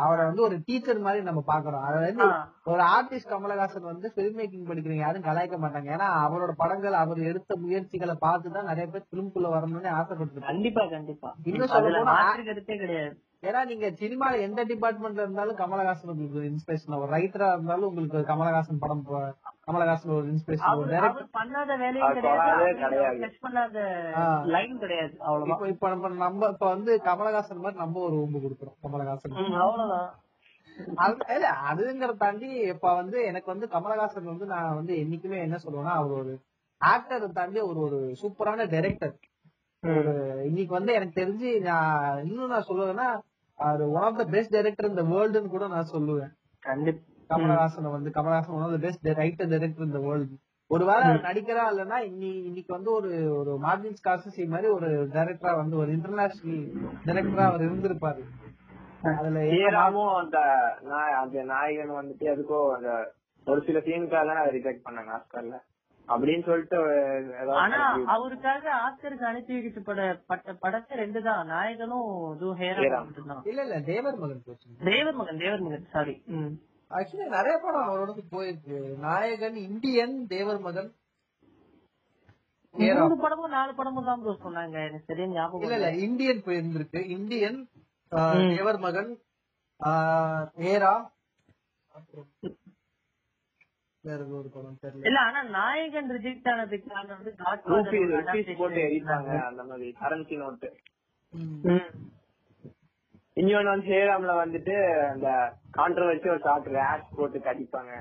அவரை வந்து ஒரு டீச்சர் மாதிரி நம்ம பாக்குறோம் அதாவது ஒரு ஆர்டிஸ்ட் கமலஹாசன் வந்து பிலிம் மேக்கிங் படிக்கிறீங்க யாரும் கலாய்க்க மாட்டாங்க. ஏன்னா அவரோட படங்கள் அவர் எடுத்த முயற்சிகளை பார்த்துதான் நிறைய பேர் பிலிம்குள்ள வரணும்னு ஆசைப்பட்டு கண்டிப்பா கண்டிப்பா. இன்னும் சொல்ல அதுல போனா மாற்று கருத்தே கிடையாது. ஏன்னா நீங்க சினிமால எந்த டிபார்ட்மெண்ட்ல இருந்தாலும் கமலஹாசன் உங்களுக்கு இன்ஸ்பிரேஷன் ஒரு ரைட்டரா இருந்தாலும் உங்களுக்கு கமலஹாசன் படம் கமலஹாசன் ஒரு இன்ஸ்பிரேஷன் பண்ணாத தொடாதே கிடையாது. லைன் இப்ப இப்ப நம்ம நம்ம இப்ப வந்து கமலஹாசன் மாதிரி நம்ம ஒரு ஊம்பு கொடுக்குறோம் கமலஹாசன். அவ்வளவுதான். அது- இல்ல அதுங்கிறத தாண்டி இப்ப வந்து எனக்கு வந்து கமலஹாசன் வந்து நான் வந்து என்னைக்குமே என்ன சொல்லுவேன்னா அவர் ஒரு ஆக்டரை தாண்டி ஒரு ஒரு சூப்பரான டைரக்டர் ஒரு இன்னைக்கு வந்து எனக்கு தெரிஞ்சு நான் இன்னும் நான் சொல்லுவேன்னா அவர் one of the best director இந்த வேர்ல்டுன்னு கூட நான் சொல்லுவேன். கண்டிப்பா. கமலஹாசனை வந்து Kamalhaasan one of the best writer director இந்த வேர்ல்டு ஒருவேளை நடிக்கிறா இல்லைன்னா இன்னி இன்னைக்கு வந்து ஒரு ஒரு மார்டின் ஸ்கார்சி மாதிரி ஒரு டைரக்டரா வந்து ஒரு இன்டர்நேஷனல் டைரக்டரா அவர் இருந்திருப்பாரு. அதுல ஏராமும் அந்த நாய் அந்த நாயகன் வந்துட்டு எதுக்கோ அந்த ஒரு சில சீனுக்காக ரிஜெக்ட் பண்ணாங்க ஆஸ்கர்ல. அப்படின்னு சொல்லிட்டு ஆனா அவருக்காக ஆஸ்கருக்கு அனுப்பி வைக்கப்பட பட்ட படத்தை ரெண்டு தான். நாயகனும் இதுவும் ஹேரா ஹேராம். இல்ல இல்ல தேவர் மகன் தேவர் மகன் தேவர் மகன் சாரி ஆக்சுவலி நிறைய படம் அவரோட போயிருக்கு. நாயகன் இந்தியன் தேவர் மகன். மூணு படமும் நாலு படமும் தான் சொன்னாங்க. எனக்கு சரியா ஞாபகம் இல்ல இல்ல இல்ல இந்தியன் போயிருந்திருக்கு. இந்தியன் தேவர் மகன் அப்புறம் வேற ஏதோ ஒரு படம் தெரியல. இல்ல ஆனா நாயகன் ரிஜெக்ட் ஆனதுக்கு காரணம் வந்து போட்டு. எரிப்பாங்க அந்த மாதிரி கரன்சி நோட்டு. இன்னொன்னு வந்து ஹேராம்ல வந்துட்டு அந்த கான்ட்ரவர்சி ஒரு ஷார்ட் ரேஷ் போட்டு கடிப்பாங்க.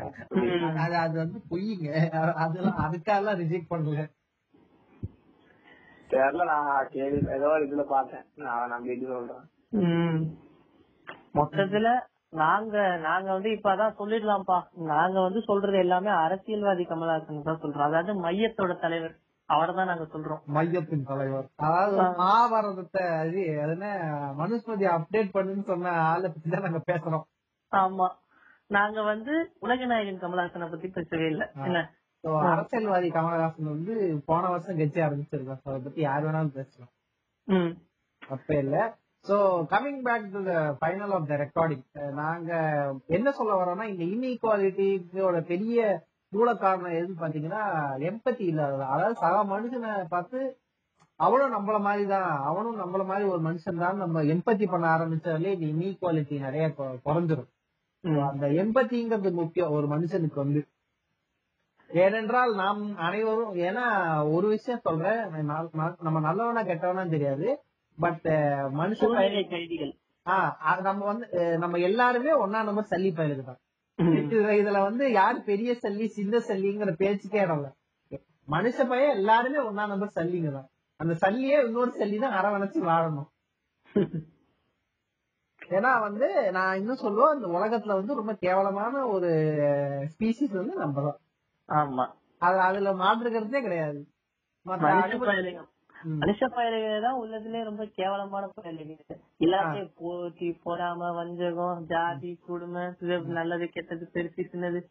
அது அது வந்து பொய்யுங்க அதெல்லாம் அதுக்காக ரிஜெக்ட் பண்ணல. தெரியல நான் கேள்வி ஏதோ ஒரு இதுல பார்த்தேன். நான் இது சொல்றேன். ம். மொத்தத்துல நாங்க நாங்க வந்து இப்ப அதான் சொல்லிடலாம்ப்பா. நாங்க வந்து சொல்றது எல்லாமே அரசியல்வாதி கமலஹாசன் தான் சொல்றோம் அதாவது மையத்தோட தலைவர். அவரை தான் நாங்க சொல்றோம். மையத்தின் தலைவர். அதாவது மகாபாரதத்தை அது என்ன மனுஸ்மதி அப்டேட் பண்ணுன்னு சொன்ன ஆளை பத்தி தான் நாங்க பேசுறோம். ஆமா. நாங்க வந்து உலகநாயகன் கமலஹாசனை பத்தி பேசவே இல்ல. என்ன? அரசியல்வாதி கமலஹாசன் வந்து போன வருஷம் கட்சி ஆரம்பிச்சிருக்கோம் So, அதை பத்தி யார் வேணாலும் பேசலாம். ம். தப்பே இல்ல. So coming back to the final of the recording நாங்க என்ன சொல்ல வரோம்னா இந்த இன்இக்வாலிட்டியோட பெரிய மூல காரணம் எதுன்னு பாத்தீங்கன்னா எம்பத்தி இல்லாத அதாவது சக மனுஷனை பார்த்து அவனும் நம்மள மாதிரி தான் அவனும் நம்மள மாதிரி ஒரு மனுஷன் தான் நம்ம எம்பத்தி பண்ண ஆரம்பிச்சாலே இந்த இன்இக்வாலிட்டி நிறைய குறைஞ்சிரும். அந்த எம்பத்திங்கிறது முக்கியம். ஒரு மனுஷனுக்கு வந்து. ஏனென்றால் நாம் அனைவரும் ஏன்னா ஒரு விஷயம் சொல்றேன். நம்ம நல்லவனா கெட்டவனா தெரியாது. பட் மனுஷன் ஆஹ் நம்ம வந்து நம்ம எல்லாருமே ஒன்னா நம்பர் சல்லி பயலுக்கு தான் இதுல- இதுல வந்து யாரு பெரிய சல்லி சின்ன சல்லிங்கிற பேச்சுக்கே இடம் இல்ல மனுஷ பையன் எல்லாருமே ஒன்னா நம்பர் சல்லிங்க தான். அந்த சல்லியே இன்னொரு சல்லி தான் அரவணைச்சு வாழணும். ஏன்னா வந்து நான் இன்னும் சொல்லுவேன் இந்த உலகத்துல வந்து ரொம்ப கேவலமான ஒரு ஸ்பீசிஸ் வந்து நம்ம தான். ஆமா. அது அதுல மாற்றுக்கிறதே கிடையாது. மனுஷ animal- பயலுங்க ம். மனுஷ பயலுங்க தான் உள்ளதுலயே ரொம்ப கேவலமான பயலுங்க எல்லாத்தையும் போட்டி பொறாம வஞ்சகம் ஜாதி குடும்பம் இது நல்லது கெட்டது பெருசு சின்னது.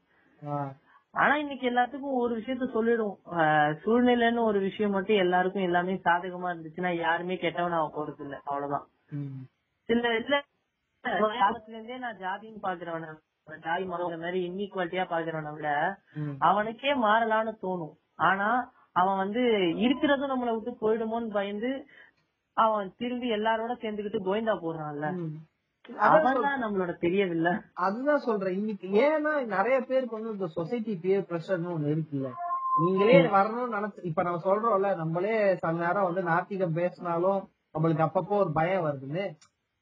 ஆனா இன்னைக்கு எல்லாத்துக்கும் ஒரு விஷயத்த சொல்லிடும் சூழ்நிலைன்னு ஒரு விஷயம் மட்டும் எல்லாருக்கும் எல்லாமே சாதகமா இருந்துச்சுன்னா யாருமே கெட்டவன் ஆக போறது இல்ல அவ்வளவுதான் ம். இல்ல காலத்துல இருந்தே நான் ஜாதின்னு பாக்குறவன ஜாதி மாதிரி இன்இக்வாலிட்டியா பாக்குறவன விட. அவனுக்கே மாறலாம்னு தோணும் ஆனா அவன் வந்து இருக்கிறதும் நம்மளை விட்டு போயிடுமோன்னு பயந்து அவன் திரும்பி எல்லாரோட சேர்ந்துக்கிட்டு கோவிந்தா போடுறான்ல நம்மளோட தெரியவில்லை அதுதான் சொல்றேன். இன்னைக்கு ஏன்னா நிறைய பேருக்கு வந்து இந்த சொசைட்டி பியர் பிரஷர்னு ஒண்ணு இருக்குல்ல. நீங்களே வரணும்னு நினைச்சு இப்ப நம்ம சொல்றோம்ல நம்மளே சில நேரம் வந்து நாத்திகம் பேசினாலும் நம்மளுக்கு அப்பப்போ ஒரு பயம் வருதுன்னு.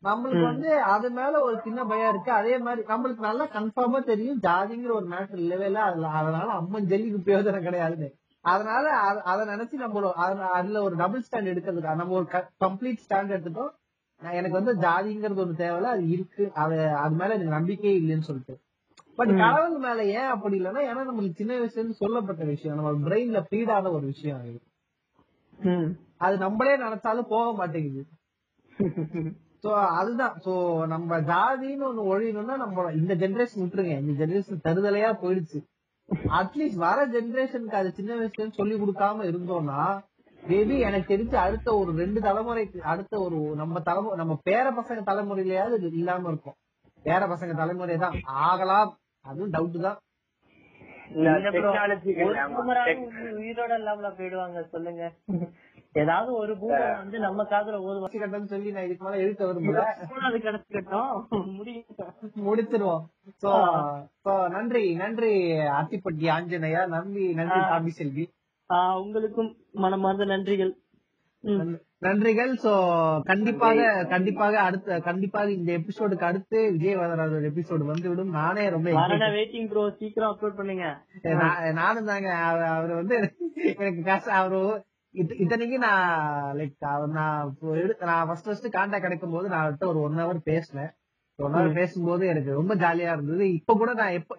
நம்மளுக்கு வந்து அது மேல ஒரு சின்ன பயம் இருக்கு. அதே மாதிரி நம்மளுக்கு நல்லா கன்ஃபார்மா தெரியும். ஜாதிங்கிற ஒரு மேட்டர் இல்லவே இல்ல. அதுல அதனால அம்மன் ஜல்லிக்கு பிரயோஜனம் கிடையாதுன்னு. அதனால அத- நினைச்சு நம்ம அதுல- ஒரு டபுள் ஸ்டாண்ட் எடுக்கிறதுக்கு நம்ம ஒரு கம்ப்ளீட் ஸ்டாண்ட் எடுத்துட்டோம். நான் எனக்கு வந்து ஜாதிங்கிறது ஒண்ணு தேவையில்ல. அது இருக்கு. அது அது மேல எனக்கு நம்பிக்கையே இல்லைன்னு சொல்லிட்டு. பட் கடவுள் மேல ஏன் அப்படி இல்லைன்னா ஏன்னா நம்மளுக்கு சின்ன வயசுல இருந்து சொல்லப்பட்ட விஷயம். நம்ம பிரெயின்ல ஃபீட் ஆன ஒரு விஷயம் அது. அது நம்மளே நினைச்சாலும் போக மாட்டேங்குது. சோ அதுதான். சோ நம்ம ஜாதின்னு ஒண்ணு ஒழியணும்னா நம்ம இந்த ஜெனரேஷன் விட்டுருங்க. இந்த ஜெனரேஷன் தருதலையா போயிடுச்சு. அட்லீஸ்ட் வர ஜெனரேஷனுக்கு அது சின்ன வயசுல இருந்து சொல்லி கொடுக்காம இருந்தோம்னா மேபி எனக்கு தெரிஞ்சு அடுத்த ஒரு ரெண்டு தலைமுறைக்கு அடுத்த ஒரு நம்ம தலைமுறை நம்ம பேர பசங்க தலைமுறையிலயாவது இது இல்லாம இருக்கும். பேர பசங்க தலைமுறை தான். ஆகலாம் அதுவும் டவுட் தான். உயிரோட இல்லாமல போயிடுவாங்க சொல்லுங்க. ஏதாவது ஒரு பூமர் வந்து நம்ம காதுல ஒரு வச்சு கட்டன்னு சொல்லி நான் இதுக்கு மேல எழுத்த விரும்பல அது கிடைச்சிட்டோம் முடியும் முடிச்சிருவோம் சோ சோ நன்றி நன்றி அத்திப்பட்டி ஆஞ்சநேயா. நன்றி நன்றி சாமி செல்வி. உங்களுக்கும் மனமார்ந்த நன்றிகள். நன்றிகள். சோ கண்டிப்பாக கண்டிப்பாக அடுத்த கண்டிப்பாக இந்த எபிசோடுக்கு அடுத்து விஜய் வரராஜோட எபிசோடு வந்து விடும் நானே ரொம்ப வெயிட்டிங் ப்ரோ சீக்கிரம் அப்லோட் பண்ணுங்க. நான்- நானும் தாங்க அவ- அவர் வந்து எனக்கு கஷ்டம் அவரு இத்தனைக்கு நான் லைக் நான் ஃபர்ஸ்ட் ஃபர்ஸ்ட் கான்டாக்ட் கிடைக்கும் போது நான் அவர்கிட்ட ஒரு ஒன் ஹவர் பேசினேன். ஒன் ஹவர் பேசும்போது எனக்கு ரொம்ப ஜாலியா இருந்தது. இப்ப கூட நான் எப்ப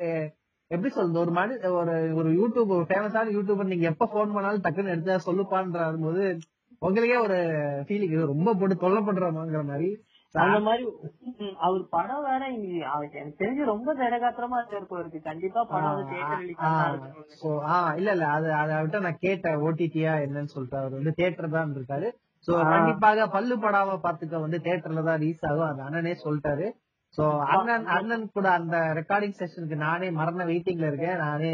எப்படி சொல்றது? ஒரு மனு ஒரு ஒரு யூடியூப் ஒரு ஃபேமஸான யூடியூபர் நீங்க எப்ப போன் பண்ணாலும் டக்குன்னு எடுத்து சொல்லுப்பான்ற போது உங்களுக்கே ஒரு ஃபீலிங் ரொம்ப போட்டு தொல்லை பண்றோமாங்கிற மாதிரி. அந்த மாதிரி அவர் படம் வேற எனக்கு தெரிஞ்சு ரொம்ப திடகாத்திரமா இருக்கு கண்டிப்பா படம் இல்ல இல்ல அது அதை விட்டு நான் கேட்டேன் ஓடிடியா என்னன்னு சொல்லிட்டு. அவர் வந்து தியேட்டர் தான் இருக்காரு சோ கண்டிப்பாக பல்லு படாம பாத்துக்க வந்து தியேட்டர்ல தான் ரீஸ் ஆகும். அது அண்ணனே சொல்லிட்டாரு. சோ அண்ணன் அண்ணன் கூட அந்த ரெக்கார்டிங் செஷனுக்கு நானே மரண வெயிட்டிங்ல இருக்கேன். நானே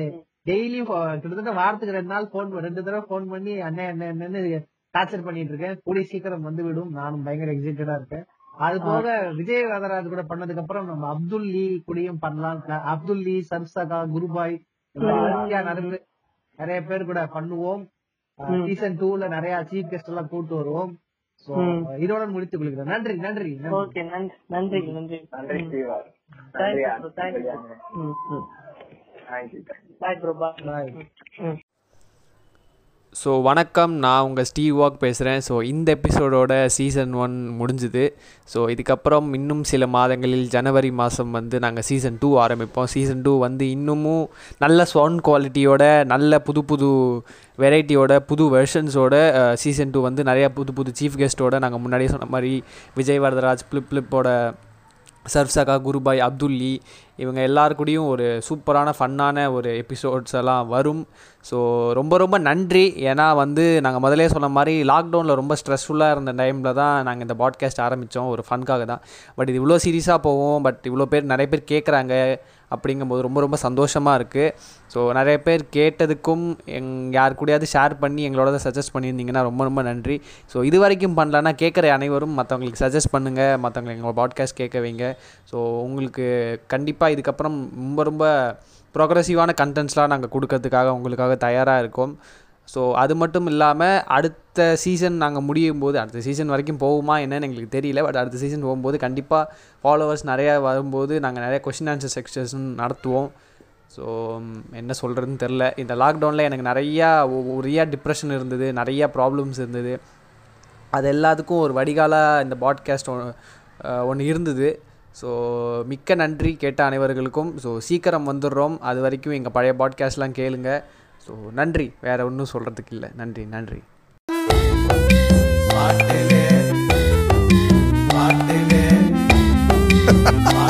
டெய்லி கிட்டத்தட்ட வாரத்துக்கு ரெண்டு நாள் போன் ரெண்டு தடவை போன் பண்ணி அண்ணன் என்ன என்னன்னு டார்ச்சர் பண்ணிட்டு இருக்கேன். கூடிய சீக்கிரம் வந்து விடும். நானும் பயங்கர எக்ஸைட்டடா இருக்கேன். அது போக விஜய் வரராஜ் கூட பண்ணதுக்கு அப்புறம் நம்ம அப்துல் லீ கூடயும் பண்ணலாம். அப்துல் லீ சர்சகா குருபாய் நிறைய பேர் கூட பண்ணுவோம். சீசன் டூல நிறைய சீஃப் கெஸ்ட் எல்லாம் கூட்டு வருவோம். So, இதோட முடித்துக் கொள்கிறேன். நன்றி நன்றி நன்றி. ஓகே நன்றி நன்றி. நன்றி bye bro bye Bye. So வணக்கம். நான் உங்கள் ஸ்டீவ் வாக் பேசுகிறேன் ஸோ இந்த எபிசோடோட சீசன் ஒன் முடிஞ்சுது. ஸோ இதுக்கப்புறம் இன்னும் சில மாதங்களில் ஜனவரி மாதம் வந்து நாங்கள் சீசன் டூ ஆரம்பிப்போம். சீசன் டூ வந்து இன்னமும் நல்ல சவுண்ட் குவாலிட்டியோட நல்ல புது புது வெரைட்டியோட புது வெர்ஷன்ஸோட சீசன் டூ வந்து நிறையா புது புது சீஃப் கெஸ்ட்டோட நாங்கள் முன்னாடியே சொன்ன மாதிரி விஜய் வரதராஜ் பிளிப் பிளிப்போட சர்ஃப்சகா குருபாய் அப்துல்லி இவங்க எல்லாருக்கூடயும் ஒரு சூப்பரான ஃபன்னான ஒரு எபிசோட்ஸ் எல்லாம் வரும். ஸோ ரொம்ப ரொம்ப நன்றி. ஏன்னா வந்து நாங்கள் முதலே சொன்ன மாதிரி லாக்டவுனில் ரொம்ப ஸ்ட்ரெஸ்ஃபுல்லாக இருந்த டைமில் தான் நாங்கள் இந்த பாட்காஸ்ட் ஆரம்பித்தோம் ஒரு ஃபன்காக தான். பட் இது இவ்வளோ சீரியஸாக போவோம் பட் இவ்வளோ பேர் நிறைய பேர் கேட்குறாங்க அப்படிங்கும்போது ரொம்ப ரொம்ப சந்தோஷமாக இருக்குது ஸோ நிறைய பேர் கேட்டதுக்கும் எங் யார் கூடயாவது ஷேர் பண்ணி எங்களோட சஜஸ்ட் பண்ணியிருந்தீங்கன்னா ரொம்ப ரொம்ப நன்றி. ஸோ இது வரைக்கும் பண்ணலன்னா கேட்குற அனைவரும் மற்றவங்களுக்கு சஜஸ்ட் பண்ணுங்கள் மற்றவங்களை எங்களோட பாட்காஸ்ட் கேட்க வைங்க. ஸோ உங்களுக்கு கண்டிப்பாக இதுக்கப்புறம் ரொம்ப ரொம்ப ப்ரோக்ரஸிவான கண்டென்ட்ஸ்லாம் நாங்கள் கொடுக்கறதுக்காக உங்களுக்காக தயாராக இருக்கோம். ஸோ அது மட்டும் இல்லாமல் அடுத்த சீசன் நாங்கள் முடியும் போது அடுத்த சீசன் வரைக்கும் போகுமா என்னன்னு எங்களுக்கு தெரியல. பட் அடுத்த சீசன் போகும்போது கண்டிப்பாக ஃபாலோவர்ஸ் நிறையா வரும்போது நாங்கள் நிறைய கொஷின் ஆன்சர் செக்ஷன் நடத்துவோம். ஸோ என்ன சொல்கிறதுன்னு தெரில. இந்த லாக்டவுனில் எனக்கு நிறையா நிறையா டிப்ரெஷன் இருந்தது நிறையா ப்ராப்ளம்ஸ் இருந்தது. அது எல்லாத்துக்கும் ஒரு வடிகாலாக இந்த பாட்காஸ்ட் ஒன்று இருந்தது. ஸோ மிக்க நன்றி கேட்ட அனைவர்களுக்கும். ஸோ சீக்கிரம் வந்துடுறோம். அது வரைக்கும் எங்கள் பழைய பாட்காஸ்ட்லாம் கேளுங்க. ஸோ நன்றி. வேறு ஒன்றும் சொல்கிறதுக்கு இல்லை. நன்றி நன்றி. பாட்டிலே பாட்டிலே.